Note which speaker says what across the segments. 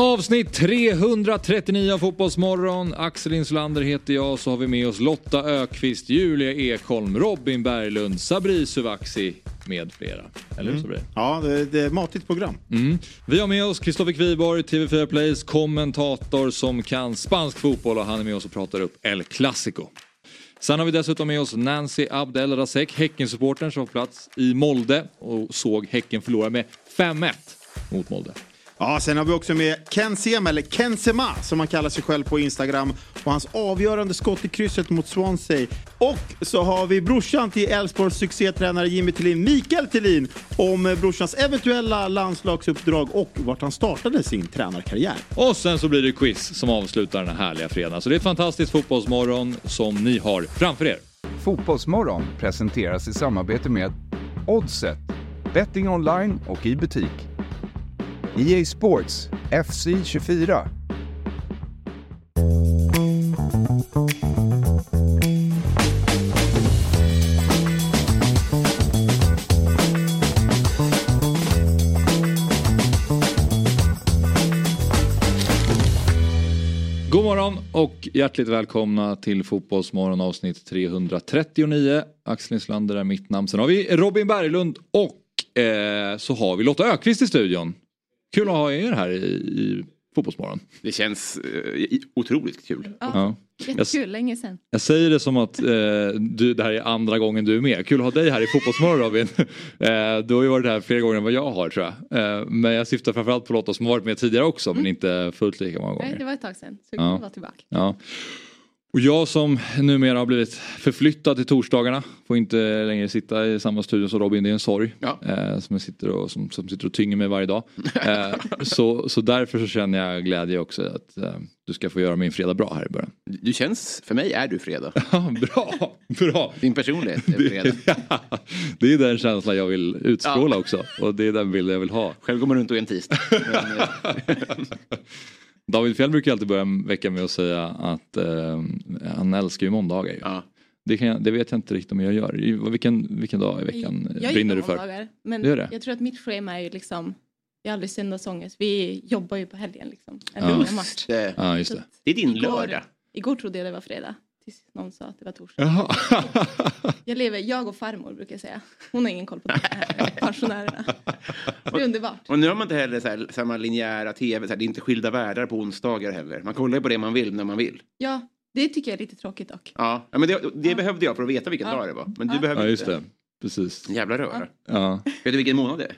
Speaker 1: Avsnitt 339 av Fotbollsmorgon. Axel Insulander heter jag. Så har vi med oss Lotta Ökvist, Julia Ekholm, Robin Berglund, Sabri Suvaxi med flera. Eller hur Sabri?
Speaker 2: Ja, det, det är ett matigt program.
Speaker 1: Mm. Vi har med oss Kristoffer Kviborg, TV4 Plays kommentator som kan spansk fotboll och han är med oss och pratar upp El Clasico. Sen har vi dessutom med oss Nancy Abdel Razek, Häckensupportern som var på plats i Molde och såg Häcken förlora med 5-1 mot Molde.
Speaker 2: Ja, sen har vi också med Ken Sema, eller Ken Sema som han kallar sig själv på Instagram. Och hans avgörande skott i krysset mot Swansea. Och så har vi brorsan till Elfsborgs succétränare Jimmy Tillin, Mikael Tillin, om brorsans eventuella landslagsuppdrag och vart han startade sin tränarkarriär.
Speaker 1: Och sen så blir det quiz som avslutar den här härliga fredagen. Så det är ett fantastiskt fotbollsmorgon som ni har framför er.
Speaker 3: Fotbollsmorgon presenteras i samarbete med Oddset, betting online och i butik. EA Sports, FC 24.
Speaker 1: God morgon och hjärtligt välkomna till Fotbollsmorgon avsnitt 339. Axel Inslander är mitt namn. Sen har vi Robin Berglund och eh, så har vi Lotta Ökvist i studion. Kul att ha er här i, i Fotbollsmorgon.
Speaker 4: Det känns eh, otroligt kul.
Speaker 1: Ja.
Speaker 5: Ja,
Speaker 1: Jag,
Speaker 5: jättekul, länge sedan.
Speaker 1: jag säger det som att eh, du, det här är andra gången du är med. Kul att ha dig här i Fotbollsmorgon Robin. eh, du har ju varit här fler gånger än vad jag har tror jag. Eh, men jag syftar framförallt på Lotta som har varit med tidigare också men inte fullt lika många gånger.
Speaker 5: Nej, det var ett tag sedan. Så
Speaker 1: Ja.
Speaker 5: ja. vara tillbaka.
Speaker 1: Ja. Och jag som numera har blivit förflyttad till torsdagarna får inte längre sitta i samma studio som Robin, det är en sorg.
Speaker 4: Ja.
Speaker 1: Eh, som, jag sitter och, som, som sitter och tynger mig varje dag. Eh, så, så därför så känner jag glädje också att eh, du ska få göra min fredag bra här i början.
Speaker 4: Du känns, för mig är du fredag.
Speaker 1: Ja, bra, bra.
Speaker 4: Din personlighet är fredag.
Speaker 1: Det, det är den känslan jag vill utstråla också och det är den bilden jag vill ha.
Speaker 4: Själv går man runt och är en tisdag. Men,
Speaker 1: David Fjell brukar alltid börja en vecka med att säga att eh, han älskar ju måndagar. Ju.
Speaker 4: ja.
Speaker 1: Det, kan jag, det vet jag inte riktigt om jag gör. Vilken, vilken dag i veckan
Speaker 5: jag
Speaker 1: brinner
Speaker 5: gillar
Speaker 1: du för?
Speaker 5: måndagar, Men
Speaker 1: Det gör det?
Speaker 5: jag tror att mitt schema är ju liksom, jag har aldrig söndagsångest. Vi jobbar ju på helgen liksom. En
Speaker 1: Ja.
Speaker 5: match.
Speaker 4: Det.
Speaker 1: Ja, just det.
Speaker 4: Det är din
Speaker 5: igår-
Speaker 4: lördag.
Speaker 5: Igår trodde jag det var fredag. Tills någon sa att det var torsdag.
Speaker 1: Jaha.
Speaker 5: Jag lever, jag och farmor brukar jag säga. Hon har ingen koll på det här, pensionärerna. Det är underbart.
Speaker 4: Och nu har man inte heller så här, samma linjära tv. Så här, det är inte skilda världar på onsdagar heller. Man kollar ju på det man vill när man vill.
Speaker 5: Ja, det tycker jag är lite tråkigt dock.
Speaker 4: Ja, ja men det, det behövde jag för att veta vilken
Speaker 5: Ja.
Speaker 4: dag det var. Men du
Speaker 5: Ja.
Speaker 4: behöver
Speaker 1: ja, just
Speaker 4: inte.
Speaker 1: det. Precis.
Speaker 4: Jävla röra.
Speaker 1: Ja.
Speaker 4: Vet du vilken månad det är?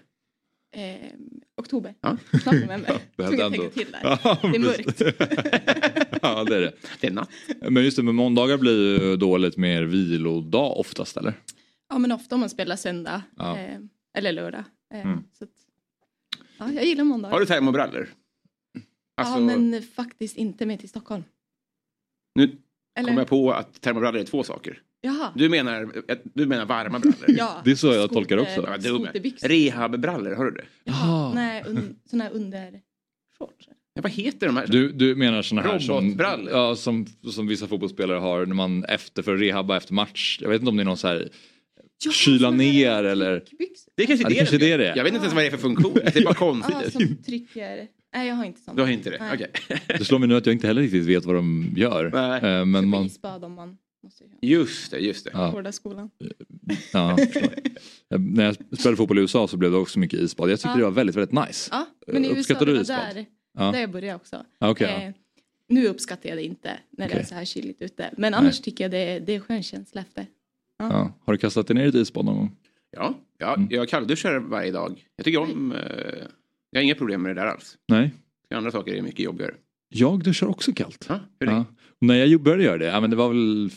Speaker 5: Eh, oktober.
Speaker 4: Ja.
Speaker 5: Snart november.
Speaker 1: Behövde
Speaker 5: Tvungen att tänka till där.
Speaker 1: Ja,
Speaker 5: Det är mörkt.
Speaker 1: ja, det är det.
Speaker 4: Det är natt.
Speaker 1: Men just det, men måndagar blir ju då lite mer vilodag oftast eller?
Speaker 5: Ja men ofta om man spelar söndag
Speaker 1: Ja.
Speaker 5: eh, eller lördag. Eh,
Speaker 1: Mm.
Speaker 5: så att, ja, jag gillar måndagar.
Speaker 4: Har du termobrallor? Alltså,
Speaker 5: Ja men faktiskt inte med till Stockholm.
Speaker 4: nu
Speaker 5: Eller?
Speaker 4: kom jag på att termobrallor är två saker.
Speaker 5: Jaha.
Speaker 4: Du menar, du menar varma brallor?
Speaker 5: Ja.
Speaker 1: Det är så jag tolkar det också.
Speaker 4: Ja, dum jag.
Speaker 5: Skoterbyxor.
Speaker 4: Rehabbrallor, har du det?
Speaker 5: Jaha. Nej, un, såna här under.
Speaker 4: Ja, vad heter de här?
Speaker 1: Du, du menar såna här som, ja, som, som vissa fotbollsspelare har när man efter för att rehabba efter match. Jag vet inte om det är någon så här
Speaker 5: Ja,
Speaker 1: kyla ner eller...
Speaker 4: Det är kanske
Speaker 1: Ja, det
Speaker 4: det
Speaker 1: kanske
Speaker 4: de
Speaker 1: det det är.
Speaker 4: Jag vet inte ens vad det är för funktion. Det är bara konstigt.
Speaker 5: Ja, som trycker. Nej jag har inte sånt.
Speaker 4: Du har inte det? Okej.
Speaker 1: Det slår mig nu att jag inte heller riktigt vet vad de gör.
Speaker 4: Nej.
Speaker 1: Eh, Men
Speaker 5: Köpa
Speaker 1: man...
Speaker 5: isbad om man.
Speaker 4: Just det, just det.
Speaker 1: Ja.
Speaker 5: Hårda skolan.
Speaker 1: Ja, jag När jag spelade fotboll i USA så blev det också mycket isbad. Jag tyckte
Speaker 5: Ja.
Speaker 1: det var väldigt, väldigt nice.
Speaker 5: Ja, men i USA
Speaker 1: Uppskattar
Speaker 5: det
Speaker 1: du isbad?
Speaker 5: där,
Speaker 1: Ja.
Speaker 5: där jag började också.
Speaker 1: Ja, okej, ja.
Speaker 5: Eh, nu uppskattar jag det inte när det
Speaker 1: Okej.
Speaker 5: är så här kyligt ute. Men annars tycker jag det, det är skön känsla efter.
Speaker 1: Ja. Har du kastat dig ner i ett isbad någon gång?
Speaker 4: Ja, ja
Speaker 1: Mm.
Speaker 4: jag kallduschar varje dag. Jag tycker om... Eh, jag har inga problem med det där alls.
Speaker 1: Nej.
Speaker 4: Andra saker är mycket jobbigare.
Speaker 1: Jag duschar också kallt.
Speaker 4: Ja, hur länge?
Speaker 1: Ja. När jag började göra det, ja, men det var väl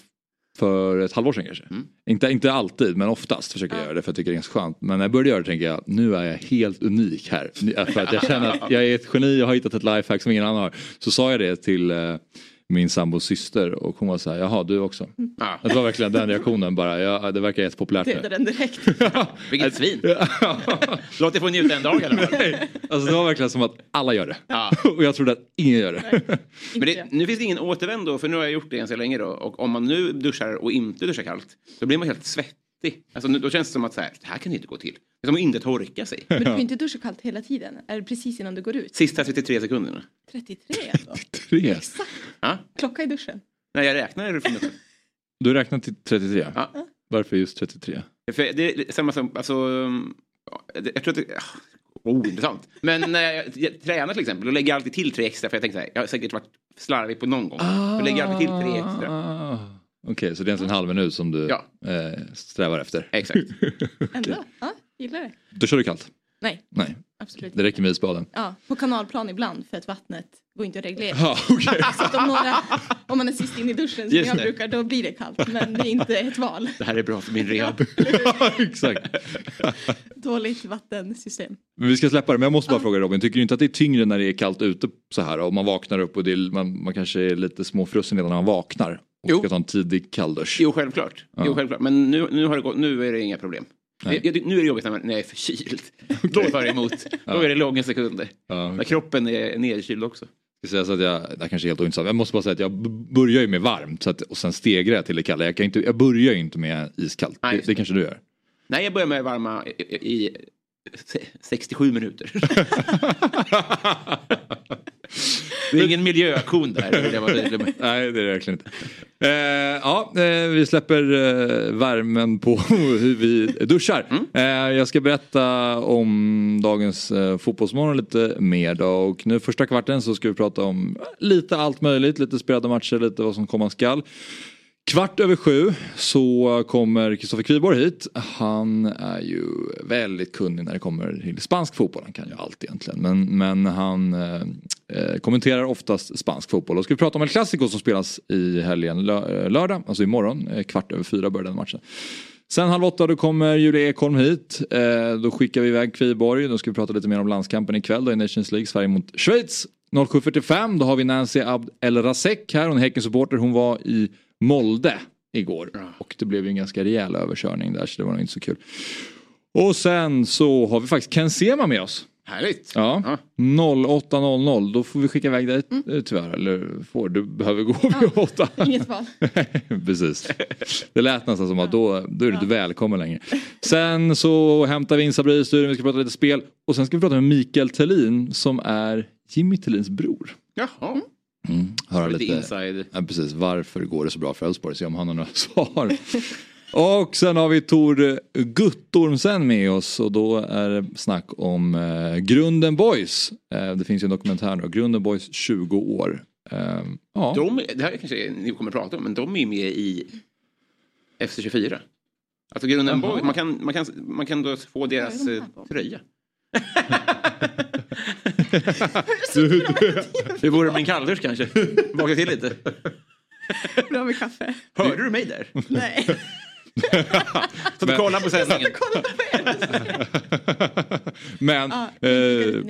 Speaker 1: för ett halvår sedan kanske.
Speaker 4: Mm.
Speaker 1: Inte, inte alltid men oftast försöker jag
Speaker 5: Ja.
Speaker 1: göra det för jag tycker det är ganska skönt. Men när jag började göra det tänker jag nu är jag helt unik här. För att jag känner att jag är ett geni och har hittat ett lifehack som ingen annan har. Så sa jag det till eh, min sambos syster och hon var så här, jaha du också.
Speaker 4: Ja.
Speaker 1: Det var verkligen den reaktionen bara, ja, det verkar jättepopulärt.
Speaker 5: Dödar
Speaker 1: här.
Speaker 5: den direkt.
Speaker 4: Vilket svin. Låt dig få njuta en dag fall.
Speaker 1: Nej, alltså det var verkligen som att alla gör det.
Speaker 4: Ja.
Speaker 1: Och jag trodde att ingen gör det.
Speaker 4: Men det, nu finns det ingen återvändo, för nu har jag gjort det ganska länge då. Och om man nu duschar och inte duschar kallt, då blir man helt svettig. Alltså, nu, då känns det som att så här, det här kan inte gå till. Det är som att inte torka sig.
Speaker 5: Men du kan ju inte duscha kallt hela tiden. Är det precis innan du går ut?
Speaker 4: Sista 33 sekunderna.
Speaker 5: 33 alltså.
Speaker 1: Tre.
Speaker 5: Exakt.
Speaker 4: Ja?
Speaker 5: Klocka i duschen.
Speaker 4: Nej, jag räknar från själv.
Speaker 1: Du räknar till 33?
Speaker 4: Ja.
Speaker 1: Varför just 33?
Speaker 4: För det är samma som, alltså, jag tror att det, oh, intressant. Men när jag, jag tränar till exempel, då lägger jag alltid till tre extra för jag tänker så här, jag har säkert varit slarvig på någon gång. Då lägger jag alltid till tre extra.
Speaker 1: Ah. Okej, så det är alltså en halv minut som du
Speaker 4: Ja.
Speaker 1: eh, strävar efter?
Speaker 4: Exakt.
Speaker 5: Ändå. Ja, gillar det.
Speaker 1: Då kör du kallt?
Speaker 5: Nej,
Speaker 1: Nej,
Speaker 5: absolut
Speaker 1: det räcker med isbaden.
Speaker 5: Ja, på kanalplan ibland för att vattnet går inte att reglera.
Speaker 1: Ja, okej.
Speaker 5: Så att om, några, om man är sist in i duschen som
Speaker 4: Just
Speaker 5: jag
Speaker 4: det.
Speaker 5: brukar då blir det kallt. Men det är inte ett val.
Speaker 4: Det här är bra för min rehab.
Speaker 1: Ja, Exakt.
Speaker 5: Dåligt vattensystem.
Speaker 1: Men vi ska släppa det, men jag måste bara fråga Robin, tycker du inte att det är tyngre när det är kallt ute så här och man vaknar upp och det är, man, man kanske är lite småfrusen redan när man vaknar och
Speaker 4: Jo.
Speaker 1: ska ta en tidig kalldusch?
Speaker 4: Jo, självklart.
Speaker 1: Ja.
Speaker 4: Jo, självklart. Men nu, nu, har det gått, nu är det inga problem. Jag, jag, nu är det jobbigt när, jag är förkyld. Då tar det emot. Då är det långa sekunder.
Speaker 1: Ja,
Speaker 4: När kroppen är nedkyld också.
Speaker 1: säga så att jag, det här kanske är helt ointressant, jag måste bara säga att jag börjar ju med varmt så att, och sen stegrar jag till det kalla. Jag, kan inte, jag börjar ju inte med iskallt,
Speaker 4: Nej,
Speaker 1: det, det
Speaker 4: det.
Speaker 1: kanske du gör?
Speaker 4: Nej, jag börjar med varma i, i 67 minuter. det är ingen miljöaktion där. vill jag vara tydlig med.
Speaker 1: Nej, det är det verkligen inte. Eh, ja, eh, vi släpper eh, värmen på hur vi duschar. Eh, jag ska berätta om dagens eh, fotbollsmorgon lite mer då. Och nu första kvarten så ska vi prata om lite allt möjligt, lite spelade matcher, lite vad som komma skall. Kvart över sju så kommer Kristoffer Kviborg hit. Han är ju väldigt kunnig när det kommer till spansk fotboll. Han kan ju allt egentligen. Men, men han eh, kommenterar oftast spansk fotboll. Och ska vi prata om El Clasico som spelas i helgen lö- eh, lördag, alltså imorgon. Eh, kvart över fyra börjar den matchen. Sen halv åtta då kommer Julia Ekholm hit. Eh, då skickar vi iväg Kviborg. Då ska vi prata lite mer om landskampen ikväll då i Nations League, Sverige mot Schweiz. 07.45 då har vi Nancy Abd El Rasek här. Hon är Häckensupporter. Hon var i Molde igår. Och det blev ju en ganska rejäl överkörning där så det var nog inte så kul. Och sen så har vi faktiskt Ken Sema med oss.
Speaker 4: Härligt.
Speaker 1: Ja.
Speaker 4: Ja.
Speaker 1: 08.00 då får vi skicka iväg dig eh, tyvärr. Eller får, du behöver gå vid åtta.
Speaker 5: Inget val.
Speaker 1: Precis. Det lät nästan som att då, då är du inte välkommen längre. Sen så hämtar vi in Sabri i studion, vi ska prata lite spel. Och sen ska vi prata med Mikael Tellin som är Jimmy Tellins bror.
Speaker 4: Jaha.
Speaker 1: Höra
Speaker 4: Lite
Speaker 1: lite,
Speaker 4: inside.
Speaker 1: ja, precis, varför går det så bra för Elfsborg? Se om han har några svar. Och sen har vi Tor Guttormsen med oss och då är det snack om eh, Grunden Boys. Eh, det finns ju en dokumentär nu, Grunden Boys 20 år. Eh, ja.
Speaker 4: De, det här kanske ni kommer att prata om, men de är med i FC24. Alltså grunden. Boys, man kan, man, kan, man kan då få deras
Speaker 5: de
Speaker 4: eh, tröja. Hur vore det med en kalldusch kanske? Baka till lite.
Speaker 5: Bra med kaffe.
Speaker 4: Hörde du mig där?
Speaker 5: Nej.
Speaker 4: Så du kollar på sändningen.
Speaker 5: Kolla på er.
Speaker 1: Men
Speaker 5: är
Speaker 1: eh,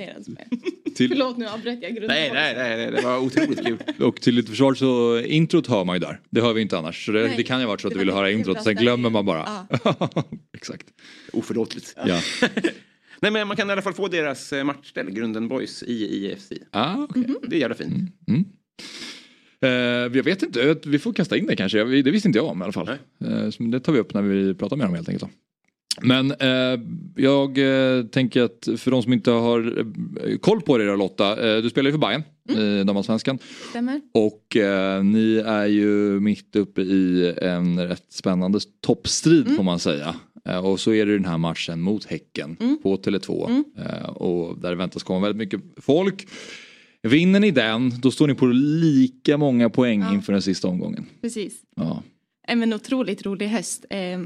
Speaker 1: till,
Speaker 5: Förlåt nu avbröt jag grunden.
Speaker 4: Nej, nej, nej, nej, det var otroligt kul.
Speaker 1: och till ditt försvar så introt hör man ju där. Det hör vi inte annars. Så det,
Speaker 5: Nej,
Speaker 1: det kan ju ha varit så att du ville höra introt. Sen glömmer man bara. Exakt.
Speaker 4: Oförlåtligt.
Speaker 1: Ja.
Speaker 4: Nej, men man kan i alla fall få deras eh, matchställ, Grunden Boys, i IFC.
Speaker 1: Ah, okay.
Speaker 4: Det är jävla fint.
Speaker 1: Eh, jag vet inte, vi får kasta in det kanske. Det visste inte jag om i alla fall. Eh, så det tar vi upp när vi pratar med dem helt enkelt. Men eh, jag eh, tänker att för de som inte har eh, koll på då Lotta, eh, du spelar ju för Bayern i damallsvenskan. Och eh, ni är ju mitt uppe i en rätt spännande toppstrid får man säga. Eh, och så är det den här matchen mot Häcken på Tele2. Eh, och där det väntas komma väldigt mycket folk. Vinner ni den, då står ni på lika många poäng
Speaker 5: Ja.
Speaker 1: inför den sista omgången.
Speaker 5: Precis.
Speaker 1: Ja.
Speaker 5: En men otroligt rolig höst. Eh,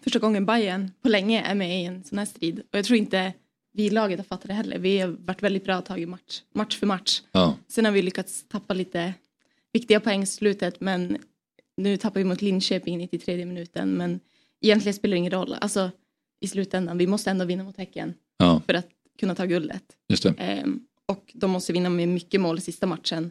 Speaker 5: första gången Bayern på länge är med i en sån här strid. Och jag tror inte vi i laget har fattat det heller. Vi har varit väldigt bra tagit match, match för match.
Speaker 1: Ja.
Speaker 5: Sen har vi lyckats tappa lite viktiga poäng i slutet men nu tappar vi mot Linköping i 93 minuten men egentligen spelar det ingen roll. Alltså i slutändan, vi måste ändå vinna mot Häcken
Speaker 1: ja,
Speaker 5: för att kunna ta guldet.
Speaker 1: just det.
Speaker 5: Ehm, och de måste vinna med mycket mål i sista matchen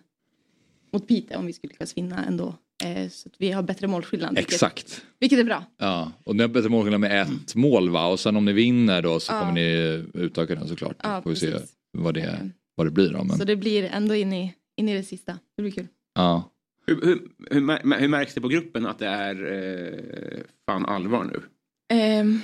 Speaker 5: mot Piteå om vi skulle lyckas vinna ändå. Eh, så att vi har bättre målskillnad. Vilket,
Speaker 1: Exakt.
Speaker 5: vilket är bra.
Speaker 1: Ja. Och ni har bättre målskillnad med ett mål va? Och sen om ni vinner då så
Speaker 5: Ja.
Speaker 1: kommer ni utöka den såklart.
Speaker 5: Ja,
Speaker 1: får vi se vad det, vad det blir då. Men,
Speaker 5: Så det blir ändå in i, in i det sista. Det blir kul.
Speaker 1: ja.
Speaker 4: Hur, hur, hur, hur märks det på gruppen att det är eh, fan allvar nu?
Speaker 5: Ehm,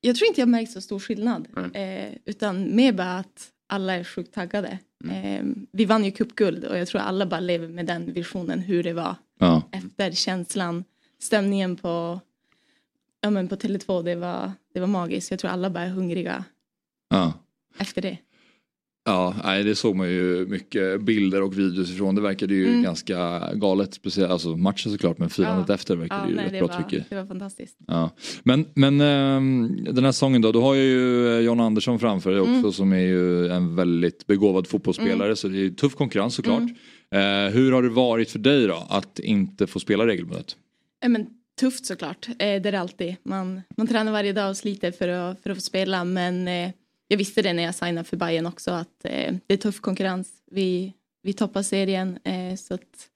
Speaker 5: Jag tror inte jag märkt så stor skillnad. Eh, utan mer bara att alla är sjukt taggade. Eh, vi vann ju cupguld och jag tror alla bara lever med den visionen hur det var
Speaker 1: Ja.
Speaker 5: efter känslan. Stämningen på, ja, men på Tele2 det var, det var magiskt. Jag tror alla bara är hungriga
Speaker 1: Ja.
Speaker 5: efter det.
Speaker 1: Ja, nej, det såg man ju mycket bilder och videos ifrån. Det verkade ju
Speaker 5: Mm.
Speaker 1: ganska galet. Speciellt, alltså matchen såklart men firandet
Speaker 5: Ja.
Speaker 1: efter verkade
Speaker 5: Ja,
Speaker 1: ju
Speaker 5: nej,
Speaker 1: rätt bra tycker
Speaker 5: det var fantastiskt.
Speaker 1: Ja. Men, men ehm, den här säsongen då, då har ju eh, John Andersson framför dig också
Speaker 5: Mm.
Speaker 1: som är ju en väldigt begåvad fotbollsspelare så det är ju tuff konkurrens såklart.
Speaker 5: Mm.
Speaker 1: Eh, hur har det varit för dig då att inte få spela regelbundet?
Speaker 5: Men, tufft såklart, eh, det är det alltid. Man, man tränar varje dag och sliter för att, för att få spela men eh, jag visste det när jag signade för Bayern också att eh, det är tuff konkurrens. Vi, vi toppar serien eh, så att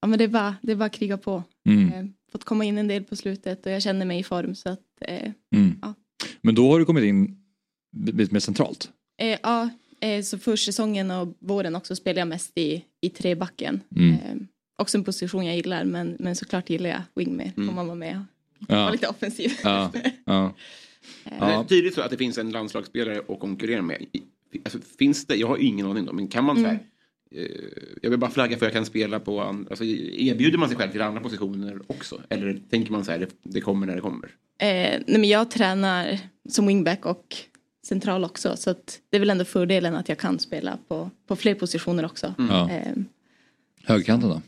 Speaker 5: ja, men det, är bara, det är bara att kriga på.
Speaker 1: Mm.
Speaker 5: Eh, fått komma in en del på slutet och jag känner mig i form så att eh,
Speaker 1: Mm.
Speaker 5: Ja.
Speaker 1: Men då har du kommit in lite mer centralt.
Speaker 5: eh, ja, eh, så försäsongen och våren också spelar jag mest i, i trebacken.
Speaker 1: Mm.
Speaker 5: Eh, också en position jag gillar men, men såklart gillar jag wing mer
Speaker 4: Mm.
Speaker 5: om man var med och vara
Speaker 1: Ja.
Speaker 5: lite offensiv.
Speaker 1: Ja. Ja.
Speaker 4: Men Det är
Speaker 1: Ja.
Speaker 4: tydligt så att det finns en landslagsspelare att konkurrera med. Alltså, finns det, jag har ingen aning då, men kan man så här,
Speaker 5: Mm.
Speaker 4: eh, jag vill bara flagga för att jag kan spela på, alltså, erbjuder man sig själv till andra positioner också? Eller tänker man så här, det, kommer när det kommer?
Speaker 5: Eh, nej men jag tränar som wingback och central också så att det är väl ändå fördelen att jag kan spela på, på fler positioner också.
Speaker 1: Ja.
Speaker 5: Eh,
Speaker 1: Högerkanten då?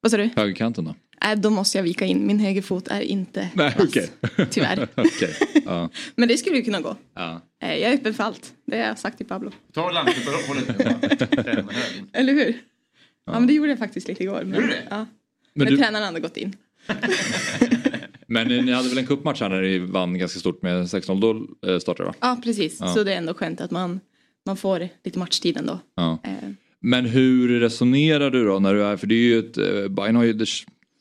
Speaker 5: vad sa du?
Speaker 1: Högerkanten då?
Speaker 5: Eh, då måste jag vika in, min högerfot är inte
Speaker 1: Nej,
Speaker 5: vass,
Speaker 1: okej.
Speaker 5: tyvärr.
Speaker 1: Okej. Ja.
Speaker 5: Men det skulle ju kunna gå.
Speaker 1: Ja.
Speaker 5: Eh, jag är öppen för allt, det har jag sagt till Pablo.
Speaker 4: Ta landslagsuppehållet nu.
Speaker 5: Eller hur? Ja, men det gjorde jag faktiskt lite igår. Men,
Speaker 4: det?
Speaker 5: ja.
Speaker 1: Men,
Speaker 5: men
Speaker 1: du,
Speaker 5: tränaren hade gått in.
Speaker 1: men ni hade väl en cupmatch här när ni vann ganska stort med 6-0. Då eh, startade va?
Speaker 5: Ja precis,
Speaker 1: Ja.
Speaker 5: så det är ändå skönt att man, man får lite matchtid ändå.
Speaker 1: Ja.
Speaker 5: Eh,
Speaker 1: Men hur resonerar du då när du är, för det är ju ett, Bayern har ju,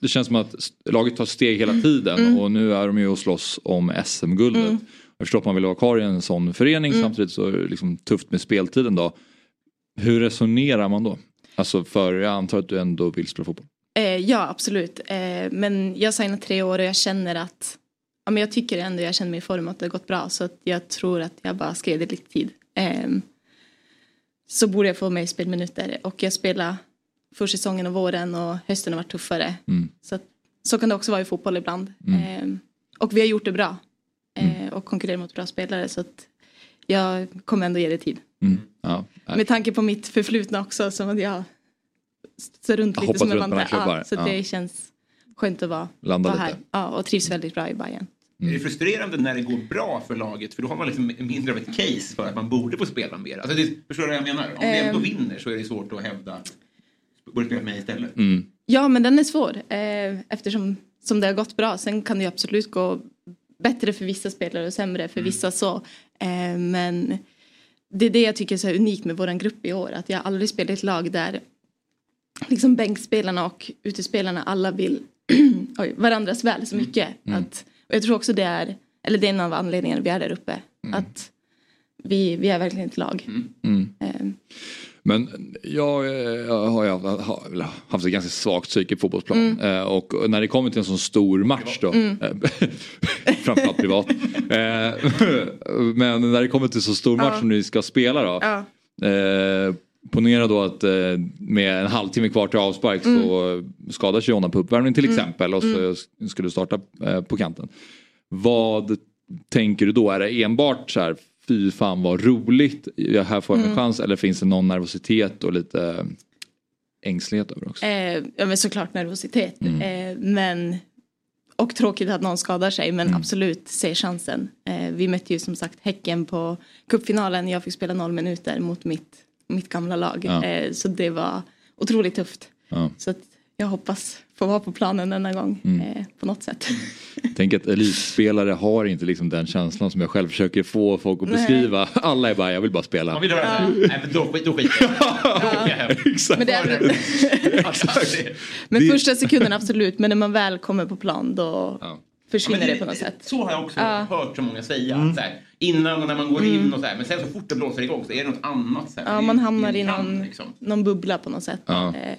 Speaker 1: det, känns som att laget tar steg hela tiden och nu är de ju och slåss om SM-guldet.
Speaker 5: Mm.
Speaker 1: Jag förstår att man vill vara kvar i en sån förening samtidigt så är det liksom tufft med speltiden då. Hur resonerar man då? Alltså för jag antar att du ändå vill spela fotboll.
Speaker 5: Eh, ja, absolut. Eh, men jag signat tre år och jag känner att ja, men jag tycker ändå jag känner mig i form att det har gått bra så att jag tror att jag bara skrev det lite tid. Eh, så borde jag få mer spelminuter och jag spelar försäsongen och våren och hösten har varit tuffare.
Speaker 1: Mm.
Speaker 5: Så, så kan det också vara i fotboll ibland. Eh, och vi har gjort det bra eh, och konkurrerar mot bra spelare så att jag kommer ändå ge det tid.
Speaker 1: Mm. Ja.
Speaker 5: Med tanke på mitt förflutna också som att jag står runt lite som en
Speaker 1: klubbar,
Speaker 5: Ja, så
Speaker 1: ja.
Speaker 5: det känns skönt att vara,
Speaker 1: Landa
Speaker 5: vara här. Ja, och trivs väldigt bra i Bayern.
Speaker 4: Är det frustrerande när det går bra för laget? För då har man liksom mindre av ett case för att man borde få spela mer. Alltså det, förstår du vad jag menar? Om vi ändå
Speaker 5: Ehm.
Speaker 4: vinner så är det svårt att hävda borde spela med mig istället.
Speaker 1: Mm.
Speaker 5: Ja, men den är svår eh, eftersom som det har gått bra. Sen kan det ju absolut gå bättre för vissa spelare och sämre för vissa så. Eh, men det är det jag tycker är så här unikt med våran grupp i år. Att jag aldrig spelat i ett lag där liksom bänkspelarna och utespelarna alla vill oj, varandras väl så mycket. Att, och jag tror också det är, eller det är en av anledningarna vi är där uppe. Att vi, vi är verkligen ett lag.
Speaker 1: Mm.
Speaker 5: Eh,
Speaker 1: Men jag, eh, jag har haft, har haft ett ganska svagt psyke i fotbollsplan.
Speaker 5: Mm.
Speaker 1: Eh, och när det kommer till en sån stor match då. eh, framförallt privat. Men när det kommer till så stor match
Speaker 5: Ja.
Speaker 1: som ni ska spela då.
Speaker 5: ja.
Speaker 1: Eh, ponera då att eh, med en halvtimme kvar till avspark
Speaker 5: Mm.
Speaker 1: så skadar sig Jonna på uppvärmning till exempel och så skulle du starta eh, på kanten. Vad tänker du då? Är det enbart så här fy fan vad roligt, jag här får jag
Speaker 5: Mm.
Speaker 1: en chans eller finns det någon nervositet och lite ängslighet över också?
Speaker 5: Eh, ja men såklart nervositet.
Speaker 1: Mm.
Speaker 5: Eh, men, och tråkigt att någon skadar sig men
Speaker 1: Mm.
Speaker 5: absolut se chansen. Eh, vi mötte ju som sagt Häcken på cupfinalen. Jag fick spela noll minuter mot mitt, mitt gamla lag.
Speaker 1: Ja.
Speaker 5: Eh, så det var otroligt tufft.
Speaker 1: Ja.
Speaker 5: Så att jag hoppas få vara på planen denna gång
Speaker 1: Mm.
Speaker 5: eh, på något sätt.
Speaker 1: Tänk att elitspelare har inte liksom den känslan som jag själv försöker få folk att
Speaker 5: Nej.
Speaker 1: beskriva. Alla är bara, jag vill bara spela.
Speaker 4: Om vi drar det här. Nej men då, då skiter jag.
Speaker 1: Exakt.
Speaker 5: Men, det är,
Speaker 4: det-
Speaker 5: men
Speaker 1: Det-
Speaker 5: första sekunden absolut men när man väl kommer på plan då
Speaker 1: Ja.
Speaker 5: försvinner
Speaker 4: Ja, men
Speaker 5: det på något sätt.
Speaker 4: Så har jag också
Speaker 5: Ja.
Speaker 4: hört så många säga. Så här, innan och när man går in och så här. Men sen så fort det blåser igång så är det något annat. Så här,
Speaker 5: Ja,
Speaker 4: Det
Speaker 5: man hamnar
Speaker 4: det
Speaker 5: i någon,
Speaker 4: liksom.
Speaker 5: någon bubbla på något sätt.
Speaker 1: Ja.
Speaker 5: Eh,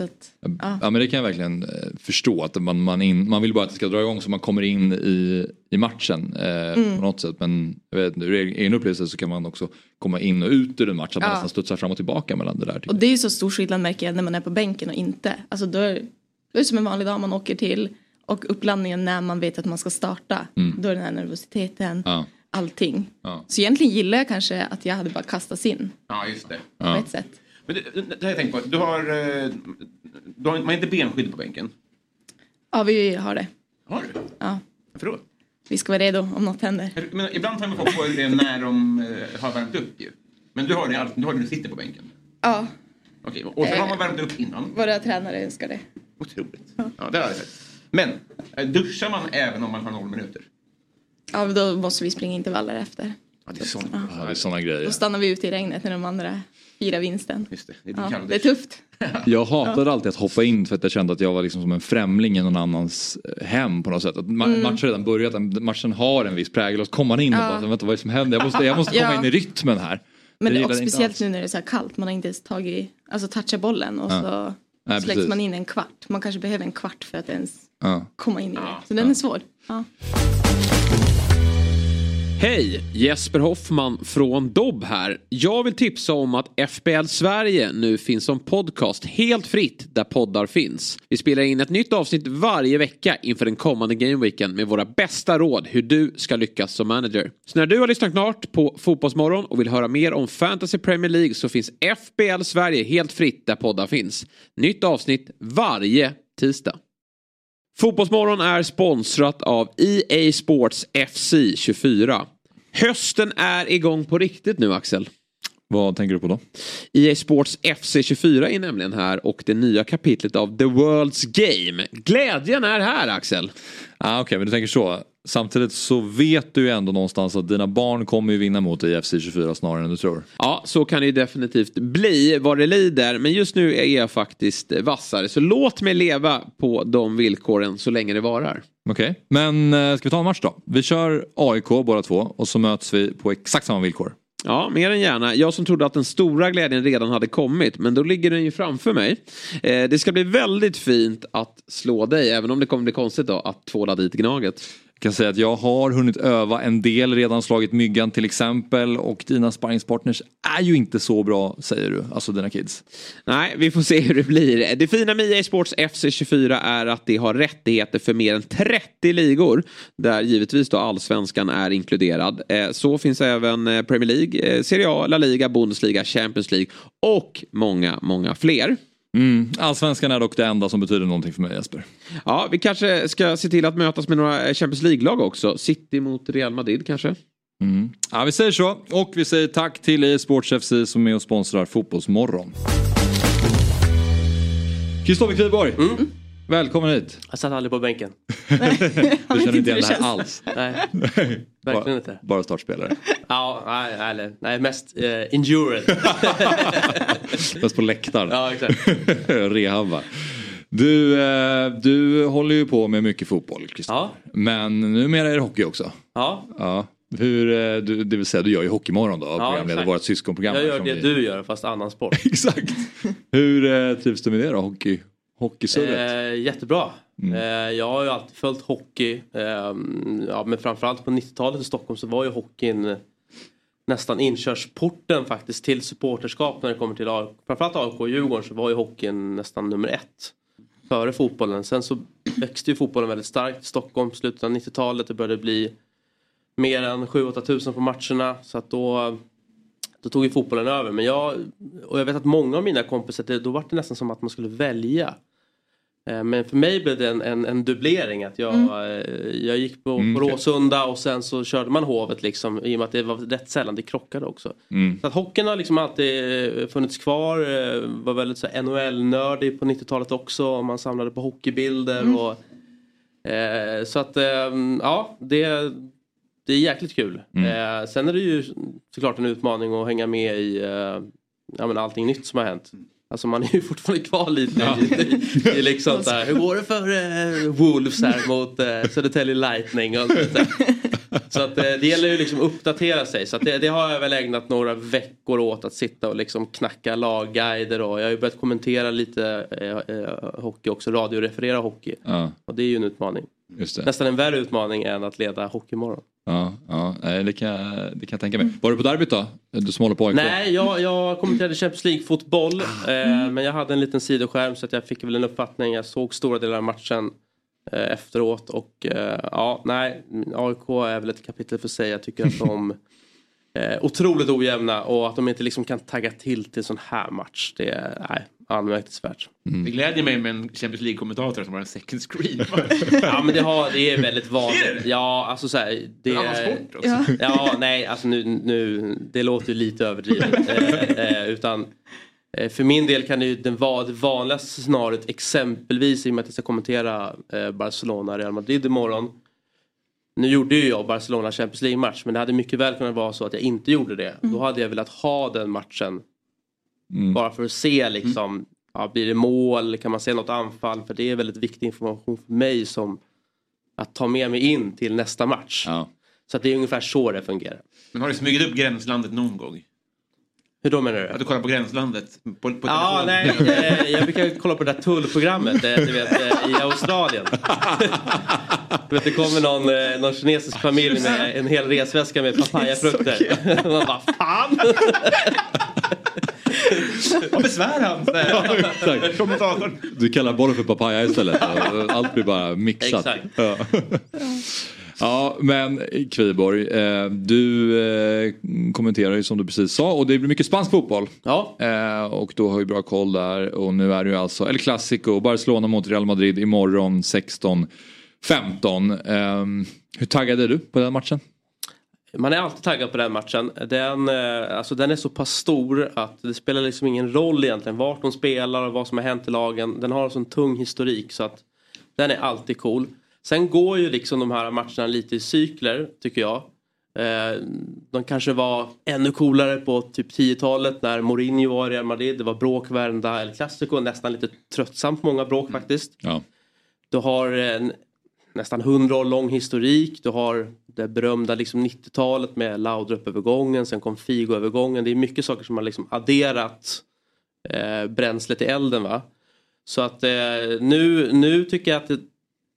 Speaker 5: att,
Speaker 1: Ja. men det kan jag verkligen eh, förstå att man, man, in, man vill bara att det ska dra igång så man kommer in i, i matchen eh,
Speaker 5: Mm.
Speaker 1: på något sätt. Men jag vet, ur egen upplevelse så kan man också komma in och ut ur en match. Att man
Speaker 5: Ja.
Speaker 1: nästan studsar fram och tillbaka mellan det där.
Speaker 5: och det är ju så stor skillnad märker jag när man är på bänken och inte. Alltså då är, då är det som en vanlig dag man åker till och uppladdningen när man vet att man ska starta. Då är den här nervositeten,
Speaker 1: Mm. Ja.
Speaker 5: allting.
Speaker 1: Ja.
Speaker 5: Så egentligen gillar jag kanske att jag hade bara kastats in
Speaker 4: Ja, just det.
Speaker 5: på ett sätt.
Speaker 4: Men det, det har jag tänkt på. Du har, eh, du har, man har inte benskydd på bänken.
Speaker 5: Ja, vi har det.
Speaker 4: Har du?
Speaker 5: Ja.
Speaker 4: Varför då?
Speaker 5: Vi ska vara redo om något händer.
Speaker 4: Men ibland tar man folk på det när de eh, har värmt upp ju. Men du har det du har det när du sitter på bänken.
Speaker 5: Ja,
Speaker 4: Okej, och så har man värmt upp innan.
Speaker 5: våra tränare önskar det.
Speaker 4: Otroligt. Ja, det har jag sett. Men eh, duschar man även om man har noll minuter?
Speaker 5: Ja, då måste vi springa intervaller efter.
Speaker 4: Ja, det är sånt.
Speaker 1: jag. Ja, det är sådana grejer.
Speaker 5: Då stannar vi ute i regnet när de andra firar vinsten.
Speaker 4: Just det, det är,
Speaker 5: Ja, det är tufft.
Speaker 1: Jag hatade alltid att hoppa in för att jag kände att jag var liksom som en främling i någon annans eh, hem på något sätt. Att ma-
Speaker 5: Mm.
Speaker 1: Matchen har redan börjat, matchen har en viss prägel och så kommer man in och bara, vänta vad är det som händer? Jag måste, jag måste komma
Speaker 5: Ja.
Speaker 1: in i rytmen här.
Speaker 5: Men
Speaker 1: Det
Speaker 5: och speciellt
Speaker 1: alls.
Speaker 5: nu när det är så här kallt. Man har inte ens tagit, alltså touchat bollen och så
Speaker 1: Nej,
Speaker 5: släcks man in en kvart. Man kanske behöver en kvart för att ens
Speaker 1: Ja.
Speaker 5: komma in i det. Så den är svår.
Speaker 6: Hej! Jesper Hoffman från Dobb här. Jag vill tipsa om att FBL Sverige nu finns som podcast helt fritt där poddar finns. Vi spelar in ett nytt avsnitt varje vecka inför den kommande gameweeken med våra bästa råd hur du ska lyckas som manager. Så när du har lyssnat klart på Fotbollsmorgon och vill höra mer om Fantasy Premier League så finns FBL Sverige helt fritt där poddar finns. Nytt avsnitt varje tisdag. Fotbollsmorgon är sponsrat av EA Sports FC 24. Hösten är igång på riktigt nu Axel.
Speaker 1: Vad tänker du på då?
Speaker 6: EA Sports FC 24 är nämligen här och det nya kapitlet av The World's Game. Glädjen är här Axel.
Speaker 1: Ah, Okej, men du tänker så. Samtidigt så vet du ju ändå någonstans att dina barn kommer ju vinna mot dig i FC 24 snarare än du tror.
Speaker 6: Ja, så kan det ju definitivt bli vad det lider. Men just nu är jag faktiskt vassare. Så låt mig leva på de villkoren så länge det varar.
Speaker 1: Okej, men eh, ska vi ta en match då? Vi kör AIK båda två och så möts vi på exakt samma villkor.
Speaker 6: Ja, mer än gärna. Jag som trodde att den stora glädjen redan hade kommit, men då ligger den ju framför mig. Eh, det ska bli väldigt fint att slå dig, även om det kommer bli konstigt då att tvåla dit Gnaget.
Speaker 1: Jag kan säga att jag har hunnit öva en del, redan slagit myggan till exempel och dina sparringspartners är ju inte så bra säger du, alltså dina kids.
Speaker 6: Nej, vi får se hur det blir. Det fina med EA Sports FC24 är att det har rättigheter för mer än 30 ligor. Där givetvis då allsvenskan är inkluderad. Eh, så finns även eh, Premier League, eh, Serie A, La Liga, Bundesliga, Champions League och många, många fler.
Speaker 1: Mm. Allsvenskan är dock det enda som betyder någonting för mig Jesper.
Speaker 6: Ja, vi kanske ska se till att mötas med några eh, Champions League-lag också. City mot Real Madrid kanske.
Speaker 1: Ja, vi säger så och vi säger tack till EA Sports FC som är med och sponsrar Fotbollsmorgon. Kristoffer Kviborg, välkommen hit.
Speaker 7: Jag satt aldrig på bänken.
Speaker 1: Du känner inte igen det här alls.
Speaker 7: Nej,
Speaker 1: Bara,
Speaker 7: verkligen inte.
Speaker 1: bara startspelare.
Speaker 7: Ja, nej, eller, nej mest uh, endured.
Speaker 1: Fast på läktaren.
Speaker 7: ja, exakt.
Speaker 1: Rehabba. Du, eh, du håller ju på med mycket fotboll Kristoffer.
Speaker 7: Ja,
Speaker 1: Men numera är det hockey också.
Speaker 7: ja.
Speaker 1: Ja. Hur, eh, du, det vill säga du gör ju Hockeymorgon då, programledare,
Speaker 7: exakt.
Speaker 1: vårt syskonprogram.
Speaker 7: Jag gör det
Speaker 1: vi-
Speaker 7: du gör fast annan sport.
Speaker 1: Exakt. Hur eh, trivs du med det då, hockey, hockeysurret?
Speaker 7: Eh, jättebra.
Speaker 1: Mm.
Speaker 7: Eh, jag har ju alltid följt hockey. Eh, ja, men framförallt på 90-talet i Stockholm så var ju hockeyn nästan inkörsporten faktiskt till supporterskap när det kommer till AIK. Framförallt AIK och Djurgården så var ju hockeyn nästan nummer ett. Före fotbollen. Sen så växte ju fotbollen väldigt starkt i Stockholm. Slutet av 90-talet. Det började bli mer än 7-8 tusen på matcherna. Så att då, då tog ju fotbollen över. Men jag, och jag vet att många av mina kompisar, det, då var det nästan som att man skulle välja. Eh, Men för mig blev det en, en, en dubblering. Att jag, eh, jag gick på,
Speaker 1: Mm,
Speaker 7: på. Råsunda och sen så körde man Hovet liksom. I och med att det var rätt sällan det krockade också.
Speaker 1: Mm.
Speaker 7: Så att hockeyn har liksom alltid eh, funnits kvar. Var väldigt NHL-nördig på 90-talet också. Och man samlade på hockeybilder. Och, eh, så att eh, ja, det, det är jäkligt kul. Eh, sen är det ju såklart en utmaning att hänga med i eh, ja, men allting nytt som har hänt. Alltså man är ju fortfarande kvar lite i, i, i liksom så här, hur går det för eh, Wolves här mot eh, Södertälje Lightning och allt det där. Så att, eh, det gäller ju liksom att uppdatera sig. Så att det, det har jag väl ägnat några veckor åt att sitta och liksom knacka lagguider och jag har ju börjat kommentera lite eh, eh, hockey också, radioreferera hockey.
Speaker 1: Ja,
Speaker 7: Och det är ju en utmaning. Nästan en värre utmaning än att leda Hockeymorgon.
Speaker 1: Ja, ja, det, kan, det kan jag tänka mig. Var du på derbyt då? Du som håller på AIK?
Speaker 7: Nej, jag, jag kommenterade Champions League-fotboll. Eh, men jag hade en liten sidoskärm så att jag fick väl en uppfattning. Jag såg stora delar av matchen eh, efteråt. Och eh, ja, nej, AIK är väl ett kapitel för sig. Jag tycker att de är otroligt ojämna och att de inte liksom kan tagga till till sån här match. Det nej, anmärkningsvärt.
Speaker 4: Det glädjer mig med en Champions League-kommentator som har en second screen.
Speaker 7: Ja men det, har, det är väldigt vanligt.
Speaker 4: det?
Speaker 7: Ja alltså så här, det är-
Speaker 4: sport också.
Speaker 5: Ja.
Speaker 7: Ja, nej, alltså nu, nu det låter ju lite överdrivet. eh, eh, utan eh, för min del kan det ju den vara det vanligaste scenariot exempelvis i och med att jag ska kommentera eh, Barcelona Real Madrid imorgon. Nu gjorde ju jag Barcelona Champions League-match men det hade mycket väl kunnat vara så att jag inte gjorde det. Då hade jag velat ha den matchen
Speaker 1: Mm.
Speaker 7: bara för att se liksom, ja, blir det mål, kan man se något anfall? För det är väldigt viktig information för mig som att ta med mig in till nästa match.
Speaker 1: Ja.
Speaker 7: Så att det är ungefär så det fungerar.
Speaker 4: Men har du smugit upp gränslandet någon gång?
Speaker 7: Hur då menar du?
Speaker 4: Att du kollar på gränslandet? På, på
Speaker 7: Ja,
Speaker 4: telefon?
Speaker 7: nej, eh, jag brukar kolla på det där tullprogrammet eh, du vet, eh, i Australien. Du vet, det kommer någon, eh, någon kinesisk familj med en hel resväska med papayafrukter. Man bara, fan!
Speaker 4: Vad besvär han? Kommentatorn.
Speaker 1: Du kallar bollen för papaya istället. Allt blir bara mixat.
Speaker 7: Exakt.
Speaker 1: Ja. ja, men Kviborg, eh, du eh, kommenterar ju som du precis sa och det blir mycket spansk fotboll.
Speaker 7: Ja,
Speaker 1: Eh, och då har ju bra koll där och nu är det ju alltså El Clasico, Barcelona mot Real Madrid imorgon 16-15. Eh, hur taggad är du på den matchen?
Speaker 7: Man är alltid taggad på den matchen. Den, eh, alltså, den är så pass stor att det spelar liksom ingen roll egentligen vart de spelar och vad som har hänt i lagen. Den har en sån tung historik så att den är alltid cool. Sen går ju liksom de här matcherna lite i cykler tycker jag. Eh, de kanske var ännu coolare på typ 10-talet när Mourinho var i Real Madrid. Det var bråk varenda El Clasico, nästan lite tröttsamt många bråk faktiskt.
Speaker 1: Ja.
Speaker 7: Du har en nästan 100 år lång historik. Du har det berömda liksom 90-talet med Laudrup-övergången. Sen kom Figo-övergången. Det är mycket saker som har liksom adderat eh, bränsle till elden. Va? Så att eh, nu, nu tycker jag att det,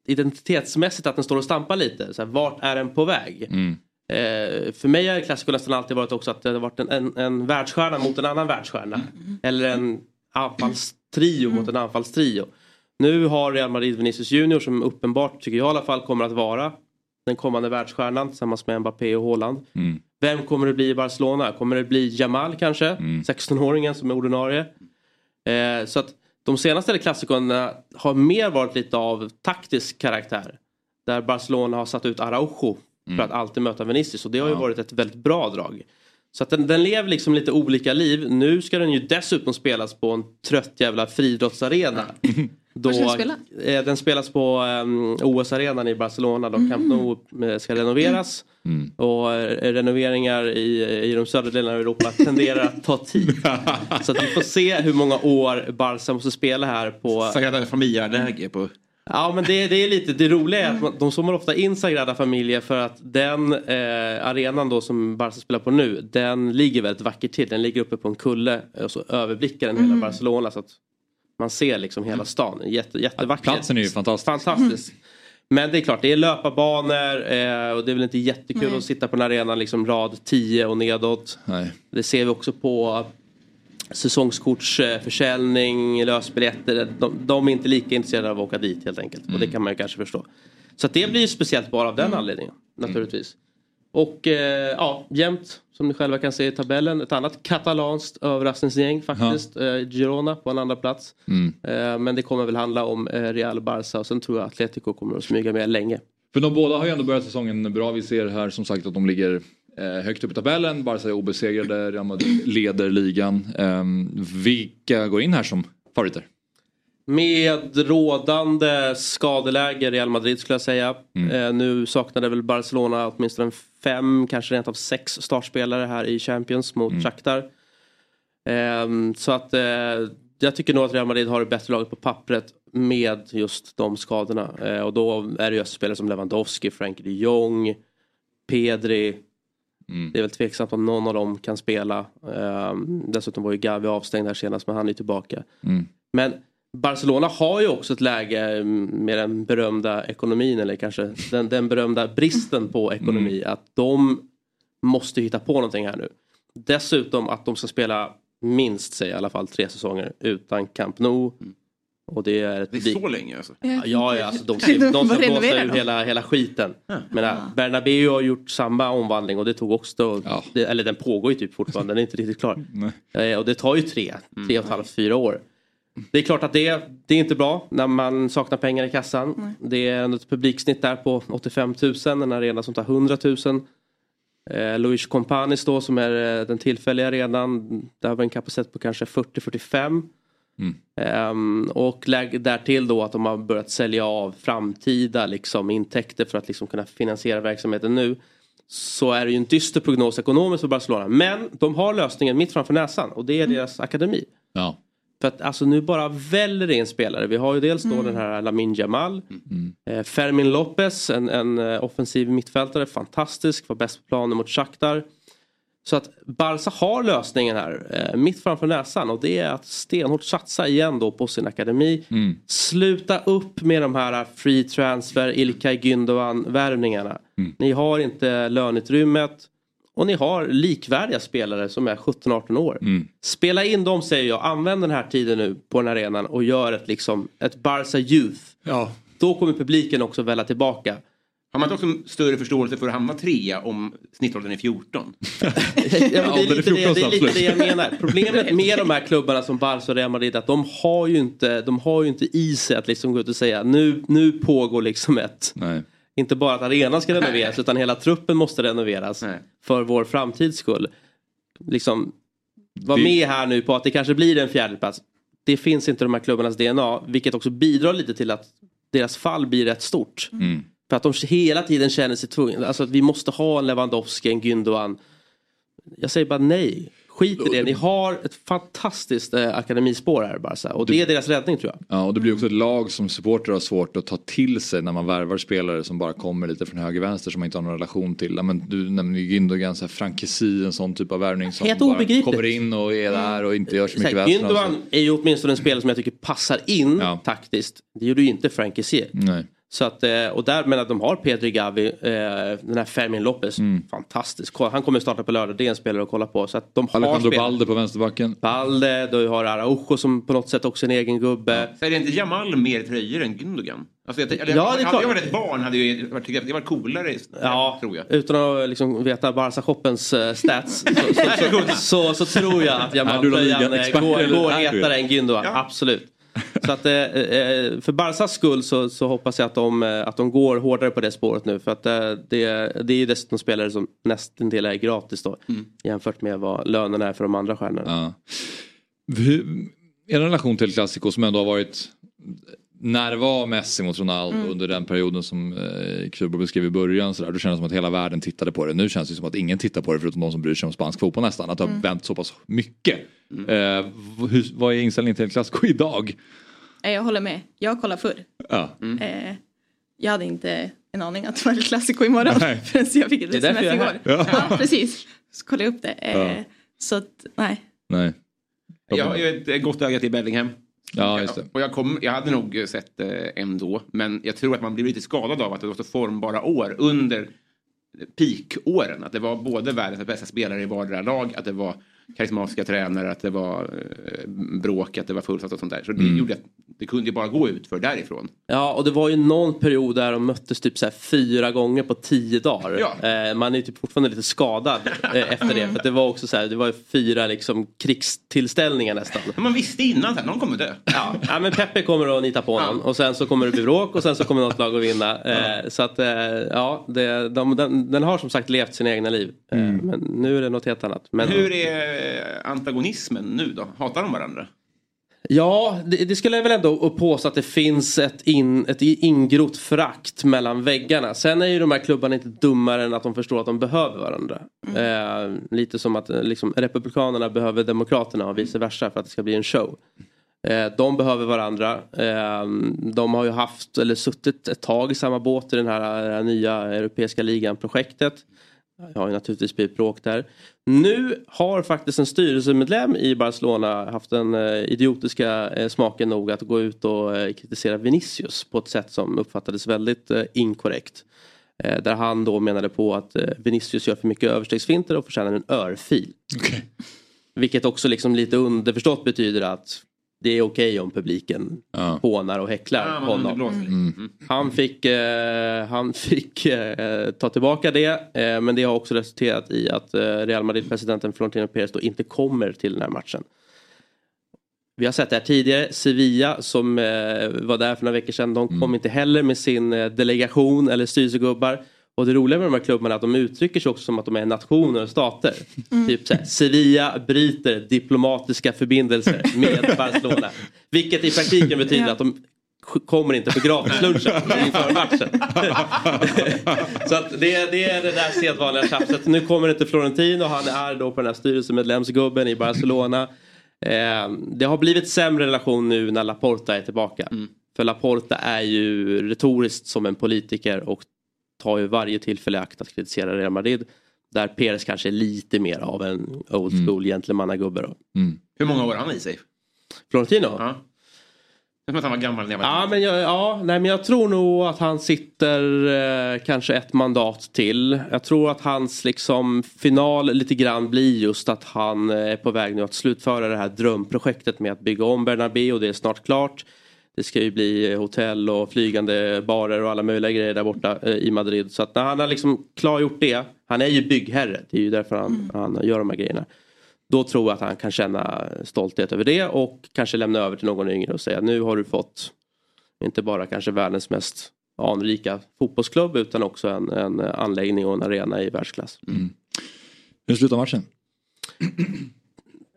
Speaker 7: identitetsmässigt att den står och stampar lite. Så här, vart är den på väg?
Speaker 1: Mm.
Speaker 7: Eh, för mig har Clasico nästan alltid varit också att det har varit en, en, en världsstjärna mot en annan världsstjärna. Eller en anfallstrio mot en anfallstrio. Nu har Real Madrid Vinicius Junior som uppenbart, tycker jag i alla fall, kommer att vara den kommande världsstjärnan tillsammans med Mbappé och Haaland.
Speaker 1: Mm.
Speaker 7: Vem kommer det bli i Barcelona? Kommer det bli Jamal kanske? 16-åringen som är ordinarie. Eh, så att de senaste klassikerna har mer varit lite av taktisk karaktär. Där Barcelona har satt ut Araujo för att alltid möta Vinicius och det har ju varit ett väldigt bra drag. Så att den, den lever liksom lite olika liv. Nu ska den ju dessutom spelas på en trött jävla friidrottsarena. Då,
Speaker 5: Var ska den spela?
Speaker 7: eh, den spelas på um, OS-arenan i Barcelona. Då Camp Nou eh, ska renoveras. Och eh, renoveringar i, i de södra delarna av Europa tenderar att ta tid. Så att vi får se hur många år Barca måste spela här på
Speaker 4: Sagrada Familia-läge på...
Speaker 7: Ja men det, det är lite det roliga är att man, de zoomar ofta in Sagrada Familia för att den eh, arenan då som Barca spelar på nu den ligger väldigt vackert till. Den ligger uppe på en kulle och så överblickar den hela Barcelona så att man ser liksom hela stan. Jätte, jättevackert.
Speaker 1: Platsen är ju fantastisk.
Speaker 7: Fantastisk. Men det är klart det är löparbanor eh, och det är väl inte jättekul
Speaker 5: Nej.
Speaker 7: att sitta på den arenan liksom rad 10 och nedåt.
Speaker 1: Nej.
Speaker 7: Det ser vi också på säsongskortsförsäljning, lösbiljetter. De, de är inte lika intresserade av att åka dit helt enkelt. Och det kan man ju kanske förstå. Så det blir speciellt bara av den anledningen. Naturligtvis. Och eh, ja, jämnt som ni själva kan se i tabellen. Ett annat katalanskt överraskningsgäng faktiskt. Eh, Girona på en andra plats. Eh, men det kommer väl handla om eh, Real Barca och sen tror jag Atletico kommer att smyga med länge.
Speaker 1: För de båda har ju ändå börjat säsongen bra. Vi ser här som sagt att de ligger högt upp i tabellen. Barca är obesegrade, Real Madrid leder ligan. Ehm, vilka går in här som favoriter?
Speaker 7: Med rådande skadeläge i Real Madrid skulle jag säga. Eh, nu saknade väl Barcelona åtminstone fem, kanske rent av sex startspelare här i Champions mot Shakhtar. Ehm, så att eh, jag tycker nog att Real Madrid har det bättre laget på pappret med just de skadorna. Eh, och då är det ju spelare som Lewandowski, Frankie de Jong. Pedri.
Speaker 1: Mm.
Speaker 7: Det är väl tveksamt om någon av dem kan spela. Ehm, dessutom var ju Gavi avstängd här senast men han är tillbaka.
Speaker 1: Mm.
Speaker 7: Men Barcelona har ju också ett läge mm, med den berömda ekonomin eller kanske den, den berömda bristen på ekonomi. Att de måste hitta på någonting här nu. Dessutom att de ska spela minst, säg i alla fall, tre säsonger utan Camp Nou. Och det är ett
Speaker 4: Det är så länge alltså.
Speaker 7: Ja, ja alltså, de, ska, de ska blåsa ur hela, hela skiten.
Speaker 4: Ja.
Speaker 7: Men Bernabéu har gjort samma omvandling och det tog också,
Speaker 1: Ja.
Speaker 7: det, eller den pågår ju typ fortfarande, den är inte riktigt klar.
Speaker 1: Nej.
Speaker 7: Eh, och det tar ju tre, tre och ett halvt, fyra år. Det är klart att det, det är inte bra när man saknar pengar i kassan. Det är ändå ett publiksnitt där på 85 000, en arena som tar 100 000. Eh, Luis Companis då som är eh, den tillfälliga arenan, där har vi en kapacitet på kanske 40-45. Ehm, och lägg därtill då att de har börjat sälja av framtida liksom, intäkter för att liksom kunna finansiera verksamheten nu. Så är det ju en dyster prognos ekonomiskt för Barcelona. Men de har lösningen mitt framför näsan och det är deras akademi.
Speaker 1: Ja.
Speaker 7: För att alltså nu bara väller det in spelare. Vi har ju dels då den här Lamin Jamal. Eh, Fermin Lopez, en, en eh, offensiv mittfältare, fantastisk, var bäst på planen mot Shakhtar. Så att Barca har lösningen här, eh, mitt framför näsan och det är att stenhårt satsa igen då på sin akademi. Sluta upp med de här free transfer, Ilkay Gündogan värvningarna. Ni har inte löneutrymmet och ni har likvärdiga spelare som är 17-18 år. Spela in dem säger jag, använd den här tiden nu på den arenan och gör ett, liksom, ett Barca Youth.
Speaker 1: Ja.
Speaker 7: Då kommer publiken också välla tillbaka.
Speaker 4: Har man inte också större förståelse för att hamna trea om snittåldern är 14?
Speaker 7: Ja, det, är lite det,
Speaker 1: 14
Speaker 7: det är lite det jag menar. Problemet med de här klubbarna som Barca och Real Madrid är att de har ju inte, de har ju inte i sig att liksom gå ut och säga nu, nu pågår liksom ett
Speaker 1: Nej.
Speaker 7: Inte bara att arenan ska renoveras utan hela truppen måste renoveras
Speaker 4: Nej.
Speaker 7: för vår framtids skull. Liksom, var
Speaker 1: Det-
Speaker 7: med här nu på att det kanske blir en fjärde plats. Det finns inte de här klubbarnas DNA vilket också bidrar lite till att deras fall blir rätt stort.
Speaker 1: Mm.
Speaker 7: För att de hela tiden känner sig tvungna, alltså att vi måste ha en Lewandowski, en Gündogan. Jag säger bara nej. Skit i det. Ni har ett fantastiskt eh, akademispår här Barca. Och det är deras räddning tror jag.
Speaker 1: Ja, och det blir också ett lag som supporter har svårt att ta till sig när man värvar spelare som bara kommer lite från höger vänster som man inte har någon relation till. Ja, men du nämner ju Gündogan, så här Frankesi, en sån typ av värvning som
Speaker 7: Helt
Speaker 1: bara kommer in och är där och inte gör så mycket väsen.
Speaker 7: Gündogan är ju åtminstone en spelare som jag tycker passar in
Speaker 1: Ja.
Speaker 7: taktiskt. Det gjorde ju inte Frank Kessie.
Speaker 1: Nej.
Speaker 7: Så att, eh, och där menar att de har Pedri Gavi, eh, den här Fermin Lopez,
Speaker 1: Mm.
Speaker 7: fantastisk. Han kommer starta på lördag, det är en spelare att kolla på. Så att de har
Speaker 1: Alejandro
Speaker 7: spelare.
Speaker 1: Balde på vänsterbacken.
Speaker 7: Balde, du har Araujo som på något sätt också är en egen gubbe.
Speaker 4: Så är det inte Jamal mer tröjor än Gündogan? Alltså, jag, eller,
Speaker 7: Ja, det är
Speaker 4: hade jag varit ett barn hade jag ju varit, det var coolare,
Speaker 7: Ja,
Speaker 4: tror jag.
Speaker 7: utan att liksom veta Barca-shoppens eh, stats så, så, så, så, så tror jag att eh,
Speaker 1: expert
Speaker 7: går, går hetare än Gündogan.
Speaker 4: Ja.
Speaker 7: Absolut. Så att, eh, eh, för Barcas skull så, så hoppas jag att de, eh, att de går hårdare på det spåret nu. För att det, det är ju dessutom spelare som nästan del är gratis då. Jämfört med vad lönerna är för de andra stjärnorna.
Speaker 1: Ja. Hur, er relation till Clasico som ändå har varit när det var Messi mot Ronaldo under den perioden som eh, Kubo beskrev i början så där, då kändes det som att hela världen tittade på det. Nu känns det som att ingen tittar på det förutom de som bryr sig om spansk fotboll nästan. Att det har vänt så pass mycket. Eh, hur, vad är inställningen till El Clasico idag?
Speaker 5: Eh, Jag håller med. Jag kollar förr.
Speaker 1: Ja.
Speaker 5: Eh, jag hade inte en aning att det var El Clasico imorgon
Speaker 1: Nej.
Speaker 5: förrän jag fick ett
Speaker 7: är
Speaker 5: sms
Speaker 7: är
Speaker 5: igår.
Speaker 1: här.
Speaker 5: Ja. precis. Så kollade jag upp det. Eh,
Speaker 1: Ja.
Speaker 5: Så att, nej.
Speaker 1: Nej.
Speaker 4: Jag har ju ett gott öga till Bellingham.
Speaker 1: Ja, just det.
Speaker 4: Och jag, kom, jag hade nog sett det ändå. Men jag tror att man blir lite skadad av att det var så formbara år under peakåren. Att det var både världens bästa spelare i vardera lag, att det var karismatiska tränare, att det var eh, bråk, att det var fullsatt och sånt där. Så det
Speaker 1: Mm.
Speaker 4: gjorde att det kunde ju bara gå ut för därifrån.
Speaker 7: Ja, och det var ju någon period där de möttes typ så fyra gånger på tio dagar.
Speaker 4: Ja.
Speaker 7: Eh, man är ju typ fortfarande lite skadad eh, efter det. För att det var också så här, det var ju fyra liksom krigstillställningar nästan.
Speaker 4: Man visste innan att någon kommer dö.
Speaker 7: Ja, ja men Peppe kommer att nita på någon och sen så kommer det bli bråk och sen så kommer något lag att vinna. Eh, så att eh, ja, det, de, den, den har som sagt levt sina egna liv. Eh, Men nu är det något helt annat. Men,
Speaker 4: Hur är antagonismen nu då? Hatar de varandra?
Speaker 7: Ja, det, det skulle jag väl ändå påstå att det finns ett, in, ett ingrott förakt mellan väggarna. Sen är ju de här klubbarna inte dummare än att de förstår att de behöver varandra. Eh, lite som att eh, liksom, Republikanerna behöver Demokraterna och vice versa för att det ska bli en show. Eh, De behöver varandra. Eh, De har ju haft, eller suttit ett tag i samma båt i den här, det här nya Europeiska ligan-projektet. Det har ju naturligtvis blivit bråk där. Nu har faktiskt en styrelsemedlem i Barcelona haft den eh, idiotiska eh, smaken nog att gå ut och eh, kritisera Vinicius på ett sätt som uppfattades väldigt inkorrekt. Där han då menade på att Vinicius gör för mycket överstegsfinter och förtjänar en örfil. Vilket också liksom lite underförstått betyder att det är okej om publiken
Speaker 1: Ja.
Speaker 7: hånar och häcklar
Speaker 4: Ja,
Speaker 7: honom.
Speaker 4: lite. Mm.
Speaker 7: Han fick, eh, han fick eh, ta tillbaka det eh, men det har också resulterat i att eh, Real Madrid-presidenten Florentino Perez då inte kommer till den här matchen. Vi har sett det här tidigare. Sevilla som eh, var där för några veckor sedan. De kom inte heller med sin eh, delegation eller styrelsegubbar. Och det roliga med de här klubbarna är att de uttrycker sig också som att de är nationer och stater. Typ såhär, Sevilla bryter diplomatiska förbindelser med Barcelona. Vilket i praktiken betyder
Speaker 5: Ja.
Speaker 7: att de kommer inte på gratislunchen inför matchen. Så att det, det är det där sedvanliga tjafset. Nu kommer inte Florentin och han är då på den här styrelsemedlemsgubben i Barcelona. Eh, det har blivit sämre relation nu när Laporta är tillbaka. För Laporta är ju retoriskt som en politiker och tar ju varje tillfälle i akt att kritisera Real Madrid. Där Perez kanske är lite mer av en old school gentlemannagubbe då.
Speaker 4: Hur många år har han i sig?
Speaker 7: Florentino?
Speaker 4: Ja. Det är som att han var gammal när jag var
Speaker 7: Ja men, jag, ja, nej, men jag tror nog att han sitter eh, kanske ett mandat till. Jag tror att hans liksom final lite grann blir just att han eh, är på väg nu att slutföra det här drömprojektet med att bygga om Bernabéu och det är snart klart. Det ska ju bli hotell och flygande barer och alla möjliga grejer där borta eh, i Madrid. Så att när han har liksom klargjort det, han är ju byggherre, det är ju därför han, han gör de här grejerna. Då tror jag att han kan känna stolthet över det och kanske lämna över till någon yngre och säga nu har du fått inte bara kanske världens mest anrika fotbollsklubb utan också en, en anläggning och en arena i världsklass.
Speaker 1: Hur slutar matchen?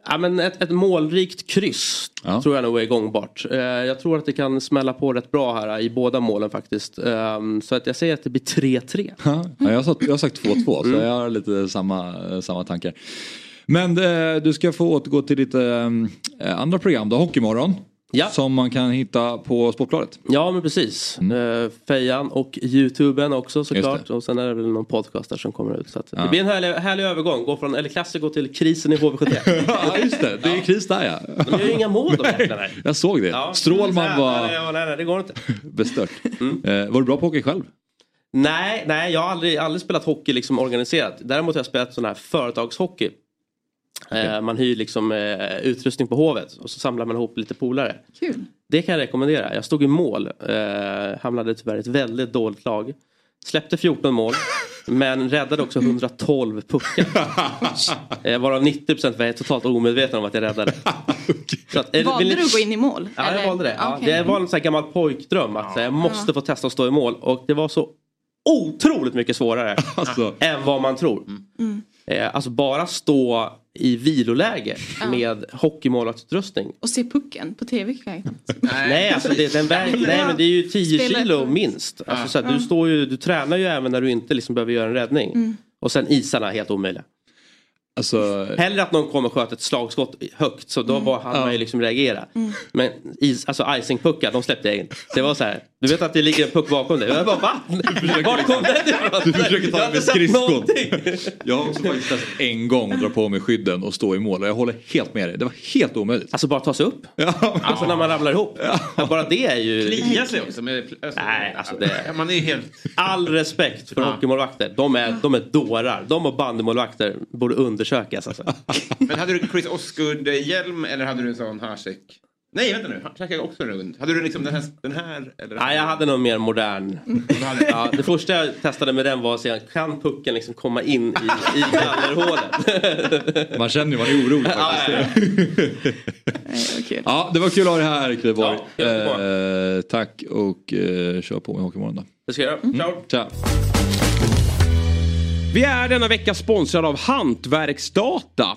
Speaker 7: Ja, men ett, ett målrikt kryss
Speaker 1: Ja.
Speaker 7: tror jag nog är gångbart. Eh, jag tror att det kan smälla på rätt bra här i båda målen faktiskt. Eh, så att jag säger att det blir 3-3.
Speaker 1: Ja, jag, har sagt, jag har sagt 2-2 så
Speaker 7: Mm.
Speaker 1: jag har lite samma, samma tankar. Men eh, du ska få återgå till lite eh, andra program då, Hockeymorgon.
Speaker 7: Ja.
Speaker 1: Som man kan hitta på Sportbladet.
Speaker 7: Ja men precis. Eh, Fejan och Youtuben också såklart.
Speaker 1: Mm.
Speaker 7: Och sen är det väl någon podcast där som kommer ut. Så
Speaker 1: Ja.
Speaker 7: Det blir en härlig, härlig övergång. Gå från El Clasico till krisen i HV71.
Speaker 1: Ja just det, det är kris där ja.
Speaker 7: De gör ju inga mål de jäklarna.
Speaker 1: Jag såg det.
Speaker 7: Ja.
Speaker 1: Strålman
Speaker 7: Nej,
Speaker 1: var
Speaker 7: Nej, nej, nej, det går inte.
Speaker 1: bestört.
Speaker 7: Mm.
Speaker 1: Eh, var du bra på hockey själv?
Speaker 7: Nej, nej, jag har aldrig, aldrig spelat hockey liksom organiserat. Däremot har jag spelat sån här företagshockey. Eh, man hyr liksom eh, utrustning på Hovet och så samlar man ihop lite polare.
Speaker 5: Kul.
Speaker 7: Det kan jag rekommendera. Jag stod i mål. Eh, hamnade tyvärr i ett väldigt dåligt lag. Släppte 14 mål. men räddade också 112 puckar. eh, varav 90% var jag totalt omedveten om att jag räddade. Så att,
Speaker 5: Valde
Speaker 7: vill
Speaker 5: du att gå in i mål?
Speaker 7: Ja, jag valde det. Ja,
Speaker 5: Okej.
Speaker 7: Det var en sån här gammal pojkdröm att här, jag måste få testa att stå i mål. Och det var så otroligt mycket svårare
Speaker 1: Alltså,
Speaker 7: än vad man tror.
Speaker 5: Mm.
Speaker 7: Eh, alltså bara stå i viloläge med hockeymålvaktsutrustning.
Speaker 5: Och se pucken på tv kan.
Speaker 7: Nej, alltså det, den väger, nej men det är ju 10
Speaker 5: Spela
Speaker 7: kilo minst. Alltså, så att du, står ju, du tränar ju även när du inte liksom behöver göra en räddning.
Speaker 5: Mm.
Speaker 7: Och sen isarna helt omöjliga.
Speaker 1: alltså,
Speaker 7: Hellre att någon kommer och sköter ett slagskott högt så då
Speaker 5: Mm.
Speaker 7: var, hann man ju liksom reagera. Men is, alltså icingpuckar de släppte jag in. Det var så här. Du vet att det ligger en puck bakom dig. Jag bara va? Vart kom den ifrån?
Speaker 1: Du försöker ta med skridskon. jag har också faktiskt testat en gång att dra på mig skydden och stå i mål och jag håller helt med dig. Det var helt omöjligt.
Speaker 7: Alltså bara ta sig upp.
Speaker 1: Ja.
Speaker 7: Alltså när man ramlar ihop. Ja, bara det är ju...
Speaker 4: Klia sig också. Med, alltså,
Speaker 7: Nej, alltså det-
Speaker 4: Ja, Man är helt...
Speaker 7: All respekt för hockeymålvakter. De är, de är dårar. De och bandymålvakter borde undersökas. Alltså.
Speaker 4: Men hade du Chris Osgood-hjälm eller hade du en sån Hasek? Nej, vänta nu. Hasek är också rund. Hade du liksom den här? Den här eller?
Speaker 7: Nej, jag hade någon mer modern. Ja, det första jag testade med den var att se, kan pucken liksom komma in i, i gallerhålet?
Speaker 1: Man känner ju, man är orolig
Speaker 7: Ja,
Speaker 1: faktiskt.
Speaker 5: Nej.
Speaker 1: Ja, det var kul att ha dig här Kviborg.
Speaker 7: Ja,
Speaker 1: eh, tack och eh, kör på med Hockeymorgon då.
Speaker 7: Det ska jag göra. Ciao.
Speaker 1: Tja.
Speaker 6: Vi är denna vecka sponsrade av Hantverksdata.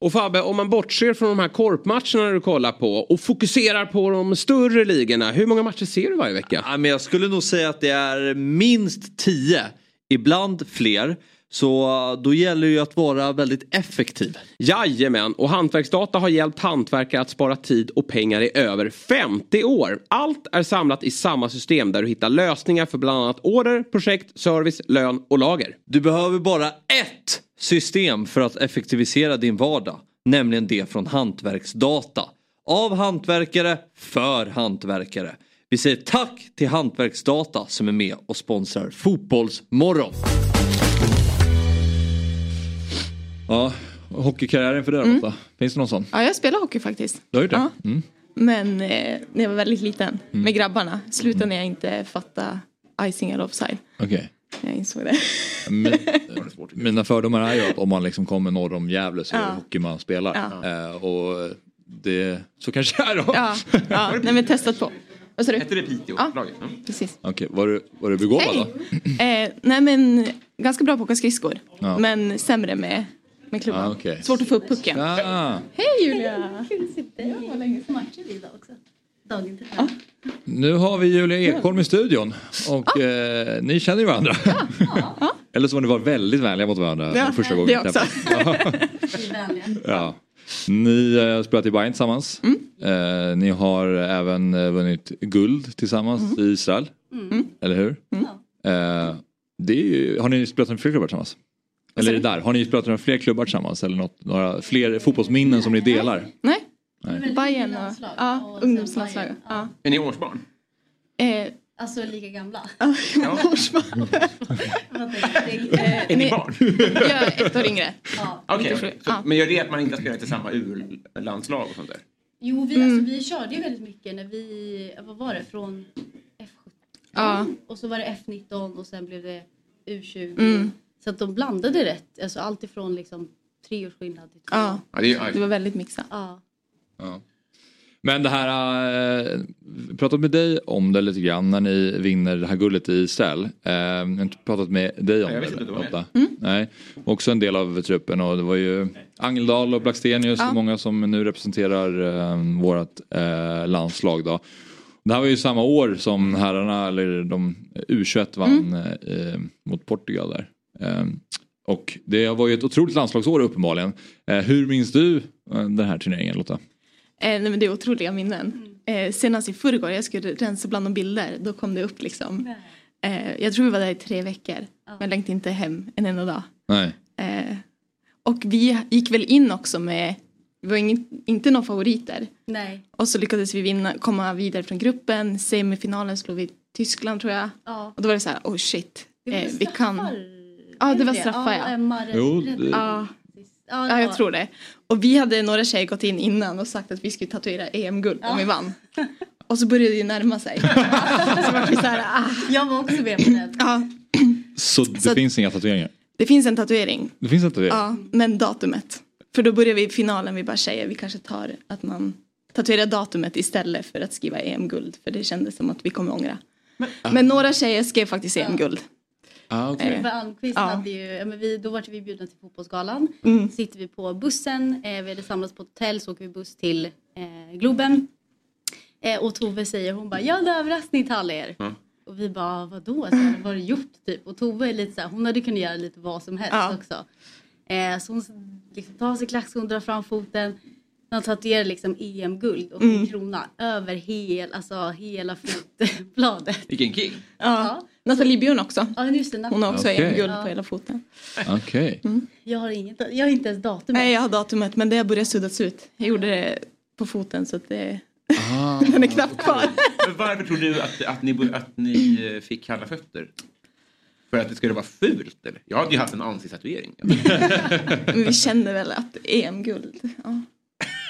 Speaker 6: Och Fabbe, om man bortser från de här korpmatcherna du kollar på och fokuserar på de större ligorna. Hur många matcher ser du varje vecka?
Speaker 8: Ja, men jag skulle nog säga att det är minst tio, ibland fler. Så då gäller det ju att vara väldigt effektiv.
Speaker 6: Jajamän, och Hantverksdata har hjälpt hantverkare att spara tid och pengar i över 50 år. Allt är samlat i samma system där du hittar lösningar för bland annat order, projekt, service, lön och lager.
Speaker 8: Du behöver bara ett system för att effektivisera din vardag. Nämligen det från Hantverksdata. Av hantverkare, för hantverkare. Vi säger tack till Hantverksdata som är med och sponsrar Fotbollsmorgon.
Speaker 1: Ja, hockeykarriären för dig då Lotta? Finns det någon sån?
Speaker 5: Ja, jag spelar hockey faktiskt.
Speaker 1: Du har gjort det? Mm.
Speaker 5: Men eh, när jag var väldigt liten med grabbarna. Slutade när jag inte fattade icing eller offside.
Speaker 1: Okej.
Speaker 5: Jag insåg det.
Speaker 1: Min, mina fördomar är ju att om man liksom kommer norr om Gävle så är det
Speaker 5: Ja.
Speaker 1: hockey man spelar.
Speaker 5: Ja.
Speaker 1: Eh, och det, så kanske det är då.
Speaker 5: Ja, ja nej men testat på. Vad sa du?
Speaker 4: Hette det Piteå?
Speaker 5: Ja.
Speaker 4: Ja.
Speaker 5: Precis.
Speaker 1: Okej, var, du, var du begåvad då?
Speaker 5: Eh, nej men ganska bra på att åka skridskor.
Speaker 1: Ja.
Speaker 5: Men sämre med, med klubban.
Speaker 1: Ah, okej.
Speaker 5: Svårt att få upp pucken.
Speaker 1: Ah,
Speaker 5: Hej Julia!
Speaker 9: Kul att se dig. Det var länge sedan matcher idag också. Ja.
Speaker 1: nu har vi Julia Ekholm i studion och eh, ni känner ju varandra. Eller så var ni var väldigt vänliga mot varandra
Speaker 5: Ja,
Speaker 1: första gången
Speaker 5: det också.
Speaker 1: Ja. Ni eh, har spelat i Bayern tillsammans. Eh, ni har även eh, vunnit guld tillsammans i Israel. Eller hur? Eh, det är ju, har ni spelat med fler klubbar tillsammans? Eller är det där? Har ni spelat med fler klubbar tillsammans? Eller något, några fler fotbollsminnen som ni delar?
Speaker 5: Nej,
Speaker 1: Nej.
Speaker 5: Bayern och
Speaker 9: landslag
Speaker 5: ja,
Speaker 9: och
Speaker 5: ungdomslandslag. Ja.
Speaker 4: Är ni årsbarn?
Speaker 5: Eh,
Speaker 9: Alltså lika gamla.
Speaker 4: Ja.
Speaker 5: Eh,
Speaker 4: Är ni barn?
Speaker 5: Jag är ett år yngre.
Speaker 9: Ja.
Speaker 4: Okej,
Speaker 5: sju.
Speaker 4: Så-
Speaker 5: Ja.
Speaker 4: men gör det att man inte har spelat i samma U-landslag och sånt där?
Speaker 9: Jo, vi,
Speaker 5: Mm.
Speaker 9: alltså, vi körde ju väldigt mycket när vi, vad var det, från F17
Speaker 5: Ja.
Speaker 9: och så var det F19 och sen blev det U20.
Speaker 5: Mm.
Speaker 9: Så att de blandade rätt, alltså allt ifrån liksom tre års skillnad till två.
Speaker 5: Ja,
Speaker 4: Ja, det är,
Speaker 5: det var väldigt mixat.
Speaker 9: Ja.
Speaker 1: Ja. Men det här, äh, pratat med dig om det lite grann när ni vinner det här guldet i Israel. Eh, jag har inte pratat med dig om
Speaker 4: Nej, jag
Speaker 1: det.
Speaker 4: visste inte
Speaker 1: Lotta. Nej, också en del av truppen och det var ju Angeldal och Blackstenius
Speaker 5: Ja.
Speaker 1: många som nu representerar äh, vårt äh, landslag då. Det här var ju samma år som herrarna, eller de U21 vann eh, mot Portugal där. Eh, och det var ju ett otroligt landslagsår uppenbarligen. Eh, hur minns du eh, den här turneringen Lotta?
Speaker 5: Eh, nej, men det är otroliga minnen. Eh, senast i förrgår, jag skulle rensa bland de bilder, då kom det upp liksom. Eh, jag tror vi var där i tre veckor. Men jag längtade inte hem en enda dag.
Speaker 1: Nej.
Speaker 5: Eh, och vi gick väl in också med, vi var ingen, inte några favoriter.
Speaker 9: Nej.
Speaker 5: Och så lyckades vi vinna, komma vidare från gruppen. Semifinalen slog vi Tyskland tror jag.
Speaker 9: Ja.
Speaker 5: Och då var det så här, oh shit,
Speaker 9: Det
Speaker 5: eh, vi kan. Ja, det
Speaker 9: Är
Speaker 5: var straffar, ja.
Speaker 9: Emma rädd-
Speaker 1: Jo, det-
Speaker 5: Ja,
Speaker 9: Ja, det
Speaker 5: ja, jag tror det. Och vi hade några tjejer gått in innan och sagt att vi skulle tatuera EM-guld om vi vann. Och så började det ju närma sig. så var vi så här, ah.
Speaker 9: Jag var också med på den.
Speaker 5: ja,
Speaker 1: Så det
Speaker 5: Så
Speaker 1: finns inga tatueringar?
Speaker 5: det finns en tatuering.
Speaker 1: Det finns en tatuering?
Speaker 5: Ja, men datumet. För då börjar vi i finalen, vi bara tjejer, vi kanske tar att man tatuerar datumet istället för att skriva EM-guld. För det kändes som att vi kommer ångra. Men, några tjejer skrev faktiskt EM-guld.
Speaker 1: Ah, okej.
Speaker 5: Eh,
Speaker 9: Almqvist
Speaker 5: Ja.
Speaker 9: hade ju, ja, men vi, då var vi bjudna till fotbollsgalan.
Speaker 5: Mm.
Speaker 9: Sitter vi på bussen, eh, vi hade samlats på ett hotell så åker vi buss till eh, Globen. Eh, och Tove säger, hon bara, jag har en överraskning till alla er.
Speaker 4: Ja.
Speaker 9: Och vi bara, vadå? Så här, vad har du gjort? Typ. Och Tove är lite så här, hon hade kunnat göra lite vad som helst
Speaker 5: Ja.
Speaker 9: också. Eh, så hon liksom tar sig klackskon, drar fram foten. Hon tatuerar liksom EM-guld och
Speaker 5: Mm.
Speaker 9: krona över hel, alltså, hela fotbladet.
Speaker 4: Vilken king.
Speaker 5: Ja. Nathalie Björn också.
Speaker 9: Ja, just det.
Speaker 5: Hon har också
Speaker 1: Okej.
Speaker 5: EM-guld
Speaker 9: Ja.
Speaker 5: på hela foten.
Speaker 1: Okej.
Speaker 9: Jag har, inget, jag har inte ens datum.
Speaker 5: Nej, jag har datumet men det har börjat suddas ut. Jag gjorde det på foten så att det,
Speaker 1: Ah,
Speaker 5: den är knappt kvar.
Speaker 4: Men varför tror du att, att, ni, att ni eh, fick kalla fötter? För att det skulle vara fult eller? Jag hade ju haft en ansiktstatuering.
Speaker 5: Men vi känner väl att EM-guld. Ja.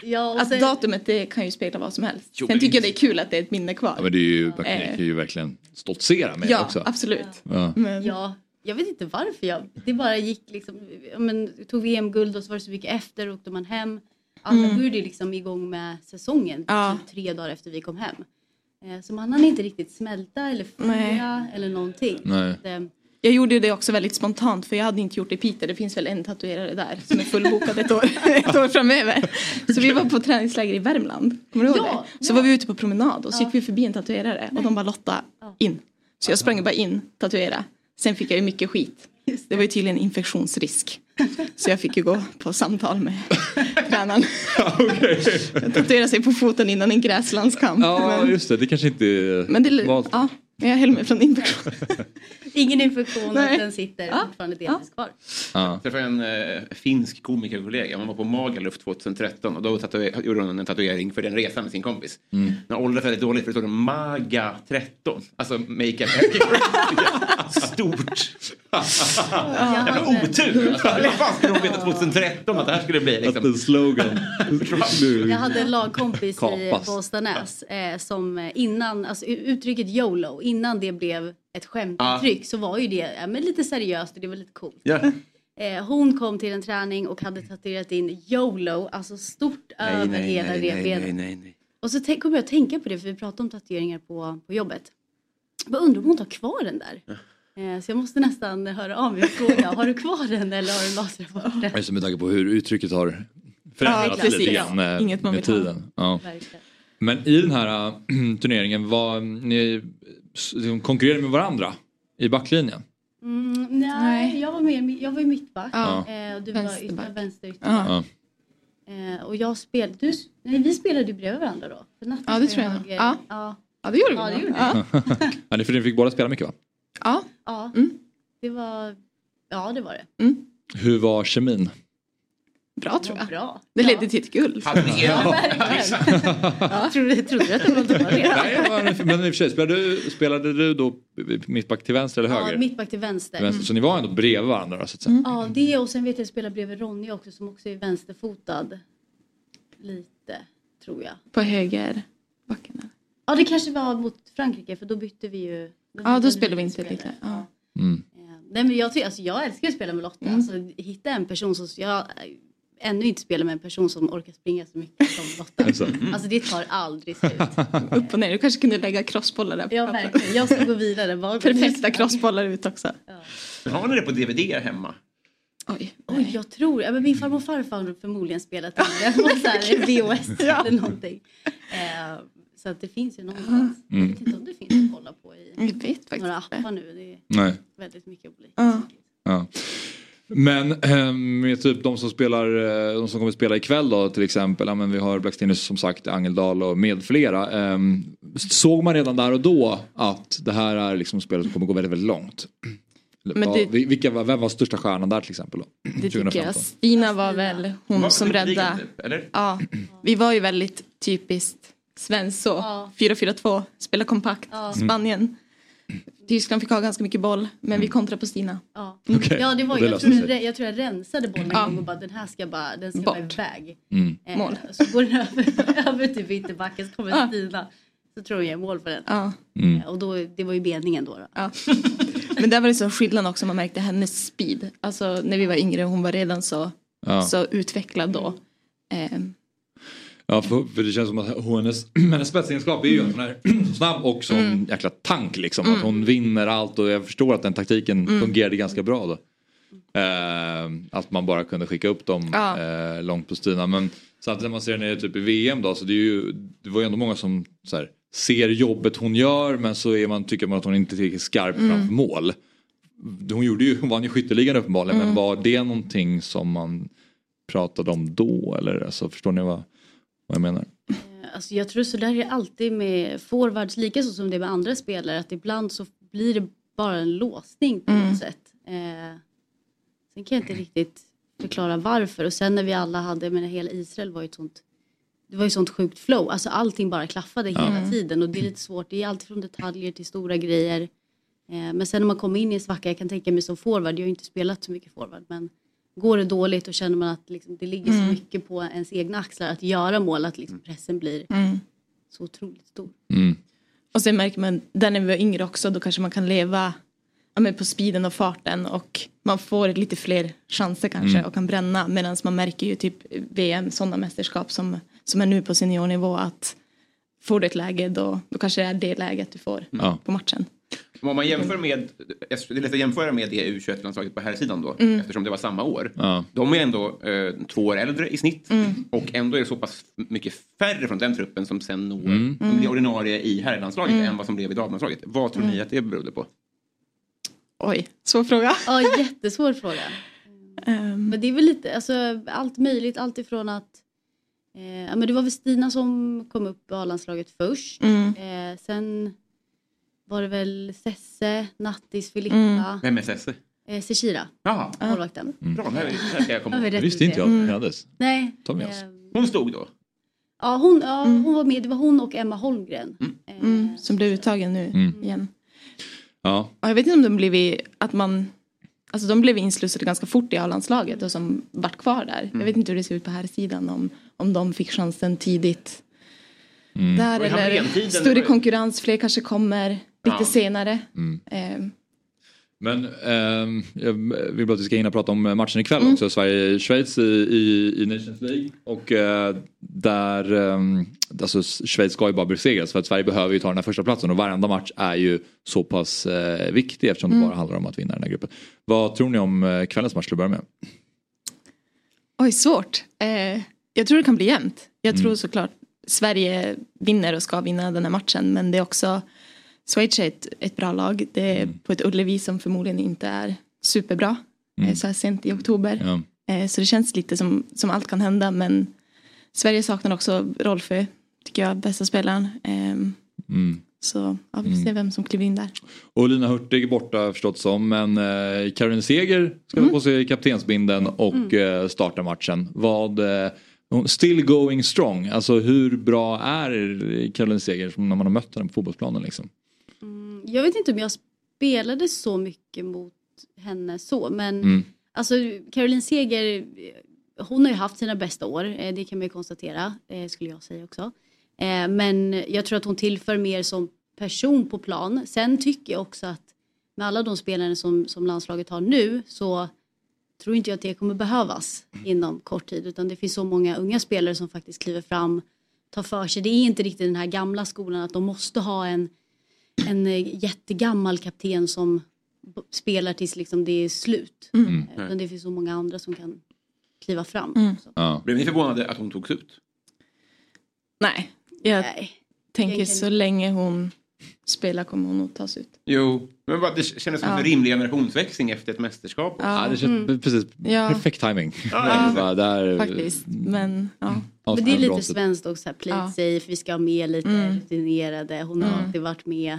Speaker 9: Ja, och
Speaker 5: Att
Speaker 9: sen,
Speaker 5: datumet det kan ju spegla vad som helst.
Speaker 4: Jo,
Speaker 5: Sen
Speaker 4: men
Speaker 5: tycker jag
Speaker 4: det-
Speaker 5: är kul att det är ett minne
Speaker 1: Ja,
Speaker 5: kvar.
Speaker 1: men det är ju, man
Speaker 5: Eh.
Speaker 1: kan ju verkligen stoltsera med det
Speaker 5: Ja,
Speaker 1: också.
Speaker 5: absolut.
Speaker 1: Ja.
Speaker 5: Men,
Speaker 9: ja, jag vet inte varför jag... Det bara gick liksom... Ja, men, tog vi EM-guld och så var det så mycket efter och åkte man hem. Alla började ju liksom igång med säsongen
Speaker 5: Ja.
Speaker 9: typ tre dagar efter vi kom hem. Eh, Så man hann inte riktigt smälta eller fria eller någonting.
Speaker 1: Nej.
Speaker 9: Så att, eh,
Speaker 5: Jag gjorde det också väldigt spontant för jag hade inte gjort det i Piteå. Det finns väl en tatuerare där som är fullbokad ett år, ett år framöver. Så vi var på träningsläger i Värmland. Kommer du ihåg
Speaker 9: Ja,
Speaker 5: det? Så var vi ute på promenad och så gick vi förbi en tatuerare och de bara Lotta in. Så jag sprang bara in, tatuera. Sen fick jag ju mycket skit. Det var ju tydligen infektionsrisk. Så jag fick ju gå på samtal med tränaren. Jag tatuerade sig på foten innan en gräslandskamp.
Speaker 1: Ja,
Speaker 5: men,
Speaker 1: just det. Det kanske inte är
Speaker 5: men det,
Speaker 1: valt.
Speaker 5: ja, men jag höll mig från infektion.
Speaker 9: ingen infektion,
Speaker 5: Nej.
Speaker 9: den sitter fortfarande delvis kvar.
Speaker 1: Ja.
Speaker 4: Jag träffade en eh, finsk komikerkollega. Hon var på Magaluf 2013 och då tatuer- gjorde hon en tatuering för den resan med sin kompis.
Speaker 1: Mm.
Speaker 4: Den åldrades väldigt dåligt för det stod Maga 13. Alltså makeup. Stort. Jävla otur. Vad fan skulle de veta 2013 att det här skulle bli liksom.
Speaker 1: Att en slogan.
Speaker 9: Jag hade en lagkompis i,
Speaker 1: Kapas.
Speaker 9: på eh, som innan, alltså uttrycket YOLO, innan det blev ett skämtuttryck så var ju det ja, men lite seriöst och det var lite coolt. Eh, hon kom till en träning och hade tatuerat in YOLO, alltså stort över hela revbenet.
Speaker 4: nej, nej.
Speaker 9: Och så kom jag att tänka på det för vi pratade om tatueringar på, på jobbet. Jag undrar om hon tar kvar den där. Eh, så jag måste nästan höra av mig och fråga, har du kvar den eller har du lasrat bort den?
Speaker 1: Just med tanke på hur uttrycket har förändrats
Speaker 5: Ja,
Speaker 1: lite grann med,
Speaker 5: Inget man
Speaker 1: med tiden. Ja. Men i den här äh, turneringen, var ni liksom konkurrerade med varandra i backlinjen?
Speaker 9: Mm, nej,
Speaker 5: Nej.
Speaker 9: Jag, var med, jag var i mittback
Speaker 5: Ja.
Speaker 9: eh, och du var
Speaker 5: Vänsterback.
Speaker 9: ytter, vänster ytter.
Speaker 5: Ja.
Speaker 9: Eh, och jag spelade, du, nej, vi spelade ju bredvid varandra då.
Speaker 5: Ja, det
Speaker 9: var
Speaker 5: tror jag nog. Ja.
Speaker 9: Ja.
Speaker 5: ja, det gjorde vi.
Speaker 9: Ja, det gjorde
Speaker 5: ja.
Speaker 1: Ja, ni fick båda spela mycket va?
Speaker 5: Ja.
Speaker 9: ja.
Speaker 5: Mm.
Speaker 9: Det var, ja det var det.
Speaker 1: Hur var kemin?
Speaker 5: Bra tror jag.
Speaker 9: bra.
Speaker 5: Det ledde till ett guld.
Speaker 9: Ja, verkligen. ja, trodde, trodde du att det var dåligt?
Speaker 1: Nej, men- i och för sig, spelade du, spelade du då mittback till vänster eller höger?
Speaker 9: Ja, mittback till vänster.
Speaker 1: Vänster. Så ni var ändå bredvid varandra så att säga?
Speaker 9: Ja, det och sen vet jag att jag spelade bredvid Ronny också som också är vänsterfotad. Lite, tror jag.
Speaker 5: På höger backen.
Speaker 9: Ja, det kanske var mot Frankrike för då bytte vi ju.
Speaker 5: Ja, då spelade vi inte lite. Ja.
Speaker 1: Mm.
Speaker 9: Nej, men jag, ty- alltså, jag älskar att spela med Lotta. Alltså, hitta en person som... Jag ännu inte spelat med en person som orkar springa så mycket som Lotta.
Speaker 1: Alltså.
Speaker 9: Alltså det tar aldrig slut.
Speaker 5: Upp och ner. Du kanske kunde lägga crossbollar där. på
Speaker 9: Ja, verkligen. Jag ska gå vidare. Bara
Speaker 5: Perfekta crossbollar ut också.
Speaker 4: Men Har ni det på DVD hemma?
Speaker 5: Oj.
Speaker 9: Oj, jag tror... Ja, men min farmor och farfar har förmodligen spelat den. VHS eller någonting. Eh, så att det finns ju någonstans. Jag vet inte om det finns att kolla på i några appar nu. Det är
Speaker 1: Nej.
Speaker 9: väldigt mycket olika.
Speaker 5: Ja.
Speaker 1: Ja. Men eh, med typ de som spelar, eh, de som kommer spela ikväll då till exempel. Ja, men vi har Blackstenius som sagt, Angeldal och med flera. Eh, såg man redan där och då att det här är liksom spelet som kommer gå väldigt, väldigt långt?
Speaker 5: Men det-
Speaker 1: vi- vilka, var- vem var största stjärnan där till exempel? Då?
Speaker 5: Det tycker jag.
Speaker 1: 2015.
Speaker 5: Stina var väl hon
Speaker 4: Var
Speaker 5: som räddade.
Speaker 4: typ?
Speaker 5: Ja, vi var ju väldigt typiskt svenskt så.
Speaker 9: Ja.
Speaker 5: 4-4-2, spela kompakt.
Speaker 9: Ja.
Speaker 5: Spanien. Tyskland fick ha ganska mycket boll, men vi kontrade på Stina.
Speaker 9: Ja.
Speaker 1: Okej,
Speaker 9: ja, det var
Speaker 1: och
Speaker 9: ju,
Speaker 1: det
Speaker 9: jag, tror jag, jag tror jag rensade bollen
Speaker 5: Ja.
Speaker 9: en gång och bara den här ska bara, den ska
Speaker 5: Bort.
Speaker 9: bara iväg.
Speaker 1: Mm.
Speaker 9: Eh,
Speaker 5: Mål.
Speaker 9: Så går den över, över till ytterbacken så kommer
Speaker 5: Ja.
Speaker 9: Stina. Så tror jag mål på den.
Speaker 5: Ja,
Speaker 1: Mm.
Speaker 9: Eh, Och då, det var ju meningen då. då.
Speaker 5: ja. Men där var det så skillnad också, man märkte hennes speed. Alltså när vi var yngre, hon var redan så,
Speaker 1: Ja.
Speaker 5: så utvecklad då. Ehm,
Speaker 1: Ja, för, för det känns som att hennes, hennes spetsegenskap är ju att hon är snabb och som
Speaker 5: Mm.
Speaker 1: jäkla tank liksom. Att hon vinner allt och jag förstår att den taktiken
Speaker 5: Mm.
Speaker 1: fungerade ganska bra då. Eh, att man bara kunde skicka upp dem
Speaker 5: Ja.
Speaker 1: eh, långt på Stina. Men samtidigt när man ser henne typ i VM då så det, är ju, det var ju ändå många som så här, ser jobbet hon gör men så är man, tycker man att hon inte är tillräckligt skarp
Speaker 5: Mm.
Speaker 1: framför mål. Hon, gjorde ju, hon vann ju skytteligan uppenbarligen
Speaker 5: Mm.
Speaker 1: men var det någonting som man pratade om då eller alltså, förstår ni vad, vad jag menar?
Speaker 9: Eh, Alltså jag tror så där är det alltid med forwards, lika så som det är med andra spelare. Att ibland så blir det bara en låsning på
Speaker 5: Mm.
Speaker 9: något sätt. Eh, sen kan jag inte riktigt förklara varför. Och sen när vi alla hade, men hela Israel var ju ett sånt det var ju sånt sjukt flow, alltså allting bara klaffade hela tiden och det är lite svårt, det är allt från detaljer till stora grejer. Eh, men sen när man kommer in i en svacka, jag kan tänka mig som forward, jag har ju inte spelat så mycket forward, men går det dåligt och känner man att liksom, det ligger så mycket på ens egna axlar att göra mål, att liksom pressen blir
Speaker 5: mm.
Speaker 9: så otroligt stor.
Speaker 1: Mm.
Speaker 5: Och sen märker man, där när vi var yngre också, då kanske man kan leva ja, men på speeden och farten och man får lite fler chanser kanske och kan bränna. Medan man märker ju typ VM, sådana mästerskap som, som är nu på seniornivå att får du ett läge då, då kanske det är det läget du får
Speaker 1: Ja.
Speaker 5: på matchen.
Speaker 4: Om man jämför med, det är lätt att jämföra med det U21-landslaget på här sidan då,
Speaker 5: Mm.
Speaker 4: eftersom det var samma år.
Speaker 1: Ja.
Speaker 4: De är ändå eh, två år äldre i snitt
Speaker 5: Mm.
Speaker 4: och ändå är det så pass mycket färre från den truppen som sen når
Speaker 1: Mm.
Speaker 4: som blir ordinarie i herrlandslaget
Speaker 5: Mm.
Speaker 4: än vad som blev i damlandslaget. Vad tror ni att det berodde på?
Speaker 5: Oj, svår fråga.
Speaker 9: Ja, jättesvår fråga.
Speaker 5: Ehm,
Speaker 9: Men det är väl lite, alltså allt möjligt, allt ifrån att eh, men det var väl Stina som kom upp i A-landslaget först.
Speaker 5: Mm.
Speaker 9: Eh, sen var det väl Sesse, Nattis, Filippa,
Speaker 5: Mm.
Speaker 4: Vem är Sesse?
Speaker 9: eh, Seshira,
Speaker 4: Jaha,
Speaker 9: målvakten.
Speaker 4: bra. Det här, här jag komma
Speaker 9: Ja,
Speaker 4: ihåg.
Speaker 1: Det visste inte jag det hades.
Speaker 9: Nej.
Speaker 1: Ta med oss.
Speaker 9: eh,
Speaker 4: Hon stod då?
Speaker 9: Ja, hon, ja hon var med. Det var hon och Emma Holmgren. Eh,
Speaker 5: mm, som blev uttagen nu
Speaker 1: Mm.
Speaker 5: igen.
Speaker 1: Ja.
Speaker 5: Ja, jag vet inte om de blev i, att man Alltså de blev inslussade ganska fort i A-landslaget och som vart kvar där.
Speaker 1: Mm.
Speaker 5: Jag vet inte hur det ser ut på här sidan om, om de fick chansen tidigt.
Speaker 1: Mm.
Speaker 5: Där
Speaker 4: Och
Speaker 5: eller större konkurrens, fler kanske kommer lite
Speaker 4: Ja.
Speaker 5: senare.
Speaker 1: Mm.
Speaker 5: Ehm,
Speaker 1: Men ehm, jag vill bara att vi ska hinna prata om matchen ikväll
Speaker 5: Mm.
Speaker 1: också. Sverige-Schweiz i, i, i Nations League. Och eh, där, um, alltså Schweiz ska ju bara besegras för att Sverige behöver ju ta den här första platsen och varenda match är ju så pass eh, viktig eftersom
Speaker 5: Mm.
Speaker 1: det bara handlar om att vinna den här gruppen. Vad tror ni om eh, kvällens match till att börja med?
Speaker 5: oj, svårt. Eh, jag tror det kan bli jämnt. Jag
Speaker 1: Mm.
Speaker 5: tror såklart Sverige vinner och ska vinna den här matchen. Men det är också Schweiz är ett, ett bra lag. Det är
Speaker 1: Mm.
Speaker 5: på ett Ullevi som förmodligen inte är superbra.
Speaker 1: Mm.
Speaker 5: Eh, så här sent i oktober.
Speaker 1: Ja.
Speaker 5: Eh, Så det känns lite som, som allt kan hända men Sverige saknar också Rolfö, tycker jag, bästa spelaren. Ehm,
Speaker 1: Mm.
Speaker 5: Så ja, vi får se vem som kliver in där.
Speaker 1: Och Lina Hurtig är borta förstått som men eh, Caroline Seger ska
Speaker 5: Mm.
Speaker 1: på sig kaptensbinden och eh, starta matchen. Vad, eh, still going strong, alltså hur bra är Caroline Seger när man har mött henne på fotbollsplanen liksom?
Speaker 9: Jag vet inte om jag spelade så mycket mot henne så men
Speaker 1: Mm.
Speaker 9: alltså Caroline Seger hon har ju haft sina bästa år, eh, det kan man ju konstatera, eh, skulle jag säga också. Eh, Men jag tror att hon tillför mer som person på plan. Sen tycker jag också att med alla de spelare som, som landslaget har nu så tror inte jag att det kommer behövas inom kort tid utan det finns så många unga spelare som faktiskt kliver fram, tar för sig. Det är inte riktigt den här gamla skolan att de måste ha en, en eh, jättegammal kapten som spelar tills liksom det är slut.
Speaker 5: Mm.
Speaker 9: Eh, Utan det finns så många andra som kan kliva fram.
Speaker 5: Mm.
Speaker 1: Ja.
Speaker 4: Blev ni förvånade att hon togs ut?
Speaker 5: Nej, jag
Speaker 9: Nej.
Speaker 5: tänker
Speaker 9: egentligen-
Speaker 5: så länge hon spelar kommer hon nog tas ut.
Speaker 4: Jo, men bara, det kändes som
Speaker 5: Ja.
Speaker 4: en rimlig generationsväxling efter ett mästerskap.
Speaker 1: Ja,
Speaker 5: Ja,
Speaker 1: det känns
Speaker 5: mm.
Speaker 1: precis
Speaker 5: Ja.
Speaker 1: perfekt timing.
Speaker 4: Ja,
Speaker 1: Bara där,
Speaker 5: faktiskt. Men ja.
Speaker 9: Men det är lite svenskt också, play
Speaker 5: Ja.
Speaker 9: safe, vi ska ha med lite
Speaker 5: Mm.
Speaker 9: rutinerade, hon har
Speaker 5: Mm.
Speaker 9: alltid varit med.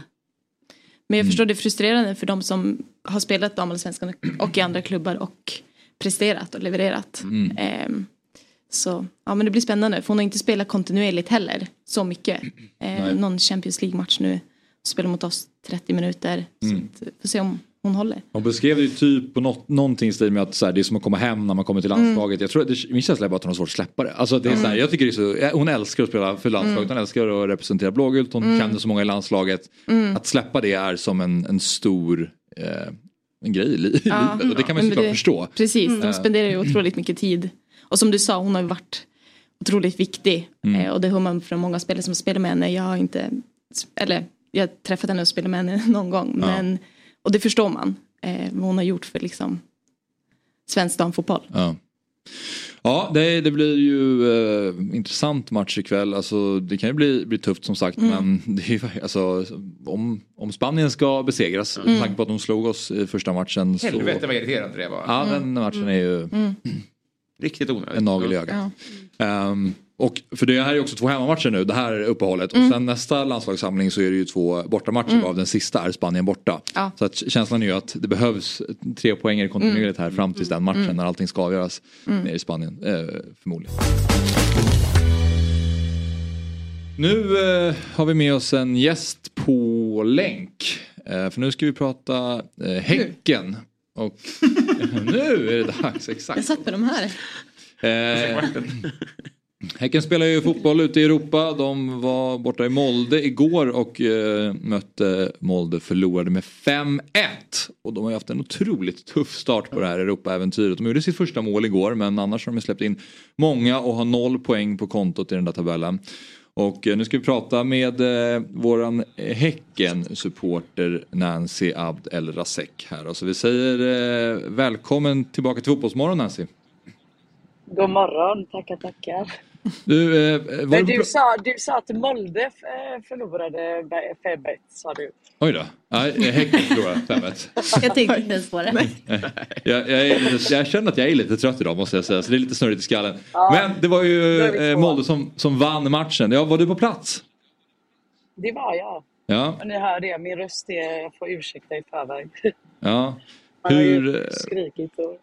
Speaker 5: Men jag
Speaker 1: Mm.
Speaker 5: förstår det är frustrerande för de som har spelat damallsvenskan och i andra klubbar och presterat och levererat.
Speaker 1: Mm.
Speaker 5: Ehm, så ja men det blir spännande för hon har inte spelat kontinuerligt heller så mycket.
Speaker 1: Nej.
Speaker 5: Eh, någon Champions League-match nu. Spelar mot oss 30 minuter.
Speaker 1: Mm.
Speaker 5: Så att, får se om hon håller.
Speaker 1: Hon beskrev det ju typ på något, någonting i stil med att så här, det är som att komma hem när man kommer till landslaget. Jag tror att det, min känsla är bara att hon har svårt att släppa det. Alltså, det är så här, jag tycker det så, ja, hon älskar att spela för landslaget, hon älskar att representera blågult, hon känner så många i landslaget. Att släppa det är som en, en stor eh, en grej i li-
Speaker 5: Ja.
Speaker 1: livet och det kan man ju såklart förstå.
Speaker 5: Precis, de spenderar ju otroligt mycket tid. Och som du sa, hon har ju varit otroligt viktig.
Speaker 1: Mm.
Speaker 5: Eh, och det hör man från många spelare som spelar med henne. Jag har inte, eller jag har träffat henne och spelat med henne någon gång.
Speaker 1: Ja.
Speaker 5: Men, och det förstår man. Eh, vad hon har gjort för liksom svensk damfotboll.
Speaker 1: Ja, ja det, det blir ju eh, intressant match ikväll. Alltså, det kan ju bli, bli tufft som sagt.
Speaker 5: Mm.
Speaker 1: Men det är ju, alltså, om, om Spanien ska besegras,
Speaker 5: Mm.
Speaker 1: med tanke på att de slog oss i första matchen. Så,
Speaker 4: Helvete vad irriterande det var.
Speaker 1: ja, den matchen är ju
Speaker 5: Mm.
Speaker 4: Riktigt onödigt.
Speaker 1: en nagel i ögat.
Speaker 5: Ja.
Speaker 1: Ehm, och för det här är också två hemmamatcher nu, det här är uppehållet.
Speaker 5: Mm.
Speaker 1: Och sen nästa landslagssamling så är det ju två bortamatcher av den sista är Spanien borta.
Speaker 5: Ja.
Speaker 1: Så att känslan är ju att det behövs tre poäng kontinuerligt här fram tills den matchen när allting ska avgöras nere i Spanien. Eh, förmodligen. Nu eh, har vi med oss en gäst på länk. Eh, för nu ska vi prata eh, Häcken. Och nu är det dags, exakt.
Speaker 5: Jag satt med de här.
Speaker 1: Häcken spelar ju fotboll ute i Europa. De var borta i Molde igår och eh, mötte Molde förlorade med 5-1. Och de har ju haft en otroligt tuff start på det här Europa-äventyret. De gjorde sitt första mål igår men annars har de släppt in många och har noll poäng på kontot i den där tabellen. Och eh, nu ska vi prata med eh, våran Häcken-supporter Nancy Abd El Rasek här. Och så vi säger eh, välkommen tillbaka till Fotbollsmorgon Nancy.
Speaker 10: God morgon, tackar tackar.
Speaker 1: Du, eh, var
Speaker 10: Men
Speaker 1: du
Speaker 10: du
Speaker 1: på-
Speaker 10: sa, du sa att Molde eh, förlorade 5-1, sa du.
Speaker 1: Oj då. Nej, eh, Häcken förlorade 5-1.
Speaker 9: Jag tänkte inte ens på det.
Speaker 1: Jag, jag, är jag känner att jag är lite trött idag måste jag säga. Så det är lite snurrigt i skallen.
Speaker 10: Ja,
Speaker 1: Men det var ju
Speaker 10: vi
Speaker 1: eh. Molde som, som vann matchen. Ja, var du på plats?
Speaker 10: Det var jag.
Speaker 1: Ja.
Speaker 10: Och ni hör det, min röst är, jag får ursäkta i förväg.
Speaker 1: ja.
Speaker 10: Man har ju
Speaker 1: Hur... eh,
Speaker 10: skrikit och...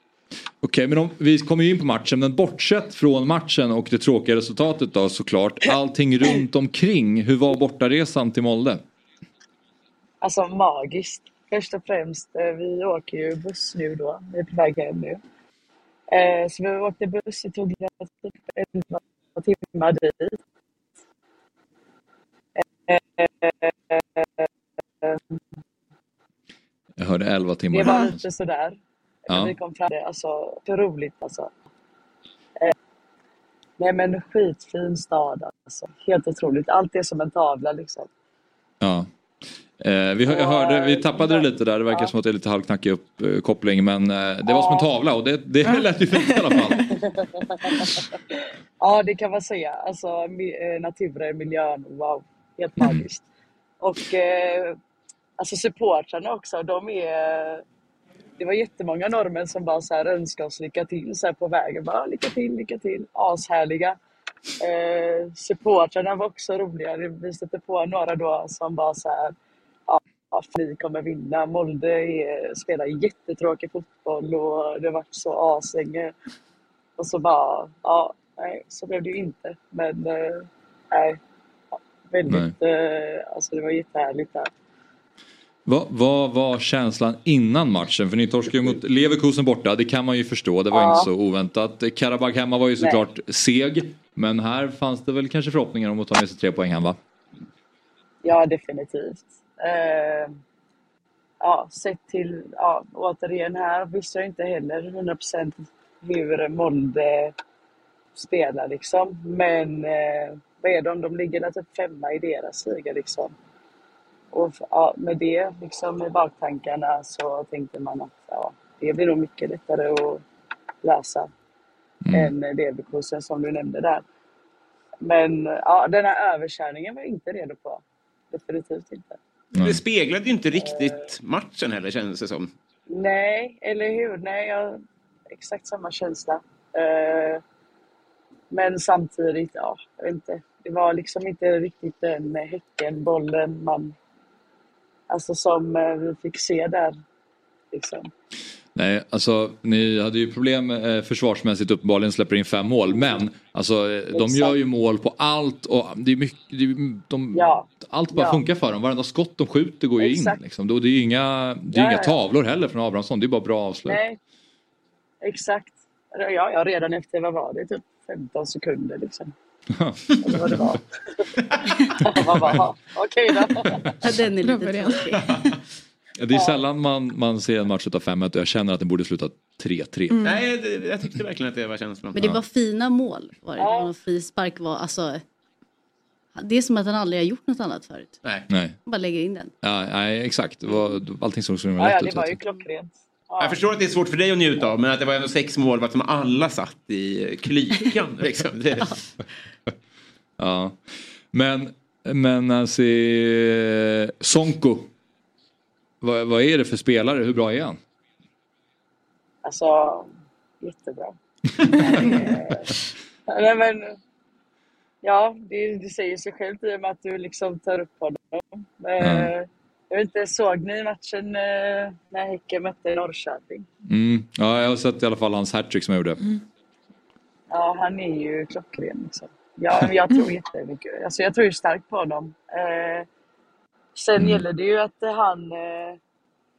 Speaker 1: Okej, men om, vi kommer ju in på matchen. Men bortsett från matchen och det tråkiga resultatet då såklart. Allting runt omkring. Hur var bortaresan till Molde?
Speaker 10: Alltså magiskt. Först och främst, eh, vi åker ju buss nu då. Vi är på väg hem nu. Eh, Så vi åkte buss, det tog typ 11 timmar dit.
Speaker 1: Jag hörde 11 timmar.
Speaker 10: Det var lite sådär.
Speaker 1: Ja.
Speaker 10: Vi kom fram, alltså, så roligt alltså. Eh, nej men skitfin stad alltså. Helt otroligt. Allt är som en tavla liksom.
Speaker 1: Ja. Eh, vi, jag hörde, vi tappade det lite där. Det verkar som att det är lite halvknackig uppkoppling. Men eh, det var som en tavla och det, det lät ju fint i alla fall.
Speaker 10: Ja, det kan man säga. Alltså eh, naturen, miljön, wow. Helt magiskt. Och eh, alltså supportrarna också, de är... Det var jättemånga norrmän som bara så här önskade oss lycka till så på vägen. Bara, lycka till, lycka till. Ashärliga. Eh, supportrarna var också roliga. Vi stötte på några då som bara så här... Ja, ni kommer vinna. Molde är, spelar jättetråkig fotboll och det har varit så aslänge. Och så bara, ja, nej, så blev det ju inte. Men eh, nej, väldigt, eh, alltså det var jättehärligt där.
Speaker 1: Vad vad var känslan innan matchen? För ni torskade ju mot Leverkusen borta. Det kan man ju förstå. Det var
Speaker 10: Ja.
Speaker 1: inte så oväntat. Karabag hemma var ju såklart seg. Men här fanns det väl kanske förhoppningar om att ta med sig tre poäng hem va?
Speaker 10: Ja, definitivt. Eh, ja, sett till, ja, återigen här visste jag inte heller 100% hur Molde spelar liksom. Men eh, vad är de? De ligger typ femma i deras liga liksom. Och ja, med det liksom i baktankarna så tänkte man att ja, det blir nog mycket lättare att lösa än Leverkusen som du nämnde där. Men ja, den här överkörningen var jag inte redo på. Definitivt inte.
Speaker 4: Det speglade ju inte riktigt matchen heller kändes det som.
Speaker 10: Nej, eller hur? Nej, jag exakt samma känsla. Eh, men samtidigt, ja, jag vet inte. Det var liksom inte riktigt den Häckenbollen man... Alltså som eh, vi fick se där. Liksom.
Speaker 1: Nej, alltså ni hade ju problem eh, försvarsmässigt uppenbarligen släpper in fem mål. Men alltså eh, de
Speaker 10: Exakt.
Speaker 1: gör ju mål på allt och det är mycket, det är, de,
Speaker 10: Ja.
Speaker 1: allt bara
Speaker 10: Ja.
Speaker 1: funkar för dem. Varenda skott de skjuter går ju
Speaker 10: Exakt.
Speaker 1: in. Liksom. Det är ju inga, det är
Speaker 10: Ja,
Speaker 1: inga tavlor heller från Abrahamsson. Det är bara bra avslut.
Speaker 10: Nej, exakt. Ja, ja, redan efter, vad var det, typ 15 sekunder liksom. Eller vad det var. Man bara, "Ja, okej då.
Speaker 9: Ja, den är lite tråkig.
Speaker 1: Ja, Det är sällan man, man ser en match sluta 5-1 och jag känner att den borde sluta 3-3.
Speaker 9: Mm.
Speaker 4: Nej, det, jag tyckte verkligen att det var känslan.
Speaker 9: Men det var fina mål. Var det. det var någon frispark var, alltså, det är som att han aldrig har gjort något annat förut.
Speaker 4: Nej.
Speaker 1: Nej.
Speaker 9: Han bara lägger in den.
Speaker 1: Ja, nej, exakt. Det var, allting såg så himla
Speaker 10: Ja, ja,
Speaker 1: lätt
Speaker 10: det
Speaker 1: ut.
Speaker 10: var ju klockrent.
Speaker 4: Jag förstår att det är svårt för dig att njuta av men att det var ändå sex mål var som alla satt i klykan. Liksom. Det,
Speaker 1: Ja. Men, men alltså, eh, Sonko. Vad, vad är det för spelare? Hur bra är han?
Speaker 10: Alltså, jättebra. Nej, men, ja, det, det säger sig självt i och med att du liksom tar upp honom. Eh, Jag vet inte, såg ni matchen eh, när Häcken mötte Norrköping?
Speaker 1: Mm. Ja, jag har sett i alla fall hans hattrick som jag gjorde.
Speaker 10: Ja, han är ju klockren. Liksom. Ja, jag tror jättemycket. Alltså, jag tror ju starkt på honom. Eh, sen gäller det ju att han... Eh,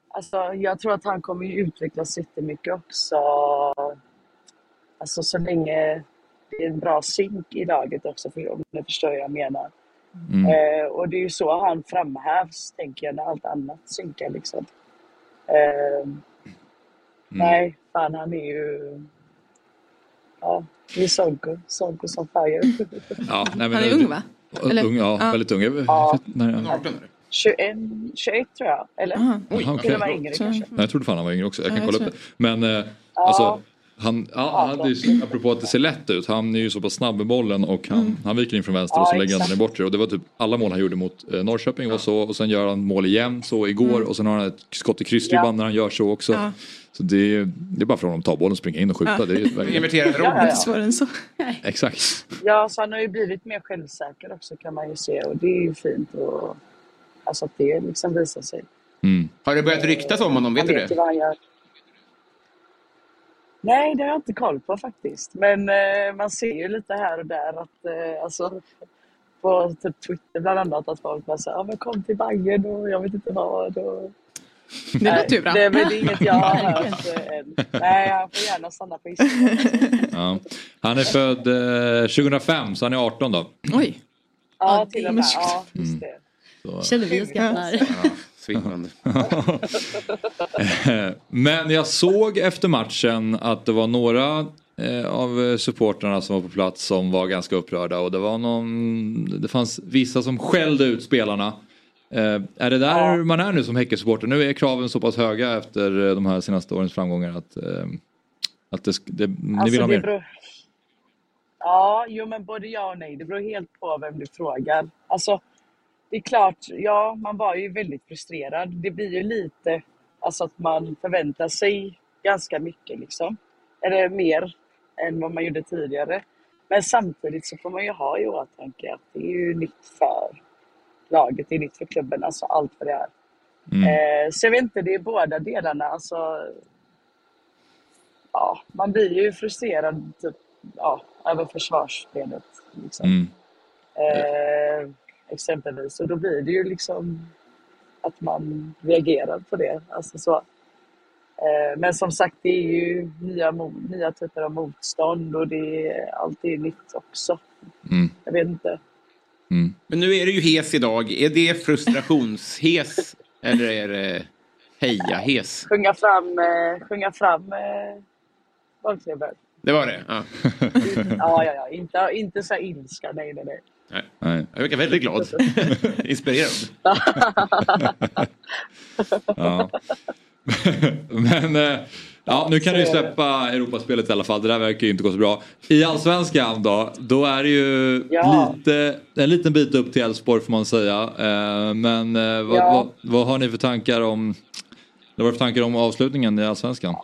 Speaker 10: alltså, jag tror att han kommer ju utvecklas jättemycket också. Alltså så länge det är en bra synk i laget också, för om ni förstår vad jag menar.
Speaker 1: Mm.
Speaker 10: Eh, och det är ju så han framhävs, tänker jag, när allt annat synkar liksom. Eh, Nej, fan han är ju... Ja, det är Sonko. Sonko som fire.
Speaker 1: Ja, nej, men
Speaker 5: Han är ung va? Eller-
Speaker 1: Ung, ja,
Speaker 5: ja.
Speaker 1: väldigt ung. Jag vet-
Speaker 10: Ja.
Speaker 1: när-
Speaker 4: 18 är det.
Speaker 10: 21, 21 tror jag. Eller?
Speaker 5: Aha.
Speaker 1: Oj,
Speaker 10: Eller
Speaker 1: okej.
Speaker 10: var yngre kanske.
Speaker 1: Nej, jag trodde fan han var yngre också. Jag kan
Speaker 5: Ja, jag
Speaker 1: kolla upp det. Men eh, alltså, han, ja, han hade ju, apropå att det ser lätt ut. Han är ju så pass snabb med bollen och han, han viker in från vänster och så
Speaker 10: Ja,
Speaker 1: lägger han den
Speaker 10: exakt.
Speaker 1: bortre. Och det var typ alla mål han gjorde mot eh, Norrköping var så. Och sen gör han mål igen så igår. Och sen har han ett skott i krysstribban
Speaker 10: Ja.
Speaker 1: när han gör så också.
Speaker 5: Ja.
Speaker 1: Så det är, det är bara för honom att ta bollen, springa in och skjuta.
Speaker 5: Ja.
Speaker 1: Det är
Speaker 4: Inverterad roll.
Speaker 10: Ja, ja,
Speaker 5: Inte
Speaker 10: ja.
Speaker 5: svårare än så.
Speaker 1: exakt.
Speaker 10: Ja, så han har ju blivit mer självsäker också kan man ju se och det är ju fint och alltså att det liksom visar sig.
Speaker 1: Mm.
Speaker 4: Har det börjat ryktas om honom? Vet
Speaker 10: han
Speaker 4: du
Speaker 10: vet
Speaker 4: det?
Speaker 10: Nej, det har jag inte koll på faktiskt. Men eh, man ser ju lite här och där att eh, alltså på typ Twitter bland annat att folk bara säger ja men kom till Bajen och jag vet inte vad. Och...
Speaker 5: Det låter ju bra.
Speaker 10: Det, men det är inget jag har hört eh, än. Nej, han får gärna stanna på Instagram.
Speaker 1: Ja. Han är född eh, 2005 så han är 18 då.
Speaker 5: Oj.
Speaker 10: Ja, till och med. Ja, just det.
Speaker 1: Så.
Speaker 9: Känner vi oss gamla.
Speaker 4: Svindlande.
Speaker 1: Men jag såg efter matchen att det var några eh, av supportrarna som var på plats som var ganska upprörda och det var någon, det fanns vissa som skällde ut spelarna. Eh, är det där
Speaker 10: Ja.
Speaker 1: man är nu som Häckesupporter? Nu är kraven så pass höga efter eh, de här senaste årens framgångar att, eh, att det, det, ni vill ha
Speaker 10: det
Speaker 1: mer?
Speaker 10: beror... Ja, jo men både ja och nej. Det beror helt på vem du frågar. Alltså, det är klart, ja, man var ju väldigt frustrerad. Det blir ju lite, alltså att man förväntar sig ganska mycket liksom. Eller mer än vad man gjorde tidigare. Men samtidigt så får man ju ha i åtanke att det är ju nytt för laget, det är nytt för klubben, alltså allt vad det är.
Speaker 1: Mm.
Speaker 10: Eh, så jag vet inte, det är båda delarna. Alltså, ja, man blir ju frustrerad typ, ja, över försvarsspelet. Liksom.
Speaker 1: Mm.
Speaker 10: Eh, exempelvis. Och då blir det ju liksom att man reagerar på det. Alltså så. Eh, men som sagt, det är ju nya, nya typer av motstånd och det är alltid nytt också.
Speaker 1: Mm.
Speaker 10: Jag vet inte.
Speaker 1: Mm.
Speaker 4: Men nu är det ju hes idag. Är det frustrationshes eller är det heja-hes?
Speaker 10: Sjunga fram, eh, sjunga fram eh, bollklubben.
Speaker 4: Det var det? Ja.
Speaker 10: Ja, ja, ja. Inte, inte så här ilska, nej, nej, nej.
Speaker 4: Nej.
Speaker 1: Nej.
Speaker 4: Jag verkar väldigt glad. Inspirerad.
Speaker 1: Ja. Men eh, ja, nu kan du ju släppa Europaspelet i alla fall. Det där verkar ju inte gå så bra. I Allsvenskan då, då är det ju
Speaker 10: Ja.
Speaker 1: lite, en liten bit upp till Elfsborg får man säga. Eh, Men eh, vad,
Speaker 10: Ja.
Speaker 1: vad, vad har ni för tankar om vad har du för tankar om avslutningen i Allsvenskan?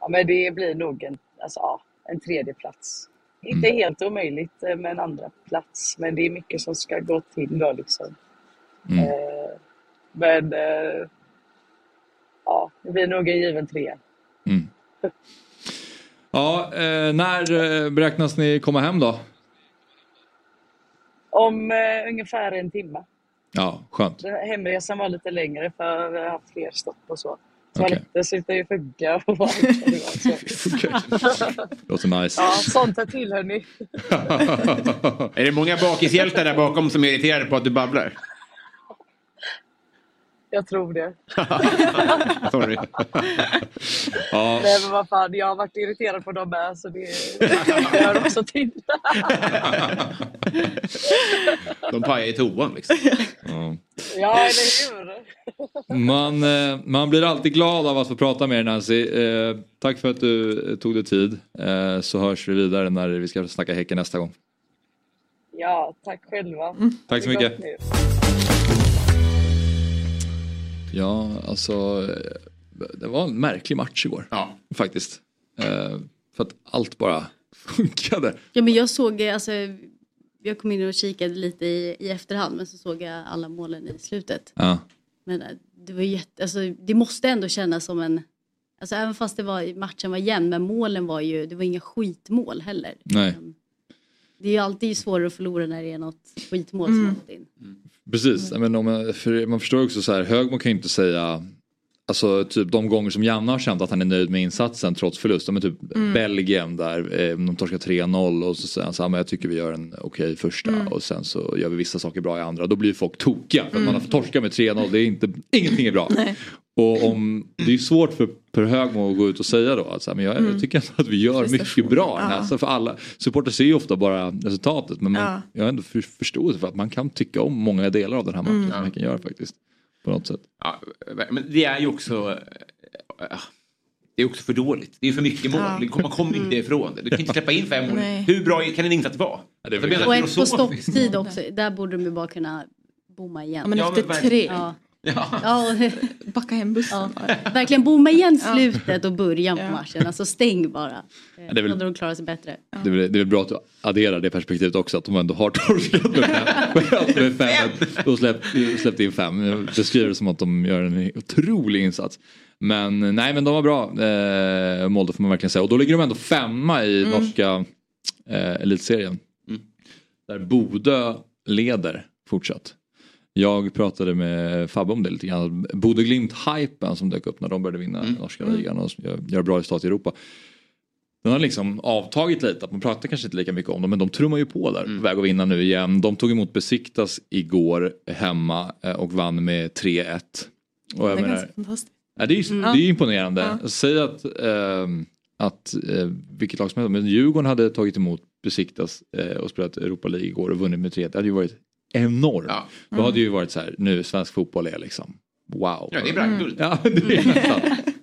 Speaker 10: Ja, men det blir nog en, alltså, en tredje plats. Inte helt omöjligt eh, med en andra plats, men det är mycket som ska gå till då liksom.
Speaker 1: Mm.
Speaker 10: Eh, men eh, ja, det blir nog en given trea.
Speaker 1: Mm. Ja, eh, när eh, beräknas ni komma hem då?
Speaker 10: Om eh, ungefär en timme.
Speaker 1: Ja, skönt.
Speaker 10: Hemresan var lite längre för vi har haft fler stopp och så. Toaletter slutar ju funka och allt vad det var. Så.
Speaker 1: Låter nice.
Speaker 10: Ja, sånt tar till hörni.
Speaker 4: Är det många bakishjältar där bakom som är irriterade på att du babblar?
Speaker 10: Jag tror det.
Speaker 4: Sorry.
Speaker 1: Ja,
Speaker 10: Nej men vad fan, jag har varit irriterad på dem med så det, det hör också till.
Speaker 4: De pajar i toan liksom.
Speaker 1: ja.
Speaker 10: Ja, eller hur?
Speaker 1: Man, eh, man blir alltid glad av att få prata med dig Nancy. Eh, tack för att du tog dig tid. Eh, så hörs vi vidare när vi ska snacka Häcken nästa gång.
Speaker 10: Ja, tack själva.
Speaker 1: Tack så mycket. Ja, alltså det var en märklig match igår.
Speaker 4: Ja.
Speaker 1: Faktiskt. Eh, för att allt bara funkade.
Speaker 9: Ja, men jag såg, alltså, jag kom in och kikade lite i, i efterhand men så såg jag alla målen i slutet.
Speaker 1: Ja.
Speaker 9: Men eh, det var jätte, alltså, det måste ändå kännas som en, alltså även fast det var, matchen var jämn men målen var ju, det var inga skitmål heller.
Speaker 1: Nej.
Speaker 9: Det är ju alltid svårare att förlora när det är något skitmål som har gått in.
Speaker 1: Precis, men om man, för man förstår också så här, Högmo kan ju inte säga Alltså typ de gånger som Janne har känt att han är nöjd med insatsen trots förlust. Men typ
Speaker 5: Mm.
Speaker 1: Belgien där eh, de torskar 3-0 och så säger han så här, men jag tycker vi gör en okej första
Speaker 5: Mm.
Speaker 1: och sen så gör vi vissa saker bra i andra. Då blir folk tokiga för att
Speaker 5: Mm.
Speaker 1: man har fått torska med 3-0. Det är inte, ingenting är bra.
Speaker 5: Nej.
Speaker 1: Och om, det är svårt för Per Högmo att gå ut och säga då att så här, men jag,
Speaker 5: Mm.
Speaker 1: jag tycker ändå att vi gör mycket bra.
Speaker 5: Ja.
Speaker 1: Alltså för alla, supportrar ser ju ofta bara resultatet men man,
Speaker 5: Ja.
Speaker 1: jag har ändå för, förståelse för att man kan tycka om många delar av den här matchen
Speaker 5: Mm.
Speaker 1: som man kan göra faktiskt. På något sätt.
Speaker 4: Ja, men det är ju också... eh, Det är också för dåligt. Det är för mycket mål.
Speaker 5: Ja.
Speaker 4: Man kommer inte ifrån det. Du kan inte släppa in fem mål.
Speaker 5: Nej.
Speaker 4: Hur bra kan en insats vara?
Speaker 1: det är
Speaker 9: Och ett på stopptid också. Där borde de ju bara kunna bomma igen.
Speaker 5: Ja, men
Speaker 4: Ja,
Speaker 5: efter tre,
Speaker 9: Ja.
Speaker 4: Ja.
Speaker 9: Ja, och-
Speaker 5: backa hem bussen.
Speaker 9: ja. Verkligen bomma igen
Speaker 5: Ja.
Speaker 9: slutet och början på
Speaker 5: Ja.
Speaker 9: matchen. Alltså stäng bara. Eh,
Speaker 1: det är väl-
Speaker 9: Då de klarar sig bättre.
Speaker 1: Det är, väl, det är väl bra att du adderar det perspektivet också att de ändå har torskat med fem. med fem och släppt, släppt in fem. Jag beskriver det som att de gör en otrolig insats. Men nej men de var bra, eh, Molde får man verkligen säga. Och då ligger de ändå femma i norska eh, elitserien.
Speaker 4: Mm.
Speaker 1: Där Bodö leder fortsatt. Jag pratade med Fabbe om det lite grann. Bodö Glimt-hypen som dök upp när de började vinna norska ligan och gör, gör bra resultat i Europa. Den har liksom avtagit lite, att man pratar kanske inte lika mycket om dem men de trummar ju på där, på väg att vinna nu igen. De tog emot Besiktas igår hemma eh, och vann med 3-1. Och
Speaker 5: Det är
Speaker 1: menar,
Speaker 5: ganska fantastiskt.
Speaker 1: Ja, det, är ju,
Speaker 5: Mm.
Speaker 1: det är imponerande.
Speaker 5: Ja.
Speaker 1: Säg att, ehm, att eh, vilket lag som helst, men Djurgården hade tagit emot Besiktas eh, och spelat Europa League igår och vunnit med 3 Det hade ju varit enormt.
Speaker 4: Ja.
Speaker 1: Då hade ju varit så här, nu svensk fotboll är liksom wow.
Speaker 4: Ja, det är bragdguld.
Speaker 1: Ja, det är nästan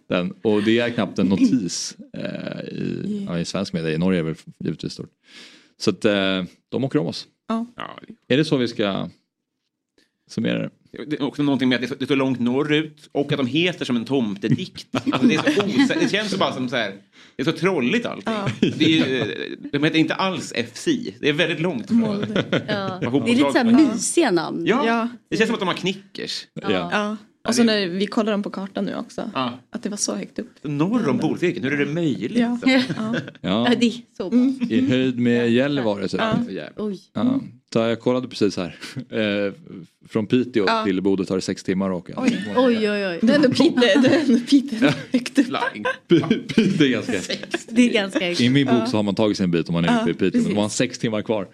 Speaker 1: den. Och det är knappt en notis eh, i, ja, i svensk media. I Norge är det väl givetvis stort. Så att eh, de åker om oss.
Speaker 4: Ja,
Speaker 1: Är det så vi ska summera det?
Speaker 4: Det är också någonting med att det är så, det är så långt norrut och att de heter som en tomtedikt. Alltså det, är så osä- det känns så bara som så här, det är så trolligt allting. Det är ju, de heter inte alls FC, det är väldigt långt ifrån.
Speaker 9: Ja. Det är lite så här mysiga namn.
Speaker 4: Ja,
Speaker 5: Ja.
Speaker 4: det känns som att de har knickers.
Speaker 1: Ja.
Speaker 5: Ja. Och så när vi kollar dem på kartan nu också.
Speaker 4: Ja.
Speaker 5: Att det var så högt upp.
Speaker 4: Norr om polcirkeln, hur är det möjligt?
Speaker 5: Ja.
Speaker 9: Ja.
Speaker 5: Ja.
Speaker 1: Ja,
Speaker 9: Ja, det är så pass.
Speaker 1: I höjd med Gällivare. Så.
Speaker 5: Ja.
Speaker 9: Oj.
Speaker 1: Ja, så jag kollade precis här. Eh, från Piteå
Speaker 5: Ja.
Speaker 1: till Bodö tar det sex timmar att åka.
Speaker 5: Oj.
Speaker 9: Oj, oj, oj.
Speaker 5: Det är ändå Peter, det är ändå Peter högt upp.
Speaker 1: Piteå är ganska...
Speaker 9: Det är ganska...
Speaker 1: I min bok så har man tagit sig en bit om man är
Speaker 5: Ja,
Speaker 1: uppe i Piteå. Men det var sex timmar kvar.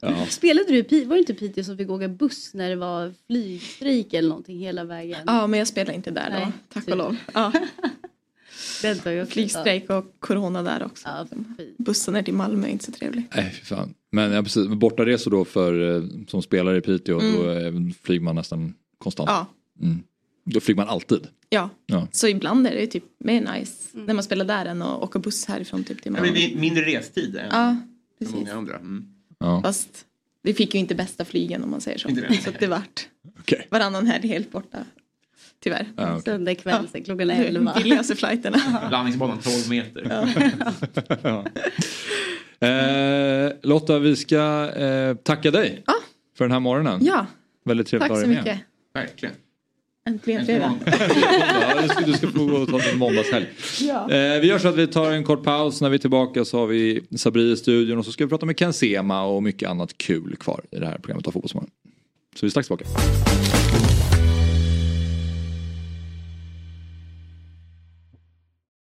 Speaker 1: Ja.
Speaker 9: Spelade du i Piteå? Var det inte Piteå som fick åka buss när det var flygstrejk eller någonting hela vägen?
Speaker 5: Ja, men jag spelar inte där då.
Speaker 9: Nej,
Speaker 5: Tack
Speaker 9: typ.
Speaker 5: och lov. Ja. Flygstrejk och corona där också.
Speaker 9: Ja.
Speaker 5: Bussen ner till Malmö är inte så trevlig.
Speaker 1: Nej, fy fan. Men ja, precis. Bortaresor då för, eh, som spelare i Piteå,
Speaker 5: Mm.
Speaker 1: då flyger man nästan konstant.
Speaker 5: Ja.
Speaker 1: Mm. Då flyger man alltid.
Speaker 5: Ja.
Speaker 1: Ja.
Speaker 5: så ibland är det typ mer nice när man spelar där än att åka buss härifrån typ till
Speaker 4: Ja, men
Speaker 5: Malmö.
Speaker 4: vi- mindre restid än
Speaker 5: Ja, precis.
Speaker 4: många andra. Mm.
Speaker 1: Ja.
Speaker 5: Fast vi fick ju inte bästa flygen om man säger så.
Speaker 4: Inte det.
Speaker 5: Så att det vart
Speaker 1: Okej.
Speaker 5: varannan helg helt borta. Tyvärr.
Speaker 1: Ja, okej.
Speaker 9: Söndag kväll sen klockan
Speaker 5: De
Speaker 9: 11.
Speaker 5: billigaste flighterna.
Speaker 4: Landningsbanan 12 meter.
Speaker 1: Ja. Eh, Lotta, vi ska eh, tacka dig
Speaker 5: Ja.
Speaker 1: för den här morgonen.
Speaker 5: Ja,
Speaker 1: Väldigt trevligt
Speaker 5: tack
Speaker 1: att
Speaker 5: så
Speaker 1: ha dig med.
Speaker 5: mycket.
Speaker 4: Verkligen.
Speaker 5: Äntligen fredag.
Speaker 1: ja, du, ska, få gå och ta din måndagshelg.
Speaker 5: Ja.
Speaker 1: Eh, vi gör så att vi tar en kort paus. När vi är tillbaka så har vi Sabri i studion och så ska vi prata med Ken Sema och mycket annat kul kvar i det här programmet av Fotbollsmorgon. Så vi är strax tillbaka.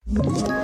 Speaker 11: Ett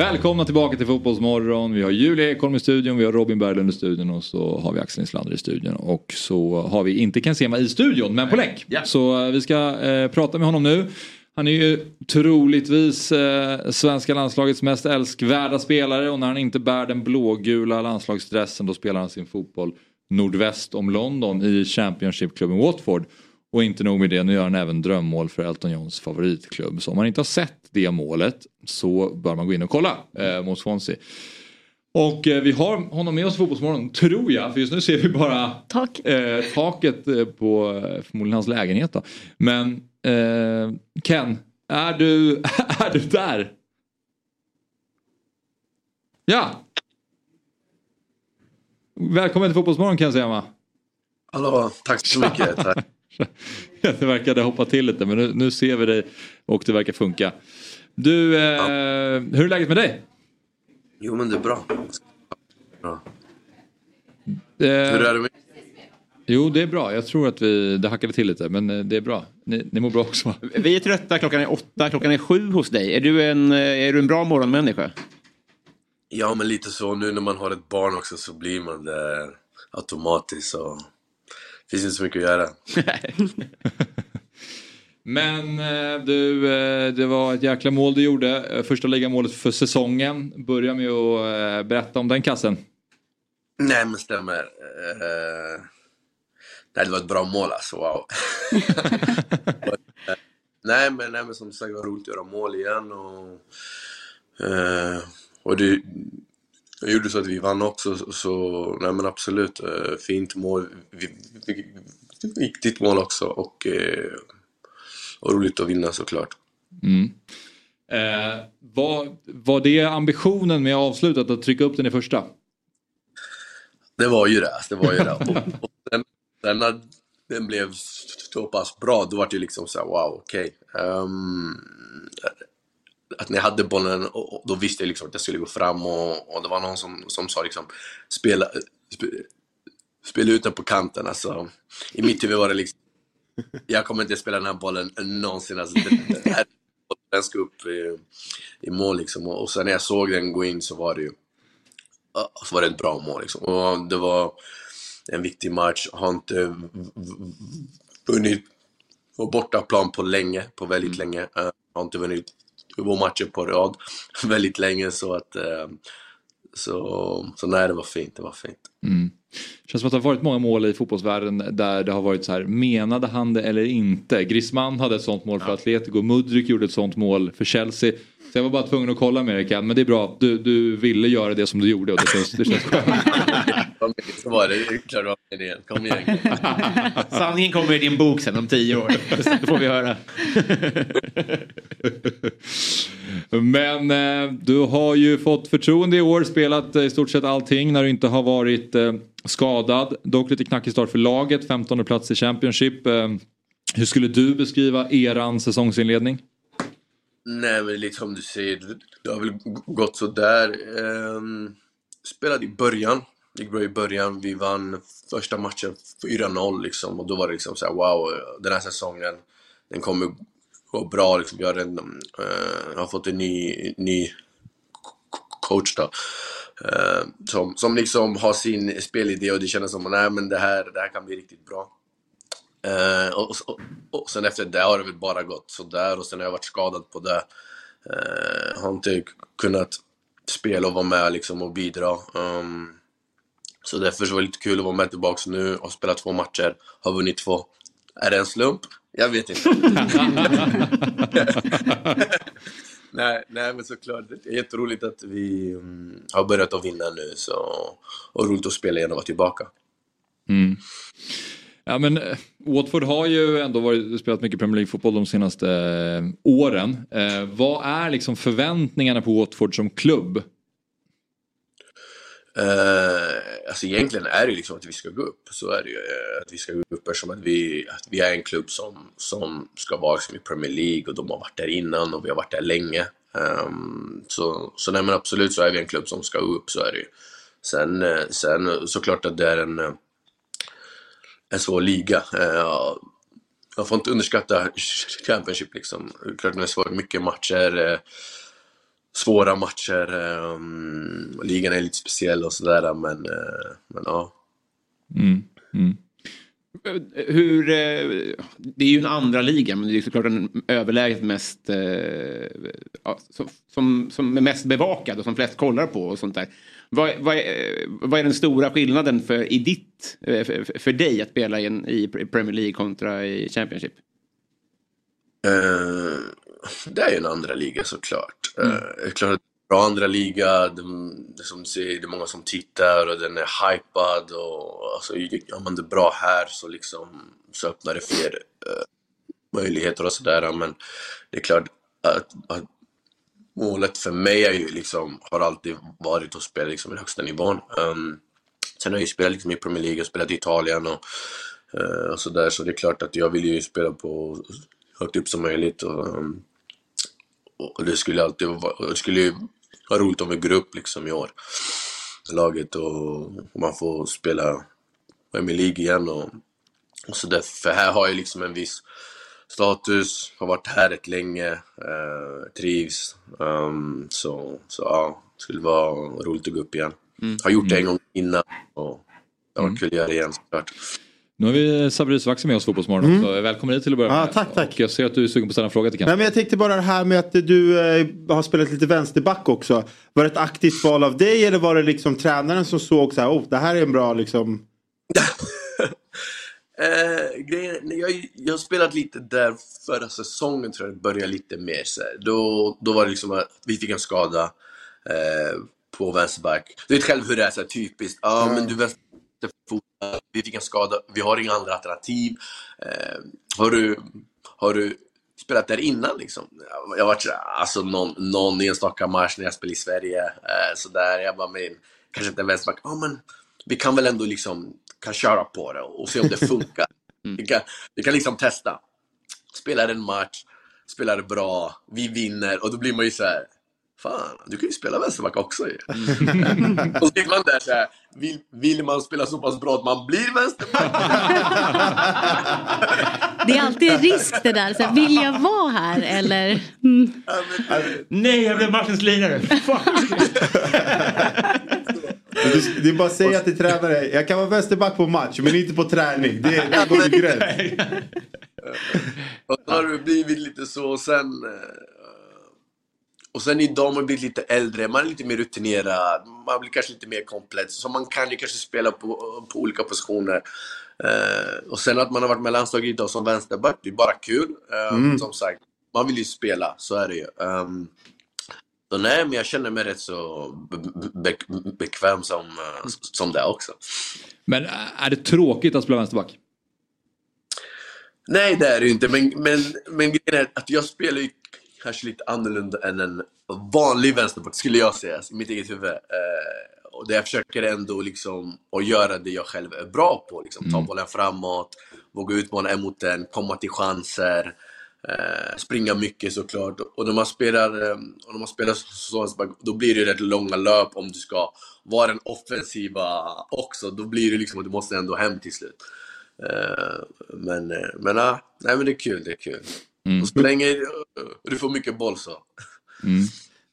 Speaker 1: Välkomna tillbaka till Fotbollsmorgon. Vi har Julia Ekholm i studion, vi har Robin Berglund i studion och så har vi Axel Inslander i studion. Och så har vi inte Ken Sema i studion, men på länk.
Speaker 4: Ja.
Speaker 1: Så eh, vi ska eh, prata med honom nu. Han är ju troligtvis eh, svenska landslagets mest älskvärda spelare och när han inte bär den blågula landslagsdressen då spelar han sin fotboll nordväst om London i Championship-klubben Watford. Och inte nog med det, nu gör han även drömmål för Elton Johns favoritklubb. Så om man inte har sett det målet så bör man gå in och kolla eh, mot Swansea. Och eh, vi har honom med oss i Fotbollsmorgon, tror jag. För just nu ser vi bara
Speaker 9: Tak.
Speaker 1: eh, taket eh, på eh, förmodligen hans lägenhet. Då. Men eh, Ken, är du, är du där? Ja! Välkommen till Fotbollsmorgon kan jag säga va?
Speaker 12: Hallå, tack så mycket. Tack.
Speaker 1: Det verkade hoppa till lite men nu, nu ser vi dig och det verkar funka. Du, eh, hur är läget med dig?
Speaker 12: Jo men det är bra. bra.
Speaker 1: Eh,
Speaker 12: Hur är det med
Speaker 1: Jo, det är bra. Jag tror att vi, det hackade till lite, men eh, det är bra. Ni, ni mår bra också va?
Speaker 4: Vi är trötta, klockan är åtta, klockan är sju hos dig. Är du en, eh, är du en bra morgonmänniska?
Speaker 12: Ja men lite så, nu när man har ett barn också så blir man det automatiskt det finns inte så mycket att göra.
Speaker 1: Men eh, du, eh, det var ett jäkla mål du gjorde. Eh, Första ligamålet för säsongen. Börja med att berätta om den kassen.
Speaker 12: Nej men stämmer. Nej det var ett bra mål alltså, wow. nej, men, nej men som sagt det var roligt att göra mål igen och, och det jag gjorde så att vi vann också så, nej men absolut eh, fint mål. Vi, vi, viktigt mål också och, eh, och roligt att vinna såklart.
Speaker 1: Mm. Eh, var, var det ambitionen med avslutet att trycka upp den i första?
Speaker 12: Det var ju det. Det var ju det. Och, och sen, sen när den blev så pass bra, då var det liksom så här, wow, okej. Ehm, att när jag hade bollen, och, och då visste jag liksom att jag skulle gå fram och, och det var någon som, som sa liksom, spela, spe, spela ut den på kanten. Alltså, I mitt huvud var det liksom, jag kommer inte spela den här bollen någonsin. Alltså, den, den, här, den ska upp i, i mål liksom. Och, och sen när jag såg den gå in så var det ju så var det ett bra mål liksom. Och det var en viktig match. Har inte vunnit på bortaplan på länge, på väldigt länge. Uh, har inte vunnit två matcher på rad väldigt länge så att eh, så, så nej, det var fint, det var fint.
Speaker 1: Mm. Känns som att det har varit många mål i fotbollsvärlden där det har varit så här, menade han det eller inte? Griezmann hade ett sånt mål för Atletico, Mudryk gjorde ett sånt mål för Chelsea. Så jag var bara tvungen att kolla med dig men det är bra. Du, du ville göra det som du gjorde och det känns, det känns skönt.
Speaker 12: Kom igen, Så var det, det är klart det var meningen. Kom igen.
Speaker 4: Sanningen kommer i din bok sen om tio år. Då får vi höra.
Speaker 1: Men eh, du har ju fått förtroende i år, spelat eh, i stort sett allting när du inte har varit eh, skadad. Dock lite knackig start för laget, 15 plats i Championship. Eh, hur skulle du beskriva eran säsongsinledning?
Speaker 12: Nej men lite som du säger, det- det har väl gått sådär. Um, spelade i början, det gick bra i början. Vi vann första matchen 4-0 liksom och då var det liksom såhär wow, den här säsongen den kommer gå bra liksom. Vi har, en, uh, har fått en ny, ny coach då. Uh, som, som liksom har sin spelidé och det kändes som nej men det här, det här kan bli riktigt bra. Uh, och, och, och sen efter det har det väl bara gått sådär och sen har jag varit skadad på det. Uh, har inte kunnat spela och vara med liksom och bidra. Um, så därför så var det lite kul att vara med tillbaks nu och spela två matcher. Har vunnit två. Är det en slump? Jag vet inte. nej, nej, men såklart. Det är jätteroligt att vi mm, har börjat att vinna nu. Så, och roligt att spela igen och vara tillbaka.
Speaker 1: Mm. Ja men eh, Watford har ju ändå varit, spelat mycket Premier League-fotboll de senaste eh, åren. Eh, vad är liksom förväntningarna på Watford som klubb?
Speaker 12: Uh, alltså egentligen är det ju liksom att vi ska gå upp. Så är det ju. Eh, att vi ska gå upp eftersom att vi, att vi är en klubb som, som ska vara liksom i Premier League och de har varit där innan och vi har varit där länge. Um, så, så nej men absolut så är vi en klubb som ska upp, så är det ju. Sen, eh, sen såklart att det är en, en svår liga. Uh, jag får inte underskatta Championship liksom. Klart det är svårt, mycket matcher. Uh, svåra matcher. Um, ligan är lite speciell och sådär men, eh, men ja.
Speaker 1: Mm. Mm.
Speaker 4: Hur, eh, det är ju en andra liga men det är såklart den överlägset mest, eh, ja, som, som, som är mest bevakad och som flest kollar på och sånt där. Vad, vad, är, vad är den stora skillnaden för, i ditt, för, för dig att spela i, en, i Premier League kontra i Championship?
Speaker 12: Det är ju en andra liga såklart. Uh, det är klart att bra andra liga. De, det, som säger, det är många som tittar och den är hypad. Och, alltså, gör man det bra här så, liksom, så öppnar det fler eh, möjligheter och sådär. Men det är klart att, att målet för mig är ju liksom, har alltid varit att spela liksom, i högsta nivån. Um, sen har jag ju spelat liksom, i Premier League och spelat i Italien och, uh, och sådär. Så det är klart att jag vill ju spela på högt upp som möjligt. Och, um, och det skulle alltid vara, det skulle vara roligt om vi går upp liksom i år. Laget och, och man får spela Premier League igen och, och sådär. För här har jag liksom en viss status, har varit här rätt länge, eh, trivs. Um, så, så ja, det skulle vara roligt att gå upp igen.
Speaker 1: Mm.
Speaker 12: Har gjort det en gång innan och det har varit kul att göra det igen såklart.
Speaker 1: Nu har vi Sabri Svaxi med oss Fotbollsmorgon
Speaker 2: Mm.
Speaker 1: också. Välkommen hit till att börja
Speaker 2: Ja,
Speaker 1: med.
Speaker 2: tack, tack.
Speaker 1: Och jag ser att du är sugen på att ställa en fråga till
Speaker 2: Nej,
Speaker 1: Kent.
Speaker 2: men jag tänkte bara det här med att du eh, har spelat lite vänsterback också. Var det ett aktivt val av dig eller var det liksom tränaren som såg så här, oh, det här är en bra liksom...
Speaker 12: Eh, grejen, jag, jag har spelat lite där förra säsongen tror jag det började lite mer så här. Då, då var det liksom att vi fick en skada eh, på vänsterback. Du vet själv hur det är, så här, typiskt. Ja,
Speaker 2: Mm.
Speaker 12: men du vänsterfot, vi fick en skada, vi har inga andra alternativ. Eh, har, du, har du spelat där innan liksom? Jag- här, alltså någon, någon enstaka match när jag spelade i Sverige, eh, så där. Jag bara, men kanske inte en vänsterback. Ja, men vi kan väl ändå liksom kan köra på det och se om det funkar. Vi, kan, vi kan liksom testa. Spelar en match, spelar bra, vi vinner och då blir man ju så här. Fan, du kan ju spela vänsterback också ju. och så sitter man där så här. Vill, vill man spela så pass bra att man blir vänsterback?
Speaker 9: Det är alltid risk det där. Så här, vill jag vara här eller? Mm.
Speaker 13: Nej, jag blev matchens lirare.
Speaker 2: Du, du bara säger till tränare, jag kan vara vänsterback på match men inte på träning. Det, det går en gräns.
Speaker 12: Och så har det blivit lite så och sen... Och sen idag har man blivit lite äldre, man är lite mer rutinerad, man blir kanske lite mer komplett. Så man kan ju kanske spela på, på olika positioner. Eh, och sen att man har varit med landslaget idag som vänsterback, det är bara kul. Eh,
Speaker 2: Mm.
Speaker 12: Som sagt, man vill ju spela, så är det ju. Um, så nej, men jag känner mig rätt så be- be- bekväm som, eh, som det också.
Speaker 1: Men är det tråkigt att spela vänsterback?
Speaker 12: Nej, det är det ju inte. Men, men, men grejen är att jag spelar ju kanske lite annorlunda än en vanlig vänsterback, skulle jag säga, i mitt eget huvud. Eh, och där jag försöker ändå liksom att göra det jag själv är bra på. Liksom, ta bollen framåt, våga utmana en mot en, komma till chanser. Eh, springa mycket såklart. Och när man spelar, eh, och när man spelar så då blir det rätt långa löp om du ska vara den offensiva också. Då blir det liksom att du måste ändå hem till slut. Eh, men, eh, men, ah, nej, men det är kul, det är kul. Och så länge du får mycket boll så.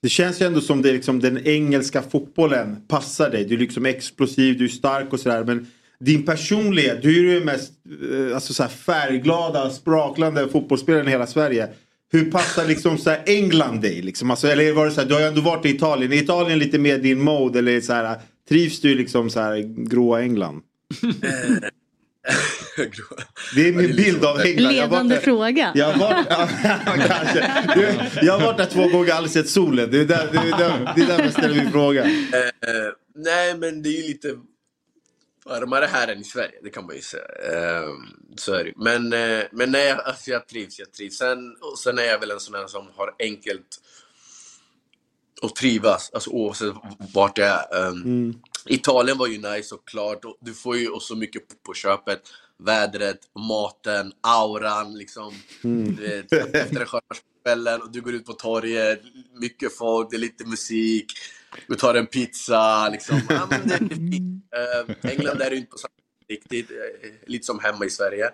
Speaker 2: Det känns ju ändå som det är liksom den engelska fotbollen passar dig. Du är liksom explosiv, du är stark och sådär. Men din personlighet, du är ju den mest eh, alltså så här färgglada, spraklande fotbollsspelaren i hela Sverige. Hur passar liksom så här England dig? Liksom? Alltså, eller var det så här, du har ju ändå varit i Italien. Är Italien lite mer din mode? Eller så här, trivs du liksom så här gråa England? Det är min bild av England. Jag
Speaker 9: Ledande
Speaker 2: där-
Speaker 9: fråga.
Speaker 2: Jag har varit, ja, kanske. Du, Jag har varit där två gånger och aldrig sett solen. Det är där, det är där, det är där jag ställer min fråga.
Speaker 12: Eh, nej, men det är ju lite varmare här än i Sverige, det kan man ju säga. Eh, så är det. Men, men nej, alltså jag trivs, jag trivs. Sen, och sen är jag väl en sån här som har enkelt att trivas, alltså oavsett vart det är. Um, Italien var ju nice såklart. Du får ju också mycket på, köpet. Vädret, maten, auran liksom.
Speaker 2: Mm.
Speaker 12: Du vet, efter kvällen och du går ut på torget, mycket folk, det är lite musik. Du tar en pizza liksom. Ja, men det är fint. Eh, England är ju inte på samma sätt riktigt. eh, Lite som hemma i Sverige.